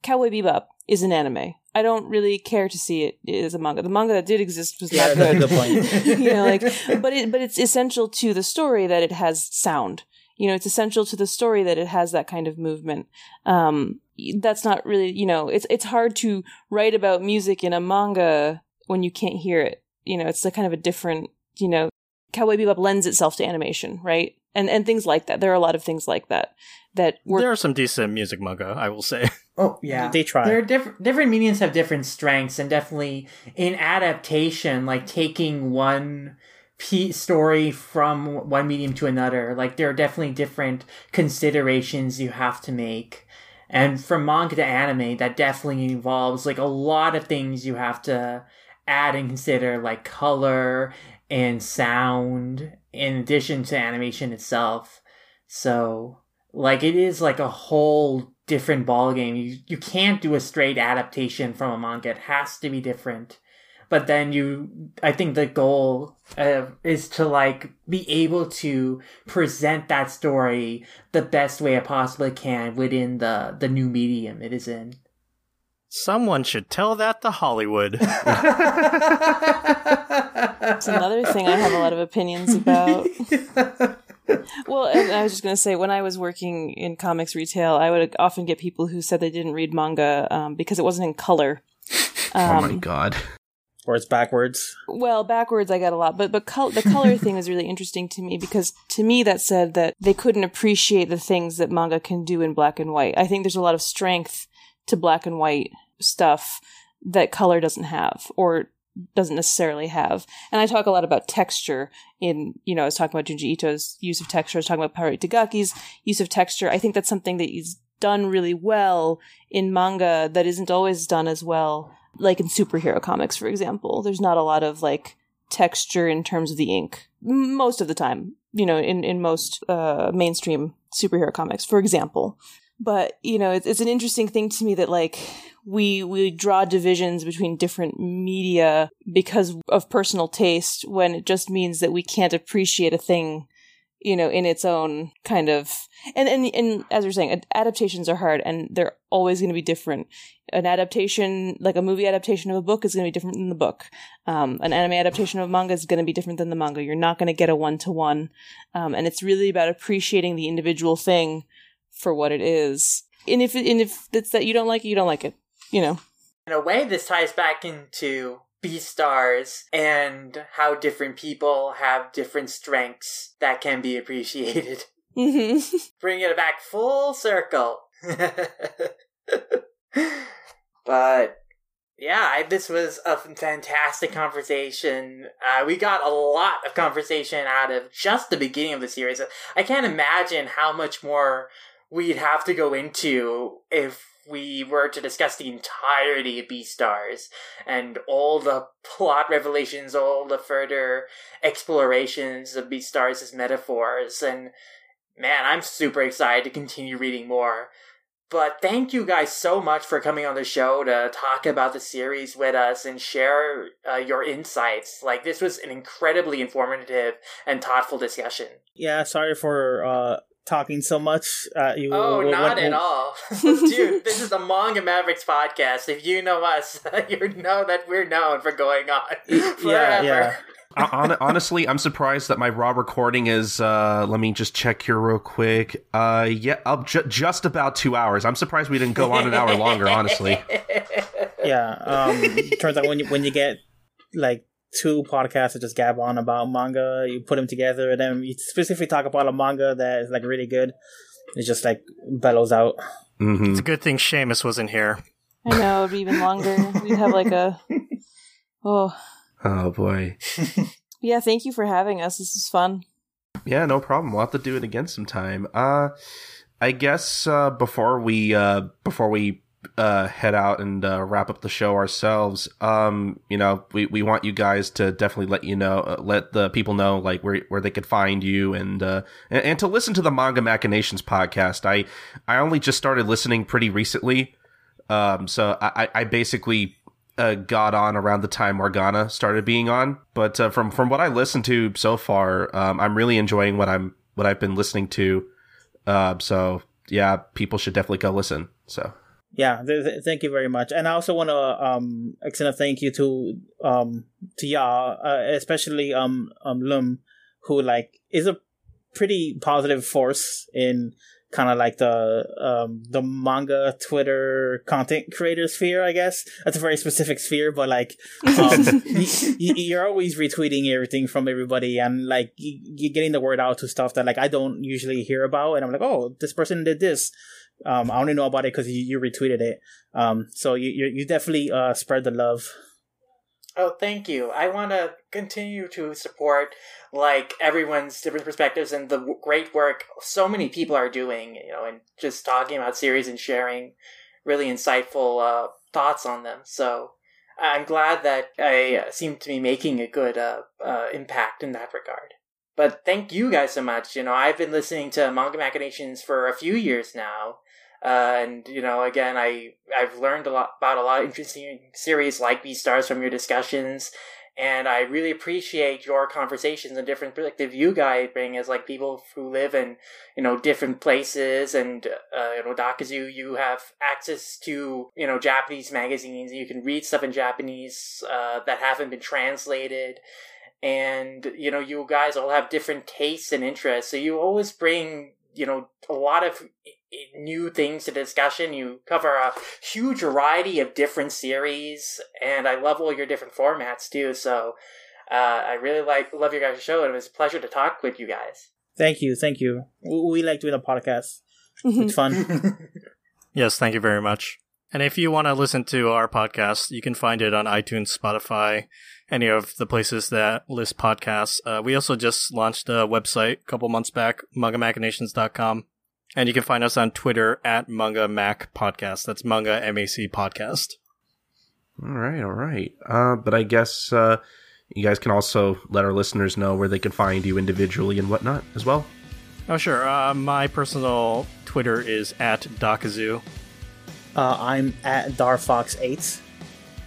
E: Cowboy Bebop is an anime. I don't really care to see it as a manga. The manga that did exist was
D: Yeah,
E: not
D: a
E: good.
D: good point.
E: you know, like, but it, but it's essential to the story that it has sound. You know, it's essential to the story that it has that kind of movement. Um, that's not really, you know, it's it's hard to write about music in a manga when you can't hear it. You know, it's a kind of a different, you know, Cowboy Bebop lends itself to animation, right? And and things like that. There are a lot of things like that that work.
C: There are some decent music manga, I will say.
B: Oh yeah,
D: They try.
B: There are different different mediums have different strengths, and definitely in adaptation, like taking one p story from one medium to another, like there are definitely different considerations you have to make. And from manga to anime, that definitely involves like a lot of things you have to add and consider, like color and sound, in addition to animation itself. So, like, it is like a whole different ballgame. You you can't do a straight adaptation from a manga. It has to be different. But then you, I think the goal uh, is to like be able to present that story the best way it possibly can within the the new medium it is in.
C: Someone should tell that to Hollywood.
E: It's another thing I have a lot of opinions about. Well, and I was just going to say, when I was working in comics retail, I would often get people who said they didn't read manga um, because it wasn't in color.
A: oh my
E: Um,
A: god.
D: Or it's backwards.
E: Well, backwards I got a lot, but but col- the color thing was really interesting to me because to me that said that they couldn't appreciate the things that manga can do in black and white. I think there's a lot of strength to black and white stuff that color doesn't have or doesn't necessarily have. And I talk a lot about texture in, you know, I was talking about Junji Ito's use of texture, I was talking about Paru Itagaki's use of texture. I think that's something that he's done really well in manga that isn't always done as well like in superhero comics, for example, there's not a lot of like texture in terms of the ink most of the time. You know, in in most uh, mainstream superhero comics, for example. But you know, it's, it's an interesting thing to me that like we we draw divisions between different media because of personal taste, when it just means that we can't appreciate a thing you know, in its own kind of, and, and, and as you're saying, adaptations are hard and they're always going to be different. An adaptation, like a movie adaptation of a book is going to be different than the book. Um, an anime adaptation of a manga is going to be different than the manga. You're not going to get a one to one. Um, and it's really about appreciating the individual thing for what it is. And if, and if it's that you don't like it, you don't like it, you know.
B: In a way, this ties back into Beastars and how different people have different strengths that can be appreciated.
E: hmm
B: Bring it back full circle. but yeah, I, this was a fantastic conversation. Uh, we got a lot of conversation out of just the beginning of the series. I can't imagine how much more we'd have to go into if we were to discuss the entirety of Beastars and all the plot revelations, all the further explorations of Beastars as metaphors. And man, I'm super excited to continue reading more. But thank you guys so much for coming on the show to talk about the series with us and share uh, your insights. Like, this was an incredibly informative and thoughtful discussion.
D: Yeah, sorry for uh talking so much. Uh, you,
B: Oh,
D: when-
B: not
D: when-
B: at all. Dude, this is the Manga Mavericks podcast. If you know us, you know that we're known for going on forever.
D: Yeah, yeah.
A: Hon- honestly, I'm surprised that my raw recording is. Uh, let me just check here real quick. Uh, yeah, uh, ju- just about two hours. I'm surprised we didn't go on an hour longer. Honestly,
D: Yeah. Um, turns out when you when you get like two podcasts that just gab on about manga, you put them together, and then you specifically talk about a manga that is like really good. It just like bellows out.
A: hmm
C: it's a good thing Seamus wasn't here.
E: I know, it'd be even longer. We'd have like a, oh.
A: oh boy.
E: Yeah, thank you for having us. This is fun.
A: Yeah, no problem. We'll have to do it again sometime. Uh, I guess uh, before we uh, before we uh, head out and uh, wrap up the show ourselves, um, you know, we, we want you guys to definitely let you know, uh, let the people know like where where they could find you and uh, and, and to listen to the Manga Machinations podcast. I I only just started listening pretty recently, um, so I I- basically uh, got on around the time Morgana started being on. But uh, from from what I listened to so far, um, I'm really enjoying what I'm what I've been listening to. So yeah, people should definitely go listen. So
D: Yeah, th- th- thank you very much, and I also want to um extend a thank you to um to y'all, uh, especially um um Lum, who like is a pretty positive force in kind of like the um the manga Twitter content creator sphere. I guess that's a very specific sphere, but like um, y- y- you're always retweeting everything from everybody, and like you're getting the word out to stuff that like I don't usually hear about, and I'm like, oh, this person did this. Um, I only know about it because you, you retweeted it. Um, so you you, you definitely uh spread the love.
F: Oh, thank you. I want to continue to support like everyone's different perspectives and the great work so many people are doing, you know, and just talking about series and sharing really insightful uh, thoughts on them. So I'm glad that I uh, seem to be making a good uh, uh, impact in that regard. But thank you guys so much. You know, I've been listening to Manga Machinations for a few years now. Uh, and you know, again, I I've learned a lot about a lot of interesting series like Beastars from your discussions, and I really appreciate your conversations and different perspective you guys bring as like people who live in you know different places and uh, you know Dakazu, you have access to you know Japanese magazines. You can read stuff in Japanese uh, that haven't been translated. And you know, you guys all have different tastes and interests, so you always bring you know a lot of new things to discussion. You cover a huge variety of different series, and I love all your different formats too. So uh, I really like love your guys' show, and it was a pleasure to talk with you guys.
D: Thank you, thank you. We like doing a podcast. It's fun.
C: yes, thank you very much. And if you want to listen to our podcast, you can find it on iTunes, Spotify, any of the places that list podcasts. Uh, we also just launched a website a couple months back, mangamachinations.com. And you can find us on Twitter at Manga Mac Podcast. That's Manga MAC Podcast.
A: All right, all right. Uh, but I guess uh, you guys can also let our listeners know where they can find you individually and whatnot as well.
C: Oh, sure. Uh, my personal Twitter is at Dakazu.
D: Uh, I'm at Darfox8.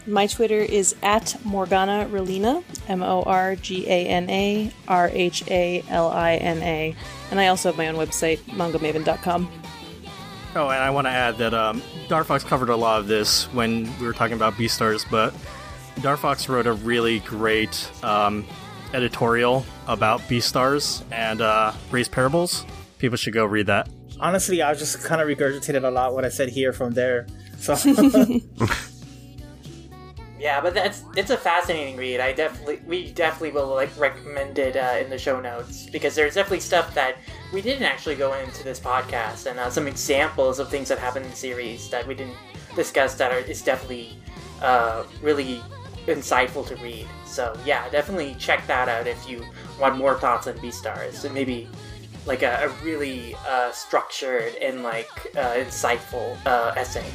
E: My Twitter is at Morgana Rhalina, M O R G A N A R H A L I N A. And I also have my own website, mangamaven.com.
C: Oh, and I want to add that um, Darfox covered a lot of this when we were talking about Beastars, but Darfox wrote a really great um, editorial about Beastars and uh, Race Parables. People should go read that.
D: Honestly, I just kind of regurgitated a lot what I said here from there. So
F: Yeah, but that's it's a fascinating read. I definitely we definitely will like recommend it uh, in the show notes because there's definitely stuff that we didn't actually go into this podcast and uh, some examples of things that happened in the series that we didn't discuss that are is definitely uh, really insightful to read. So yeah, definitely check that out if you want more thoughts on Beastars and maybe like a, a really uh, structured and like uh, insightful uh, essay.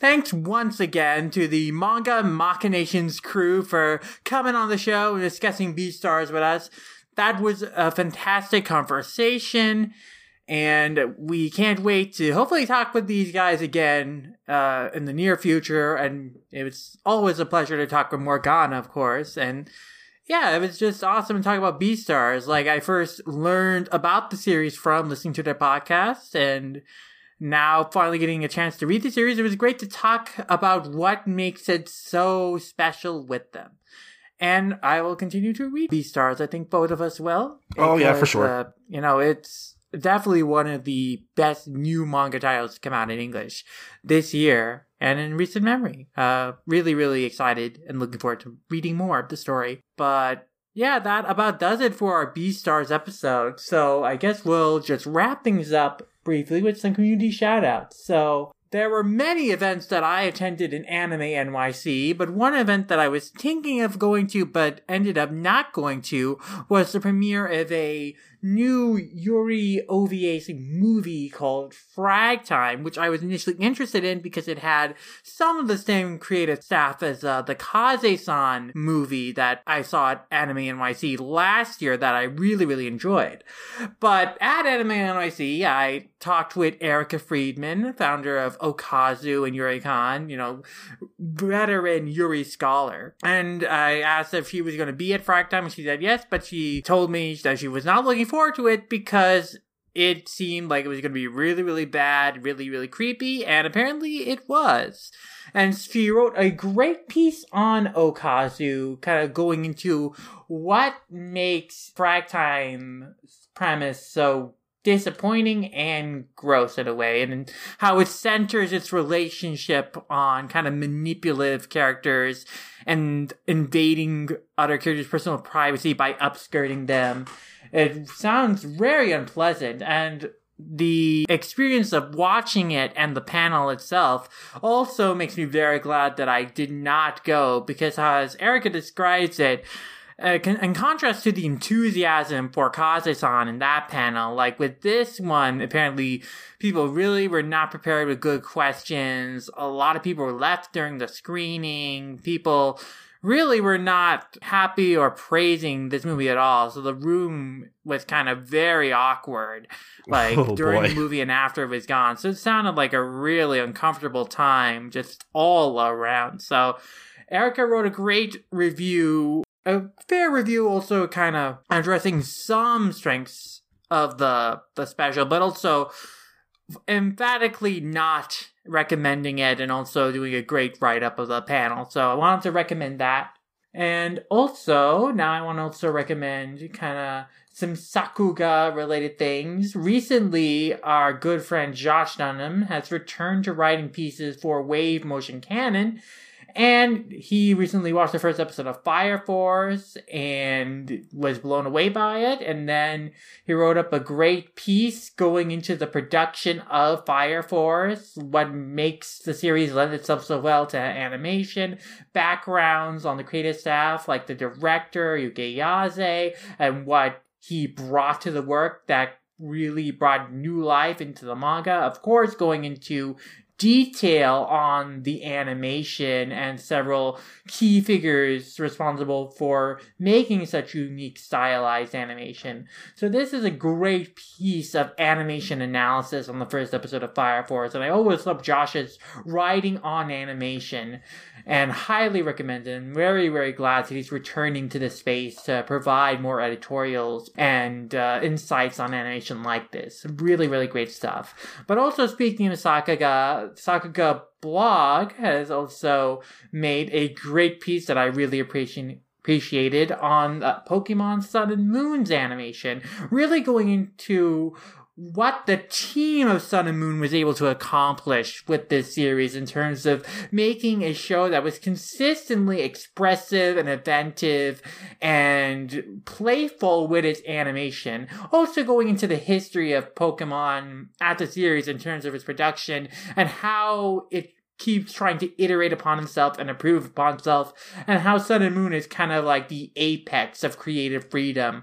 B: Thanks once again to the Manga Machinations crew for coming on the show and discussing Beastars with us. That was a fantastic conversation, and we can't wait to hopefully talk with these guys again uh, in the near future. And it was always a pleasure to talk with Morgana, of course. And yeah, it was just awesome to talk about Beastars. Like, I first learned about the series from listening to their podcast, and now finally getting a chance to read the series, it was great to talk about what makes it so special with them. And I will continue to read Beastars. I think both of us will.
A: Oh, yeah, for sure.
B: Uh, you know, it's definitely one of the best new manga titles to come out in English this year and in recent memory. Uh, really, really excited and looking forward to reading more of the story. But yeah, that about does it for our Beastars episode. So I guess we'll just wrap things up briefly with some community shoutouts. So there were many events that I attended in Anime NYC, but one event that I was thinking of going to but ended up not going to was the premiere of a new Yuri OVA movie called Fragtime, which I was initially interested in because it had some of the same creative staff as uh, the Kase-san movie that I saw at Anime NYC last year that I really, really enjoyed. But at Anime NYC, I talked with Erica Friedman, founder of Okazu and Yuricon, you know, veteran Yuri scholar. And I asked if she was going to be at Fragtime, and she said yes, but she told me that she was not looking forward to it because it seemed like it was going to be really, really bad, really, really creepy, and apparently it was. And she wrote a great piece on Okazu, kind of going into what makes Fragtime's premise so disappointing and gross in a way, and how it centers its relationship on kind of manipulative characters and invading other characters' personal privacy by upskirting them. It sounds very unpleasant, and the experience of watching it and the panel itself also makes me very glad that I did not go because, as Erica describes it, uh, in contrast to the enthusiasm for Kase-san in that panel, like with this one, apparently people really were not prepared with good questions. A lot of people were left during the screening. People really were not happy or praising this movie at all. So the room was kind of very awkward, oh, like
A: Oh,
B: during
A: boy.
B: the movie and after it was gone. So it sounded like a really uncomfortable time just all around. So Erica wrote a great review, a fair review, also kind of addressing some strengths of the the special, but also emphatically not recommending it and also doing a great write up of the panel. So I wanted to recommend that. And also, now I want to also recommend kind of some Sakuga related things. Recently, our good friend Josh Dunham has returned to writing pieces for Wave Motion Cannon. And he recently watched the first episode of Fire Force and was blown away by it. And then he wrote up a great piece going into the production of Fire Force, what makes the series lend itself so well to animation, backgrounds on the creative staff, like the director, Yuki Yase, and what he brought to the work that really brought new life into the manga. Of course, going into detail on the animation and several key figures responsible for making such unique stylized animation. So this is a great piece of animation analysis on the first episode of Fire Force, and I always love Josh's writing on animation and highly recommend it. I'm very, very glad that he's returning to this space to provide more editorials and uh, insights on animation like this. Really, really great stuff. But also speaking of Sakuga, blog has also made a great piece that I really appreciate appreciated on uh, Pokemon Sun and Moon's animation, really going into what the team of Sun and Moon was able to accomplish with this series in terms of making a show that was consistently expressive and inventive and playful with its animation. Also going into the history of Pokemon at the series in terms of its production and how it keeps trying to iterate upon himself and improve upon itself, and how Sun and Moon is kind of like the apex of creative freedom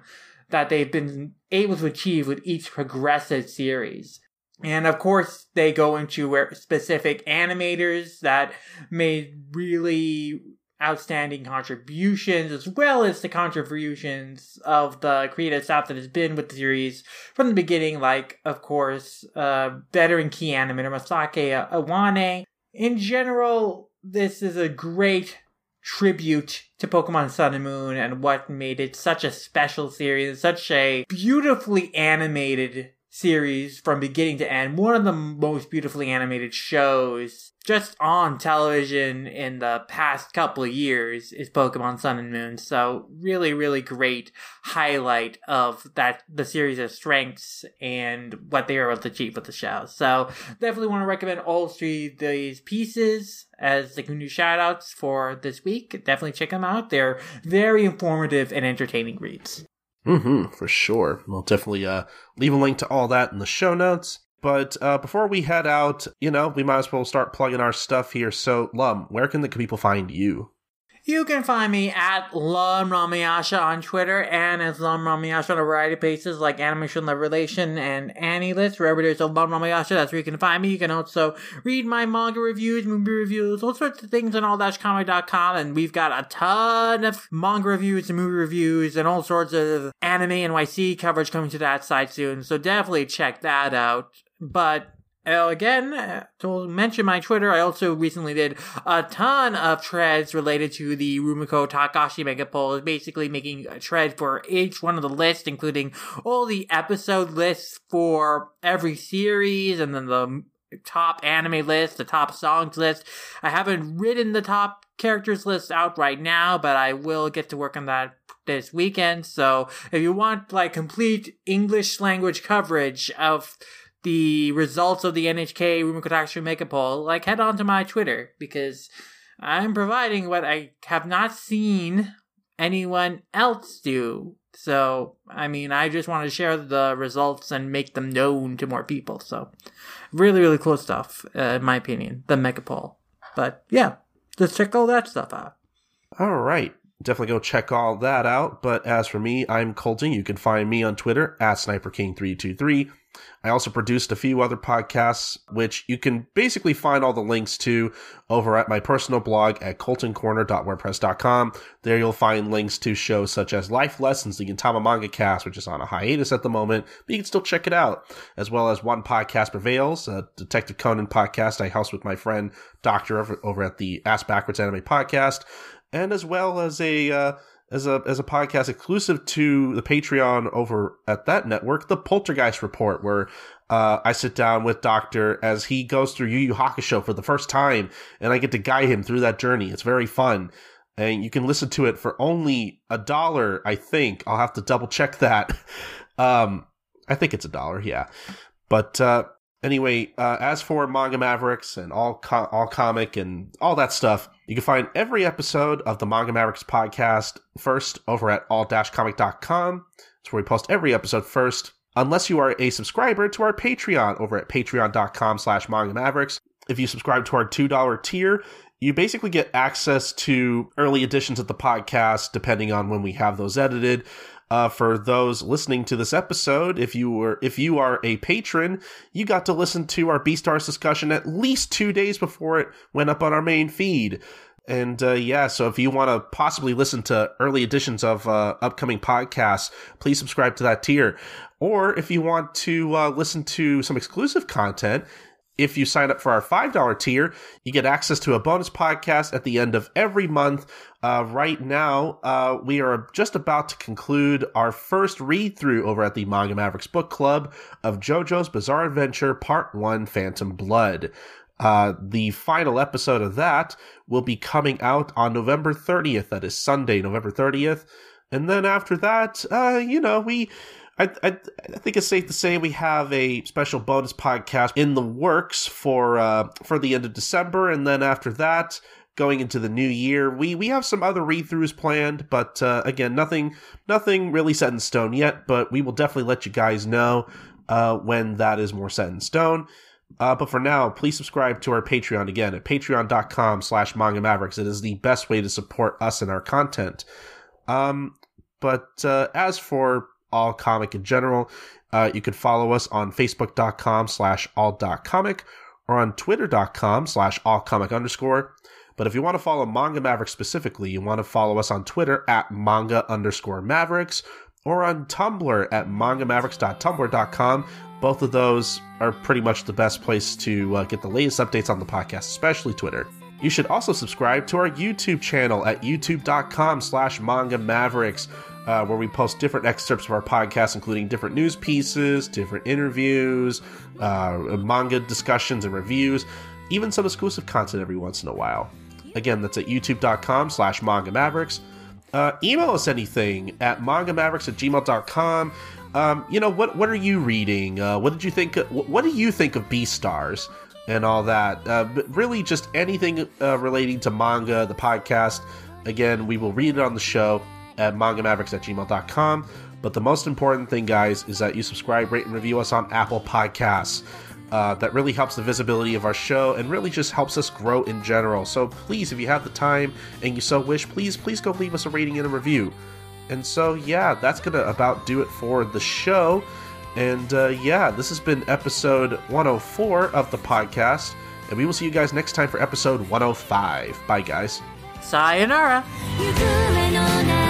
B: that they've been able to achieve with each progressive series. And of course, they go into specific animators that made really outstanding contributions, as well as the contributions of the creative staff that has been with the series from the beginning, like, of course, uh, veteran key animator Masaaki Iwane. In general, this is a great tribute to Pokemon Sun and Moon and what made it such a special series, such a beautifully animated series from beginning to end. One of the most beautifully animated shows just on television in the past couple of years is Pokemon Sun and Moon. So really, really great highlight of that the series' of strengths and what they were able to achieve with the show. So definitely want to recommend all three of these pieces as the new shout outs for this week. Definitely check them out. They're very informative and entertaining reads.
A: Mm-hmm, for sure. We'll definitely uh, leave a link to all that in the show notes. But uh, before we head out, you know, we might as well start plugging our stuff here. So, Lum, where can the people find you?
B: You can find me at Lum Ramayasha on Twitter and as Lum Ramayasha on a variety of places like Animation Love Relation and AniList. Wherever there's a Lum Ramayasha, that's where you can find me. You can also read my manga reviews, movie reviews, all sorts of things on all-comic.com. And we've got a ton of manga reviews and movie reviews and all sorts of anime NYC coverage coming to that site soon. So definitely check that out. But uh, again, uh, to mention my Twitter, I also recently did a ton of treads related to the Rumiko Takahashi Mega Poll, basically making a tread for each one of the lists, including all the episode lists for every series, and then the top anime list, the top songs list. I haven't written the top characters list out right now, but I will get to work on that this weekend. So if you want like complete English language coverage of the results of the NHK Rumiko Takahashi Mega Poll, like head on to my Twitter because I'm providing what I have not seen anyone else do. So, I mean, I just want to share the results and make them known to more people. So, really, really cool stuff, uh, in my opinion, the Mega Poll. But yeah, just check all that stuff out.
A: All right. Definitely go check all that out. But as for me, I'm Colton. You can find me on Twitter at SniperKing323. I also produced a few other podcasts, which you can basically find all the links to over at my personal blog at coltoncorner.wordpress.com. There you'll find links to shows such as Life Lessons, the Gintama Manga Cast, which is on a hiatus at the moment, but you can still check it out, as well as One Podcast Prevails, a Detective Conan podcast I host with my friend Doctor over, over at the Ask Backwards Anime Podcast, and as well as a uh, as a as a podcast exclusive to the Patreon over at that network, the Poltergeist Report, where uh, I sit down with Doctor as he goes through Yu Yu Hakusho for the first time, and I get to guide him through that journey. It's very fun, and you can listen to it for only a dollar. I think I'll have to double check that. Um, I think it's a dollar, yeah. But uh, anyway, uh, as for Manga Mavericks and all co- all comic and all that stuff, you can find every episode of the Manga Mavericks podcast first over at all-comic.com. It's where we post every episode first. Unless you are a subscriber to our Patreon over at patreon.com slash manga mavericks. If you subscribe to our $2 tier, you basically get access to early editions of the podcast, depending on when we have those edited. Uh, for those listening to this episode, if you were if you are a patron, you got to listen to our Beastars discussion at least two days before it went up on our main feed. And uh, yeah, so if you want to possibly listen to early editions of uh, upcoming podcasts, please subscribe to that tier. Or if you want to uh, listen to some exclusive content, if you sign up for our $5 tier, you get access to a bonus podcast at the end of every month. Uh, right now, uh, we are just about to conclude our first read through over at the Manga Mavericks Book Club of JoJo's Bizarre Adventure Part 1 Phantom Blood. Uh, the final episode of that will be coming out on November 30th. That is Sunday, November 30th. And then after that, uh, you know, we, I, I, I think it's safe to say we have a special bonus podcast in the works for, uh, for the end of December. And then after that, going into the new year, we, we have some other read-throughs planned, but, uh, again, nothing, nothing really set in stone yet, but we will definitely let you guys know, uh, when that is more set in stone. Uh, but for now, please subscribe to our Patreon again at patreon.com slash manga mavericks. It is the best way to support us and our content. Um, but uh, as for all comic in general, uh, you can follow us on facebook.com slash all.comic or on twitter.com slash allcomic underscore. But if you want to follow Manga Mavericks specifically, you want to follow us on Twitter at manga underscore mavericks or on Tumblr at mangamavericks.tumblr.com. Both of those are pretty much the best place to uh, get the latest updates on the podcast, especially Twitter. You should also subscribe to our YouTube channel at youtube.com slash manga mavericks, uh, where we post different excerpts of our podcast, including different news pieces, different interviews, uh, manga discussions and reviews, even some exclusive content every once in a while. Again, that's at youtube.com slash manga mavericks. Uh, email us anything at mangamavericks at gmail.com. Um, you know, what what are you reading? Uh, what did you think? What, do you think of Beastars and all that? Uh, but really, just anything uh, relating to manga, the podcast. Again, we will read it on the show at mangamavericks at gmail.com. But the most important thing, guys, is that you subscribe, rate, and review us on Apple Podcasts. Uh, that really helps the visibility of our show and really just helps us grow in general. So please, if you have the time and you so wish, please, please go leave us a rating and a review. And so, yeah, that's gonna about do it for the show. And uh, yeah, this has been episode 104 of the podcast. And we will see you guys next time for episode 105. Bye, guys.
B: Sayonara.
G: 譲る